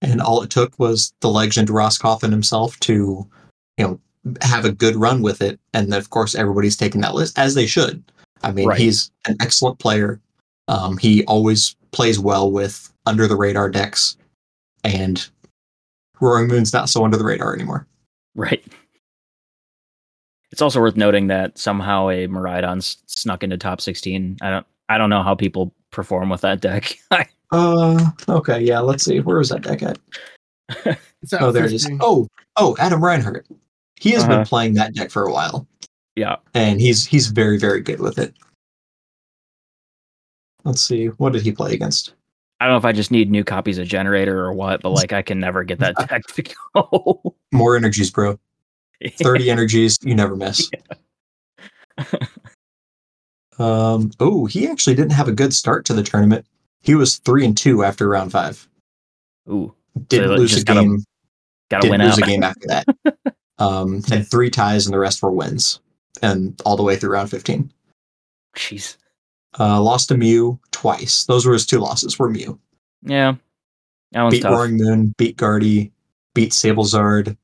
And all it took was the legend Ross Cawthon himself to, you know, have a good run with it. And then, of course, everybody's taking that list as they should. I mean,
Right.
he's an excellent player. Um, he always plays well with under the radar decks, and Roaring Moon's not so under the radar anymore.
Right. It's also worth noting that somehow a Miraidon s- snuck into top 16. I don't I don't know how people perform with that deck.
Uh, okay, yeah. Let's see. Where is that deck at? Oh, there it is. Oh, oh, Adam Reinhardt. He has been
Uh-huh.
playing that deck for a while,
yeah.
and he's he's very very good with it. Let's see. What did he play against?
I don't know if I just need new copies of Generator or what, but like I can never get that deck to go.
More energies, bro. 30 energies, you never miss. um, oh, he actually didn't have a good start to the tournament. He was three and two after round five.
Ooh,
Didn't
So,
lose a
just gotta
game.
gotta
Didn't
win
lose
out.
a game after that. um, had three ties and the rest were wins, and all the way through round fifteen.
Jeez.
Uh, lost to Mew twice. Those were his two losses. Were Mew
Yeah. That
beat
tough.
Roaring Moon, beat Gardy, beat Sablezard,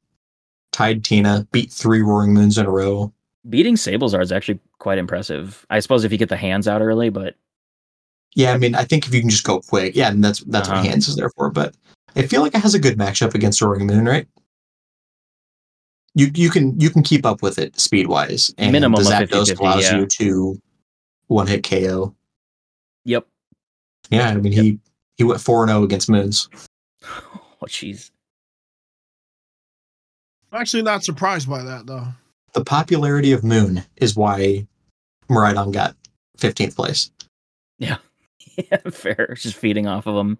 tied Tina, beat three Roaring Moons in a row.
Beating Sablezard is actually quite impressive. I suppose if you get the hands out early, but
Yeah, I mean, I think if you can just go quick, yeah, and that's that's
Uh-huh.
what hands is there for. But I feel like it has a good matchup against Roaring Moon, right? You you can you can keep up with it speed wise, and
Minimum
the
of
Zapdos
50-50,
allows
yeah.
you to one hit KO.
Yep.
Yeah, I mean he he went four and zero against Moons.
Oh, jeez.
I'm actually not surprised by that though.
The popularity of Moon is why Miraidon got fifteenth place.
Yeah, Yeah, fair. Just feeding off of him.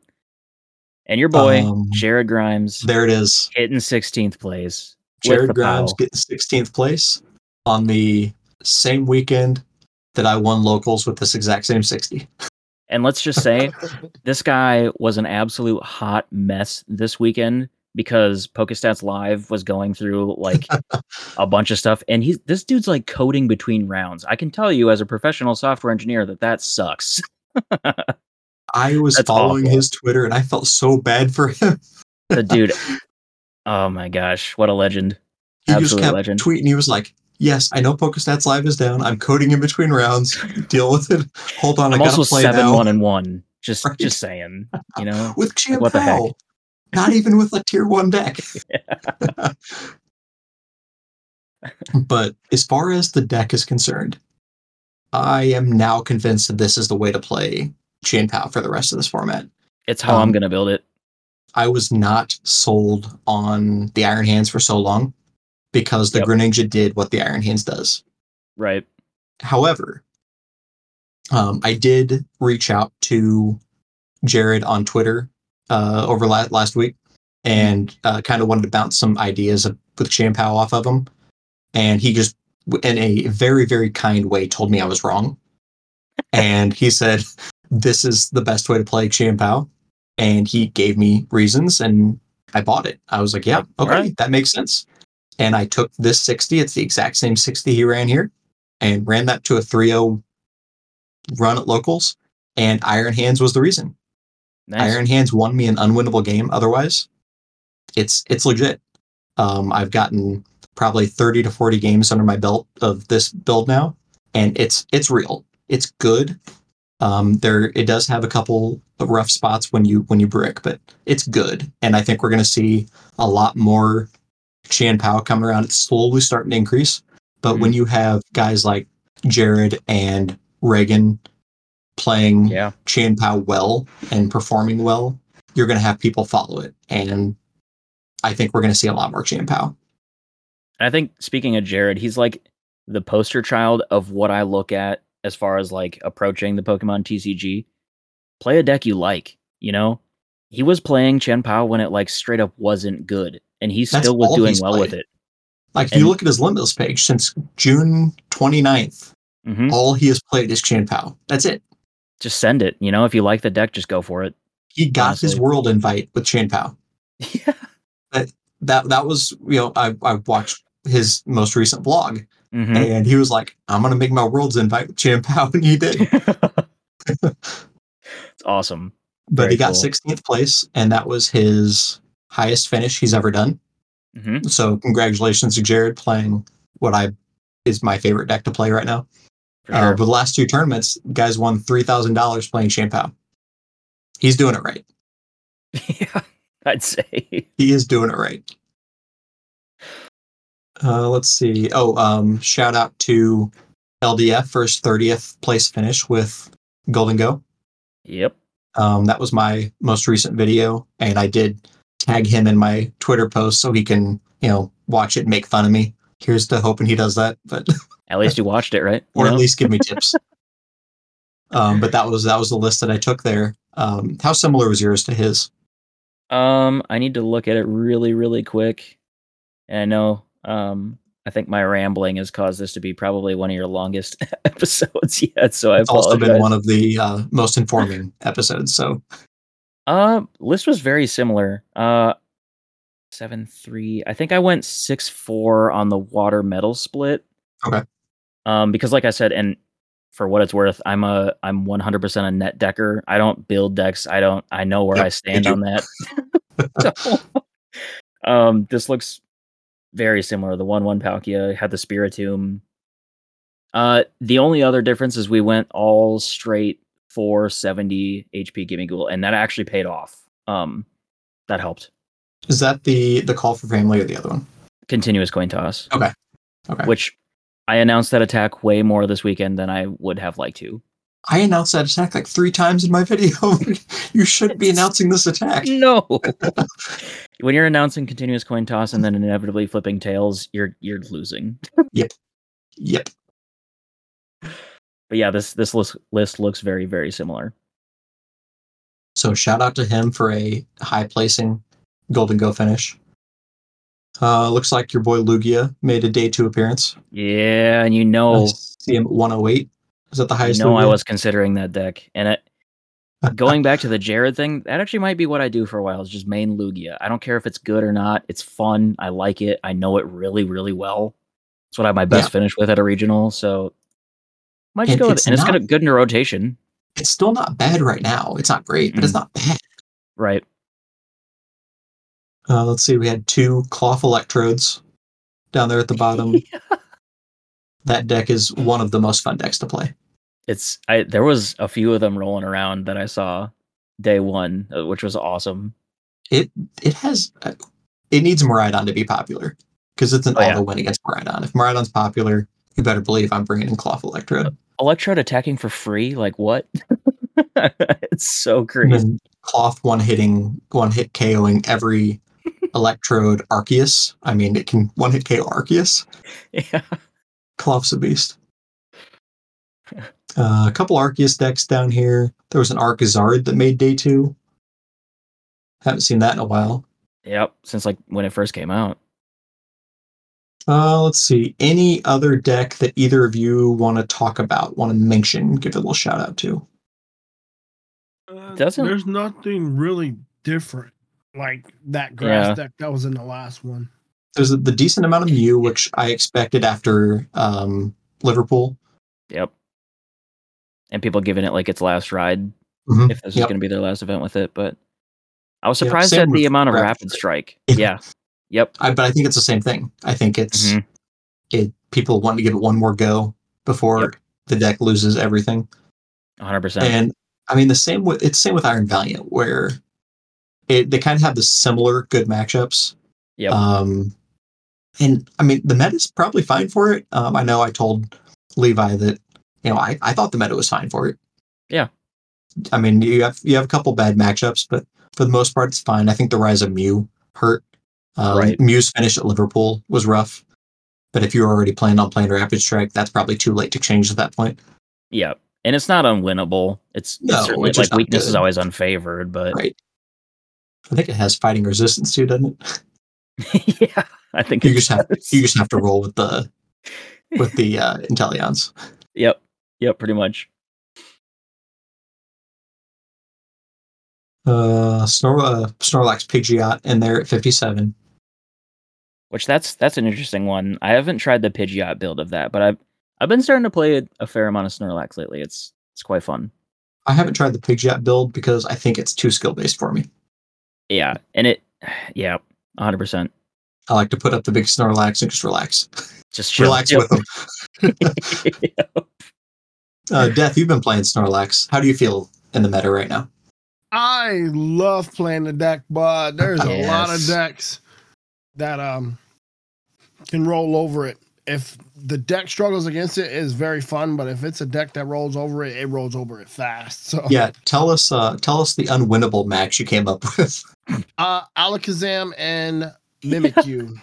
And your boy,
Um,
Jared Grimes,
There it is.
hitting 16th place. With
Jared Grimes
POW.
getting sixteenth place on the same weekend that I won locals with this exact same sixty.
And let's just say this guy was an absolute hot mess this weekend because Pokestats Live was going through like a bunch of stuff, and he's this dude's like coding between rounds. I can tell you as a professional software engineer that that sucks.
I was
That's
following
awful.
his Twitter and I felt so bad for him.
the dude, oh my gosh, what a legend!
He just
Absolute
kept
legend.
tweeting. He was like, "Yes, I know PokeStats Live is down. I'm coding in between rounds. Deal with it. Hold on,
I'm
I gotta
also
play
seven
now
one and one. Just
Right.
just saying, you know.
with Chien
what the heck?
Pao. Not even with a tier one deck. but as far as the deck is concerned, I am now convinced that this is the way to play Chien Pao for the rest of this format.
It's how I'm
Um,
gonna build it.
I was not sold on the Iron Hands for so long because the
Yep.
Greninja did what the Iron Hands does.
Right.
However, um, I did reach out to Jared on Twitter uh, over la- last week and uh, kind of wanted to bounce some ideas with Chien Pao off of him. And he just, in a very, very kind way, told me I was wrong. and he said, This is the best way to play Chien Pao. And he gave me reasons and I bought it. I was like, Yeah, okay,
Alright.
that makes sense. And I took this 60, it's the exact same 60 he ran here and ran that to a 3-0 run at locals and iron hands was the reason
Nice.
iron hands won me an unwinnable game otherwise it's it's legit um, i've gotten probably 30 to 40 games under my belt of this build now and it's it's real it's good um, there it does have a couple of rough spots when you when you brick but it's good and i think we're going to see a lot more Chien Pao coming around it's slowly starting to increase but when you have guys like jared and reagan playing
Yeah.
Chien Pao well and performing well, you're going to have people follow it. And I think we're going to see a lot more Chien Pao.
I think speaking of Jared, he's like the poster child of what I look at as far as like approaching the Pokemon TCG. Play a deck you like, you know? He was playing Chien Pao when it like straight up wasn't good, and he
That's
still was doing well with it.
Like, if
And-
you look at his Limitless page since June 29th,
hmm
all he has played is Chien Pao. That's it.
Just send it, you know? If you like the deck, just go for it.
He got his world invite with Chien Pao.
yeah.
That, that was, you know, I, I watched his most recent vlog
hmm
and he was like, I'm going to make my world's invite with. And he did.
it's awesome.
But
Very
he got
cool.
16th place and that was his highest finish he's ever done.
hmm
So congratulations to Jared playing what I is my favorite deck to play right now.
For
Uh,
sure.
but the last two tournaments, guys won three thousand dollars playing Chien Pao. He's doing it right.
yeah, I'd say.
He is doing it right. Uh, let's see. Oh, um, shout out to LDF for his thirtieth place finish with Gholdengo.
Yep.
Um, that was my most recent video, and I did tag him in my Twitter post so he can, you know, watch it and make fun of me. Here's to hoping he does that, but
At least you watched it, right? You
or at least give me tips. Um, but that was that was the list that I took there. Um, how similar was yours to his?
Um, I need to look at it really, really quick. And I know, um, I think my rambling has caused this to be probably one of your longest episodes yet. So I
It's also been one of the uh, most informing episodes. So
Uh, list was very similar. Uh, seven three. I think I went six four on the water metal split.
Okay.
Um, because like I said, and for what it's worth, I'm a I'm 100% a net decker. I don't build decks. I don't. I know where
Yep,
I stand on that. So, um, this looks very similar. The one one Palkia had the Spiritomb. Uh, the only other difference is we went all straight 470 HP Gimmighoul, and that actually paid off. Um, that helped.
Is that the the call for family or the other one?
Continuous coin toss.
Okay. Okay.
Which I announced that attack way more this weekend than I would have liked to.
I announced that attack like three times in my video. you should be announcing this attack.
No. when you're announcing continuous coin toss and then inevitably flipping tails, you're you're losing.
Yep. Yep.
But yeah, this this list, list looks very very similar.
So shout out to him for a high placing Gholdengo finish. Uh, looks like your boy Lugia made a day two appearance.
Yeah, and you know,
I see him at 108. Is that the highest?
know, I was considering that deck, and it, going back to the Jared thing, that actually might be what I do for a while. Is just main Lugia. I don't care if it's good or not. It's fun. I like it. I know it really really well. It's what I have my best
Yeah.
finish with at a regional. So might just
And
go with
it's
it. And it's
not-
good in a rotation,
It's still not bad right now. It's not great, but it's
Mm.
not bad.
right?
Uh, let's see. We had two Klawf electrodes down there at the bottom. that deck is one of the most fun decks to play.
it's I there was a few of them rolling around that I saw day one, uh, which was awesome.
It it has uh, it needs Miraidon to be popular because it's an
Oh, yeah.
auto win against Miraidon. If Miraidon's popular, you better believe I'm bringing in Klawf electrode.
Electrode attacking for free, like what? it's so crazy.
Klawf one hitting one hit KOing every electrode Arceus. I mean, it can one hit KO Arceus.
Yeah.
Klawf's a beast. Uh, a couple Arceus decks down here. There was an Arcazard that made day two. Haven't seen that in a while.
Yep. Since like when it first came out.
Uh, let's see. Any other deck that either of you want to talk about, want to mention, give a little shout out to?
Uh,
Doesn't-
There's nothing really different like that grass
Yeah.
deck that was in the last one.
There's the decent amount of Mew, which I expected after um, Liverpool.
Yep. And people giving it like its last ride,
Mhm.
if this is going to be their last event with it. But I was surprised
same
at the amount of
Rapid
rapid
Strike.
strike.
Yeah.
Yeah. Yep.
I, but I think it's the same thing. I think it's
Mhm.
it. People want to give it one more go before
Yep.
the deck loses everything.
100%.
And I mean the same with it's same with Iron Valiant, where it they kind of have the similar good matchups.
Yep.
Um, and I mean the meta's probably fine for it. Um, I know I told Levi that you know I, I thought the meta was fine for it.
Yeah.
I mean you have you have a couple bad matchups, but for the most part it's fine. I think the rise of Mew hurt. Um,
Right.
Mew's finish at Liverpool was rough. But if you were already planning on playing Rapid Strike, that's probably too late to change at that point.
Yeah, And it's not unwinnable. It's,
No,
it's certainly
it's
like weakness is always unfavored, but
Right. I think it has fighting resistance too, doesn't it?
yeah, I think
You just have you just have to roll with the with the uh.
Yep. Yep. Pretty much.
Uh, Snor uh, Snorlax Pidgeot in there at 57.
Which that's that's an interesting one. I haven't tried the Pidgeot build of that, but I've I've been starting to play a, a fair amount of Snorlax lately. It's it's quite fun.
I haven't tried the Pidgeot build because I think it's too skill based for me.
Yeah, and it yeah, 100. Percent
I like to put up the big Snorlax and just relax.
Just chill.
relax
Yep.
with them. Uh, Death, you've been playing Snorlax. How do you feel in the meta right now?
I love playing the deck, but there's a lot of decks that um can roll over it. If the deck struggles against it, it's very fun. But if it's a deck that rolls over it, it rolls over it fast. So
Yeah, tell us uh, tell us the unwinnable match you came up with.
uh Alakazam and Mimikyu.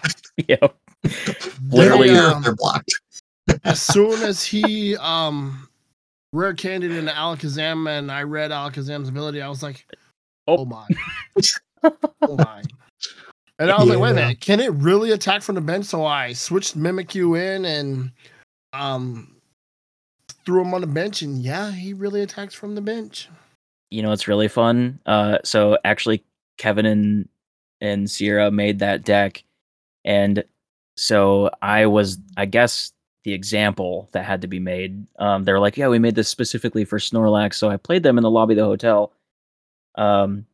you.
They,
Literally,
They're-
um,
they're blocked.
as soon as he um rare candied into Alakazam and I read Alakazam's ability, I was like,
Oh.
oh, my. oh my. And I was like, wait a
Yeah.
minute, can it really attack from the bench? So I switched Mimikyu in and um threw him on the bench and yeah, he really attacks from the bench.
you know it's really fun. Uh, so actually, Kevin and and Sierra made that deck, and so I was, I guess, the example that had to be made. Um, they were like, "Yeah, we made this specifically for Snorlax," so I played them in the lobby of the hotel. Um,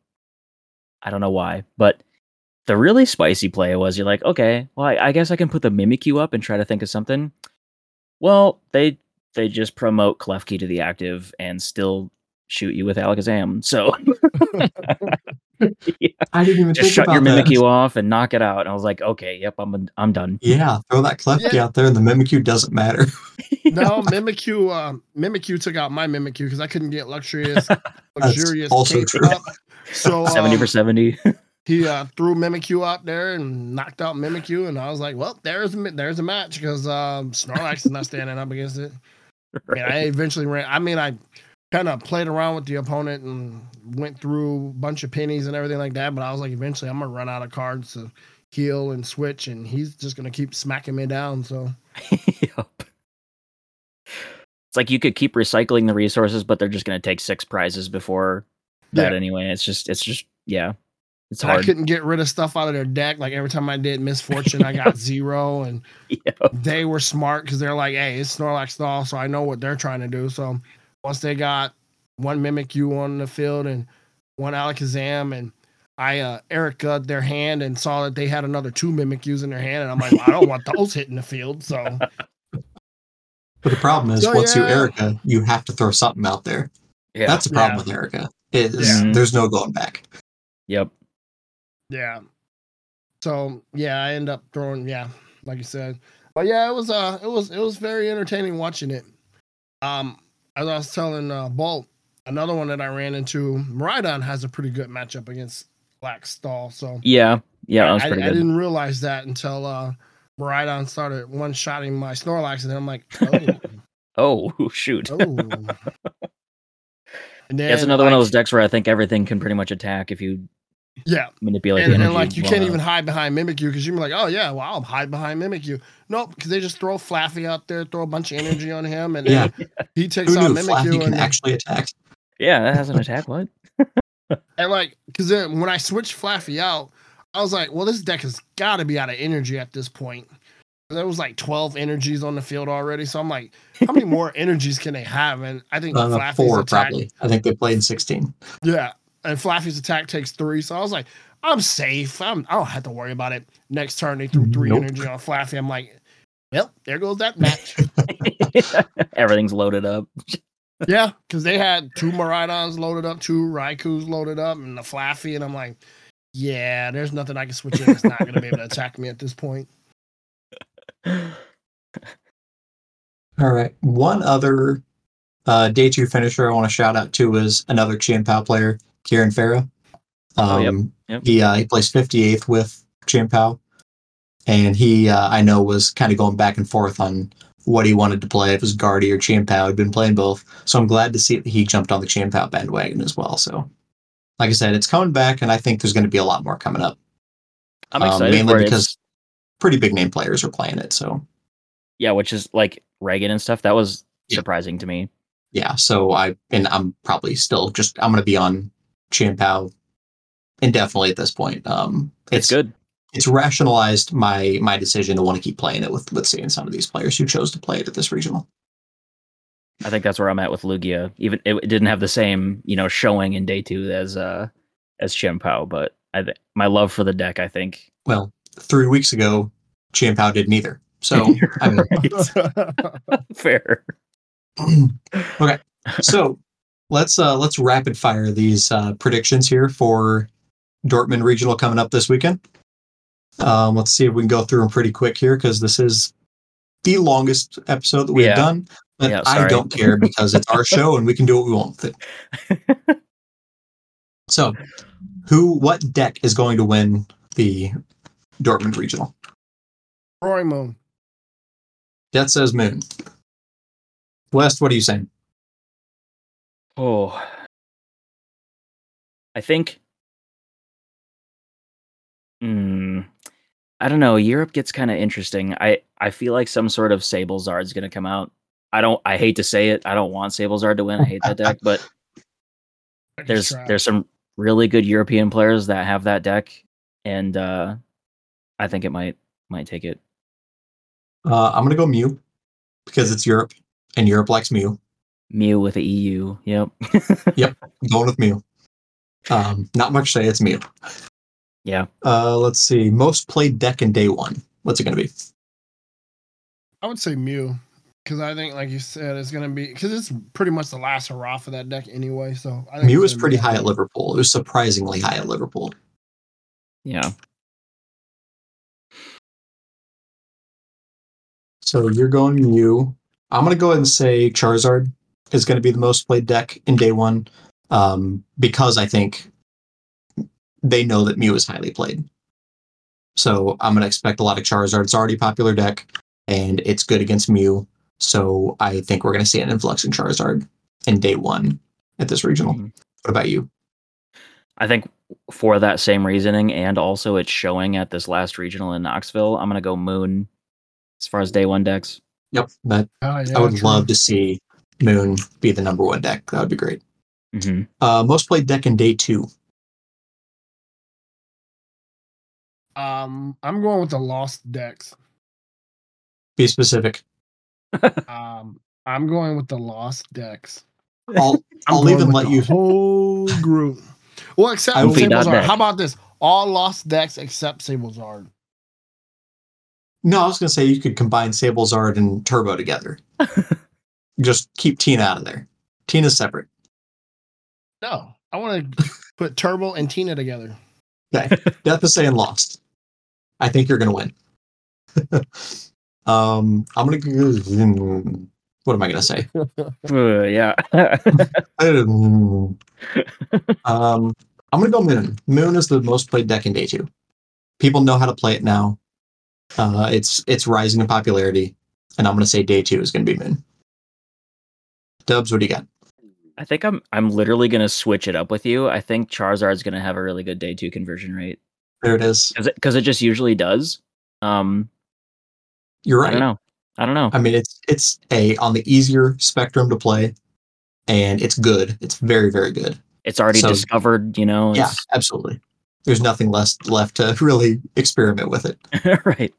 I don't know why, but the really spicy play was you're like, okay, well, I, I guess I can put the Mimikyu up and try to think of something. Well, they they just promote Klefki to the active and still shoot you with Alakazam. So
I didn't even
just
think
shut
about
your
that.
Mimikyu off and knock it out. And I was like, okay, yep, I'm I'm done.
Yeah, throw that Klefki
Yeah.
out there, and the Mimikyu doesn't matter.
no, Mimikyu. Uh, Mimikyu took out my Mimikyu because I couldn't get luxurious, luxurious
also true.
up. So
Seventy
um,
for seventy.
he uh, threw Mimikyu out there and knocked out Mimikyu, and I was like, "Well, there's a, there's a match because um, Snorlax is not standing up against it." And I eventually ran. I mean, I kind of played around with the opponent and went through a bunch of pennies and everything like that. But I was like, eventually, I'm gonna run out of cards to heal and switch, and he's just gonna keep smacking me down. So
yep. It's like you could keep recycling the resources, but they're just to take six prizes before that
Yeah.
anyway. It's just, it's just, yeah, it's
hard. I couldn't get rid of stuff out of their deck. Like every time I did Misfortune, I got zero, and
Yep.
they were smart because they're like, "Hey, it's Snorlax stall," so I know what they're trying to do. So once they got one Mimikyu on the field and one Alakazam, and I uh, Erika their hand and saw that they had another two Mimikyus in their hand, and I'm like, well, I don't want those hitting the field. So
But the problem is,
So,
once you
yeah.
Erika, you have to throw something out there.
Yeah.
That's the problem
Yeah.
with Erika. Is
Yeah.
there's no going back.
yep.
yeah, so yeah, I end up throwing yeah, like you said, but yeah, it was uh, it was it was very entertaining watching it. Um, as I was telling uh, Bolt, another one that I ran into, Miraidon has a pretty good matchup against Black Stall. So
Yeah. Yeah.
I, I didn't realize that until uh, Miraidon started one shotting my Snorlax, and then I'm like, oh,
Oh, shoot.
oh.
That's another one of those decks where I think everything can pretty much attack if you
Yeah,
manipulate
and,
the
and like you can't
enough.
even hide behind Mimikyu because you're like, oh yeah, well I'll hide behind Mimikyu. Nope, because they just throw Flaaffy out there, throw a bunch of energy on him, and
Yeah,
he takes
who
out
knew
Mimikyu.
Flaaffy can
and,
actually attack?
Yeah, that has an attack. What?
and like, because then when I switched Flaaffy out, I was like, well, this deck has got to be out of energy at this point. There was like 12 energies on the field already, so I'm like, how many more energies can they have? And I think
Uh,
Flaaffy's
four
attack,
probably. I think they played sixteen.
yeah, and Flaaffy's attack takes three, so I was like, I'm safe. I'm, I don't have to worry about it. Next turn, they threw three
Nope.
energy on Flaaffy. I'm like, well, there goes that match.
Everything's loaded up.
yeah, because they had two Miraidons loaded up, two Raikous loaded up, and the Flaaffy, and I'm like, yeah, there's nothing I can switch in that's not going to be able to attack me at this point.
All right. One other uh, day two finisher I want to shout out to is another Chien Pao player, Kieran Farah. Um,
Oh, yep. Yep.
He uh, he plays 58th with Chien Pao, and he uh, I know was kind of going back and forth on what he wanted to play. If it was Gardy or Chien Pao, he'd been playing both. So I'm glad to see that he jumped on the Chien Pao bandwagon as well. So, like I said, it's coming back, and I think there's going to be a lot more coming up.
I'm
Um, mainly because-
It's-
Pretty big name players are playing it. So
yeah, which is like Reagan and stuff. That was
Yeah.
surprising to me.
yeah, so I and I'm probably still just I'm gonna be on Chien Pao indefinitely at this point. Um,
It's, good.
It's rationalized my my decision to want to keep playing it with with seeing some of these players who chose to play it at this regional.
I think that's where I'm at with Lugia. Even it, it didn't have the same, you know, showing in day two as uh as Chien Pao, but I th- my love for the deck, I think.
Well, three weeks ago, Chien Pao didn't either. So I mean,
Fair.
okay, so let's uh let's rapid fire these uh, predictions here for Dortmund regional coming up this weekend. Um, let's see if we can go through them pretty quick here because this is the longest episode that we've
Yeah.
done. But
Yeah,
I don't care because it's our show and we can do what we want with it. So, who, what deck is going to win the Dortmund regional?
Roy Moon.
That says Moon. West, what are you saying?
Oh. I think Hmm. I don't know. Europe gets kind of interesting. I I feel like some sort of Sablezard is going to come out. I don't. I hate to say it. I don't want Sable Zard to win. I hate that deck, but there's
Trash.
there's some really good European players that have that deck, and uh, I think it might might take it.
Uh, I'm going to go Mew because it's Europe and Europe likes Mew.
Mew with the EU. Yep.
I'm going with Mew. Um, not much say, it's Mew.
yeah.
Uh, let's see. Most played deck in day one. What's it going to be?
I would say Mew. because I think, like you said, it's gonna be because it's pretty much the last hurrah for that deck anyway. So I think
Mew
it's
was pretty high at. Liverpool. It was surprisingly high at Liverpool.
Yeah.
So you're going Mew. I'm going to go ahead and say Charizard is going to be the most played deck in day one um, because I think they know that Mew is highly played. So I'm going to expect a lot of Charizard. It's already a popular deck and it's good against Mew. So I think we're going to see an influx in Charizard in day one at this regional.
Mhm.
What about you?
I think for that same reasoning, and also it's showing at this last regional in Knoxville, I'm gonna go Moon as far as day one decks.
Yep. That,
Oh, yeah,
I would
true.
love to see Moon be the number one deck. That would be great.
hmm
Uh, most played deck in day two.
Um, I'm going with the Lost decks.
Be specific.
Um, I'm going with the Lost decks.
I'll
I'm
I'll even let
the
you.
whole group. Well, except
I will-
Sablezard. How about this? All Lost decks except Sablezard.
No, I was gonna say you could combine Sablezard and Turbo together. Just keep Tina out of there. Tina's separate.
No, I want to put Turbo and Tina together.
Okay. Death is saying lost. I think you're gonna win. um, I'm gonna. go- What am I gonna say?
Uh, yeah.
um, I'm gonna go Moon. Moon is the most played deck in day two. People know how to play it now. Uh, it's it's rising in popularity, and I'm gonna say day two is gonna be Moon. Dubs, what do you got?
I think I'm I'm literally gonna switch it up with you. I think Charizard's gonna have a really good day two conversion rate
There it is.
because it, it just usually does. Um,
You're right.
I don't know. I don't know.
I mean, it's it's a on the easier spectrum to play, and it's good. It's very very good.
It's already
so-
discovered. You know.
Yeah, absolutely. There's nothing less left to really experiment with it.
right.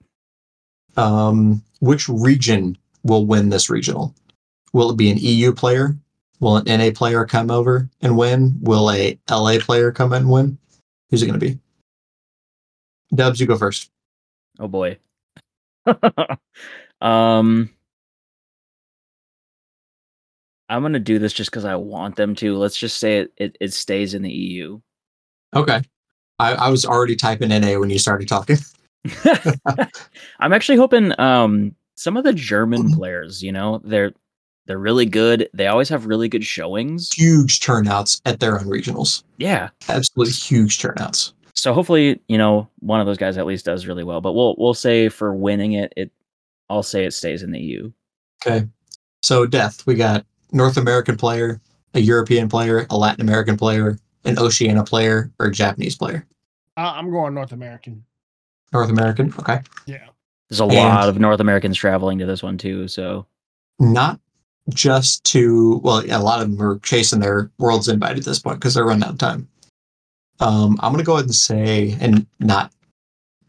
Um, which region will win this regional? Will it be an EU player? Will an NA player come over and win? Will a LA player come in and win? Who's it going to be? Dubs, you go first.
Oh boy. um I'm gonna do this just because I want them to. Let's just say it, it, it stays in the EU.
Okay. I, I was already typing NA when you started talking.
I'm actually hoping um some of the German players, you know, they're they're really good. They always have really good showings.
Huge turnouts at their own regionals.
Yeah.
Absolutely huge turnouts.
So hopefully, you know, one of those guys at least does really well. But we'll we'll say for winning it, it I'll say it stays in the EU.
Okay. So, Death, we got North American player, a European player, a Latin American player, an Oceania player, or a Japanese player.
Uh, I'm going North American.
North American. Okay.
Yeah.
There's a
And-
lot of North Americans traveling to this one too. So
Not just to, well, yeah, a lot of them are chasing their world's invite at this point because they're running out of time. Um, I'm going to go ahead and say, and not,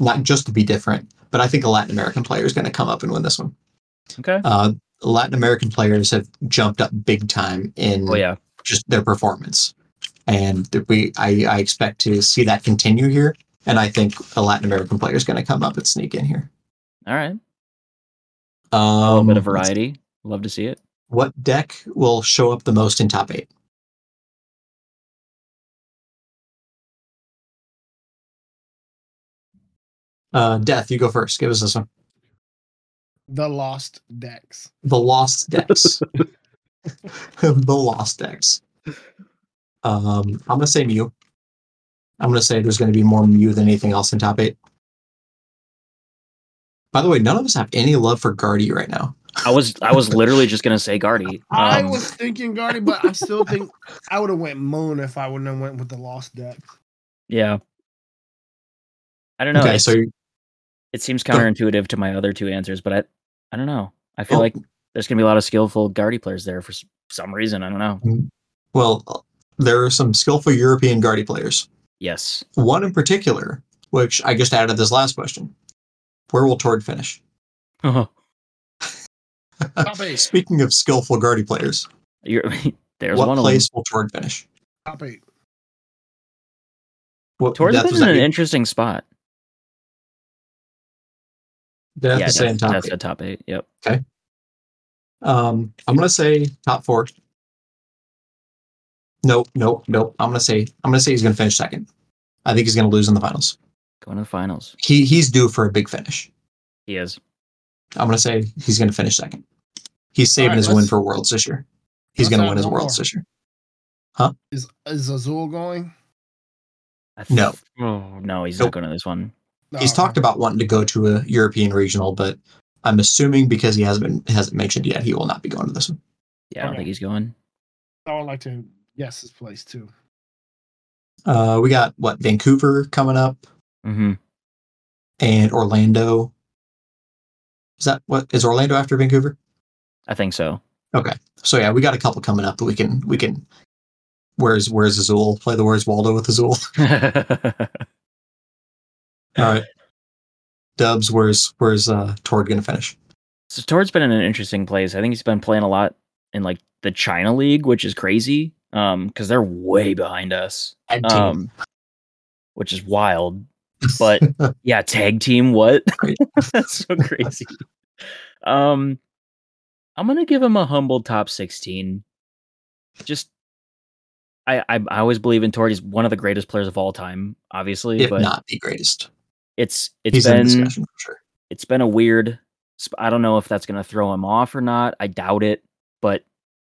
not just to be different, but I think a Latin American player is going to come up and win this one.
okay.
Uh, Latin American players have jumped up big time in
Oh yeah.
just their performance. And we, I, I expect to see that continue here. And I think a Latin American player is going to come up and sneak in here.
All right.
Um,
A little bit of variety. Love to see it.
What deck will show up the most in top eight? Uh, Death, you go first. Give us this one.
The Lost decks.
The Lost Decks. the Lost Decks. Um, I'm gonna say Mew. I'm gonna say there's gonna be more Mew than anything else in top eight. By the way, none of us have any love for Gardy right now.
I was I was literally just gonna say Gardy.
I
Um,
was thinking Gardy, but I still think I would have went Moon if I wouldn't have went with the Lost decks.
yeah. I don't know.
okay,
it's-
so
it seems counterintuitive to my other two answers, but I I don't know. I feel
Well-
like there's gonna be a lot of skillful Gardy players there for some reason. I don't know.
well, there are some skillful European Gardy players.
Yes.
One in particular, which I just added this last question. Where will Tord finish?
You're,
Top eight.
Speaking of skillful Gardy players,
there's
what
one
place will Tord finish?
Top eight.
What
of them. Tord's
Death,
been in an
you?
interesting spot.
Death
yeah,
is saying
that's,
top
that's
eight.
a top eight. Yep.
Um, I'm gonna say top four. Nope, nope, nope. I'm gonna say I'm gonna say he's gonna finish second. I think he's gonna lose in the finals.
Going to the finals.
He he's due for a big finish.
He is.
I'm gonna say he's gonna finish second. He's saving
right,
his win for Worlds this year. He's gonna win his
one
Worlds
more.
this year. Huh?
Is is Azul going?
I
No.
Oh no, he's
Nope.
not going to this one.
He's
No,
talked
okay.
about wanting to go to a European regional, but I'm assuming because he hasn't been hasn't mentioned yet, he will not be going to this one.
Yeah, I don't
Okay.
think he's going.
I would like to guess his place too.
Uh, we got what Vancouver coming up
hmm
and Orlando. Is that what is Orlando after Vancouver?
I think so.
Okay, so yeah, we got a couple coming up that we can we can. Where's Where's Azul? Play the Where's Waldo with Azul. All right, Dubs. Where's Where's uh Tord gonna finish?
so Tord's been in an interesting place. I think he's been playing a lot in like the China League, which is crazy. Um, because they're way behind us. Um, which is wild. But yeah, tag team. What? That's so crazy. Um, I'm gonna give him a humble top 16. Just, I I, I always believe in Tord. He's one of the greatest players of all time, obviously.
if
but
not the greatest,
it's it's
he's
been
discussion for sure.
it's been a weird. I don't know if that's gonna throw him off or not. I doubt it, but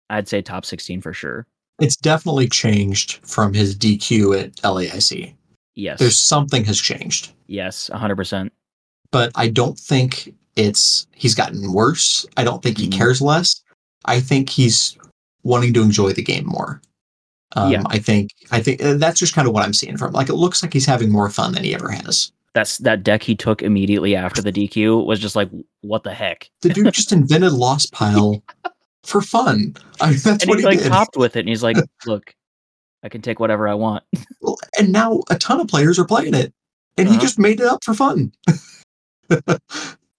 I'd say top 16 for sure.
It's definitely changed from his DQ at LAIC.
Yes,
There's something has changed,
yes, 100. percent
but I don't think it's he's gotten worse. I don't think he
Mhm.
cares less. I think he's wanting to enjoy the game more. Um,
Yeah.
I think I think uh, that's just kind of what I'm seeing from. him. Like it looks like he's having more fun than he ever has.
That's that deck he took immediately after the DQ was just like, what the heck?
The dude just invented Lost Pile for fun. I mean, that's
and
what
he
he
like
did.
popped with it, and he's like, "Look, I can take whatever I want."
Well, and now a ton of players are playing it, and he
Uh-huh.
just made it up for fun.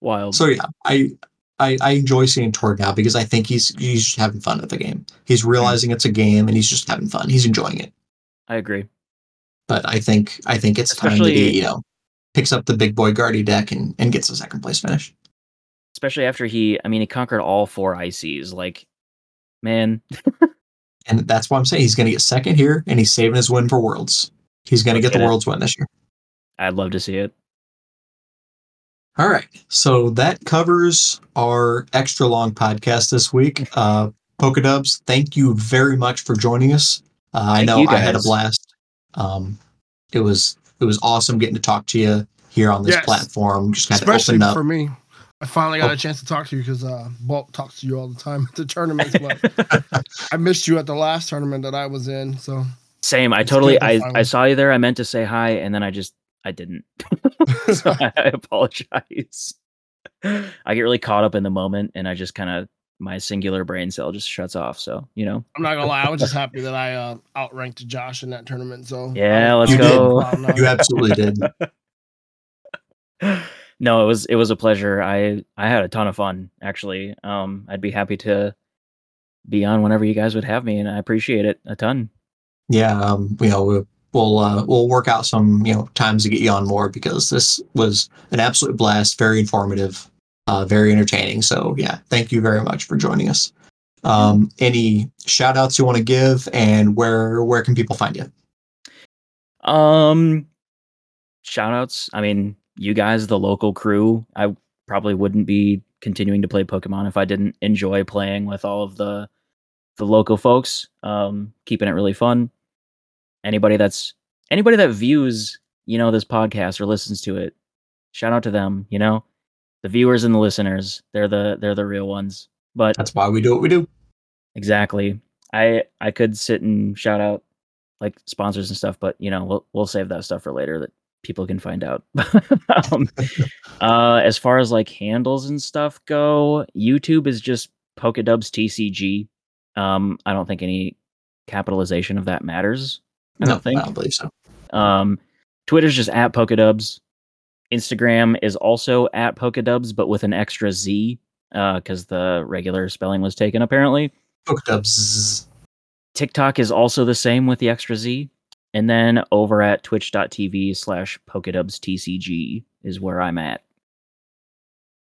Wild.
so yeah, I, I I enjoy seeing Tord now because I think he's he's just having fun at the game. He's
Hmm.
realizing it's a game and he's just having fun. He's enjoying it.
I agree.
But I think I think it's time that
Especially-
he you know picks up the big boy Gardy deck and and gets a second place finish.
Especially after he, I mean, he conquered all four ICs. Like, man,
And that's why I'm saying he's going to get second here, and he's saving his win for Worlds. He's going to
Let's
get the
it.
Worlds win this year.
I'd love to see it.
All right. So that covers our extra long podcast this week. Uh, PokeDubz, thank you very much for joining us. Uh, I know
you,
I had a blast. Um, it was it was awesome getting to talk to you here on this
Yes.
platform. Just kind of
Especially
opened up.
for me. I finally got
Oh.
a chance to talk to you because uh, Bolt talks to you all the time at the tournaments. But I missed you at the last tournament that I was in. So
Same. I totally. I I saw you there. I meant to say hi, and then I just I didn't. so I, I apologize. I get really caught up in the moment, and I just kind of my singular brain cell just shuts off. So you know.
I'm not gonna lie, I was just happy that I uh, outranked Josh in that tournament. So
Yeah,
I-
let's
You
go.
I.
You absolutely did.
no, it was it was a pleasure. I I had a ton of fun actually. Um, I'd be happy to be on whenever you guys would have me, and I appreciate it a ton.
Yeah, um, you know, we'll uh, we'll work out some you know times to get you on more because this was an absolute blast, very informative, uh, very entertaining. So yeah, thank you very much for joining us. Um, any shout outs you want to give and where where can people find you?
Um, shout outs. I mean, you guys, the local crew. I probably wouldn't be continuing to play Pokemon if I didn't enjoy playing with all of the the local folks. Um, keeping it really fun. Anybody that's anybody that views, you know, this podcast or listens to it, shout out to them. You know, the viewers and the listeners. They're the they're the real ones. But
That's why we do what we do.
Exactly. I I could sit and shout out like sponsors and stuff, but you know, we'll we'll save that stuff for later that people can find out. um, uh, as far as like handles and stuff go, YouTube is just PokeDubz TCG. Um, I don't think any capitalization of that matters. I don't think.
I don't believe so.
Um, Twitter's just at PokeDubz. Instagram is also at PokeDubz, but with an extra Z, because the regular spelling was taken apparently.
PokeDubz.
TikTok is also the same with the extra Z. And then over at twitch.tv slash PokeDubz TCG is where I'm at.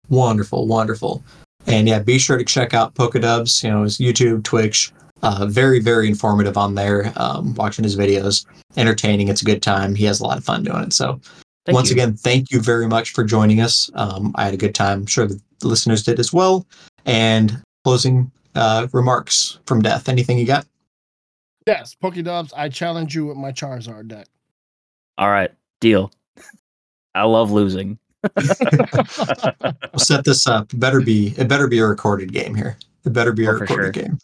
Wonderful, wonderful. And yeah, be sure to check out PokeDubz, you know, his YouTube, Twitch. Uh, very, very informative on there. Um, watching his videos, entertaining. It's a good time. He has a lot of fun doing it. So
Thank
once
you.
again, thank you very much for joining us. Um, I had a good time. I'm sure the listeners did as well. And closing uh, remarks from Death. Anything you got?
Yes, PokeDubz, I challenge you with my Charizard deck.
All right, deal. I love losing.
We'll set this up. Better be it better be a recorded game here. It better be a
Oh, for
recorded
sure.
game.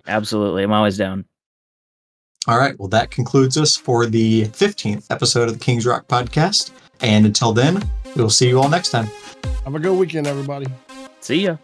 Absolutely, I'm always down.
All right. Well, that concludes us for the 15th episode of the Kings Rock podcast. And until then, we will see you all next time.
Have a good weekend, everybody.
See ya.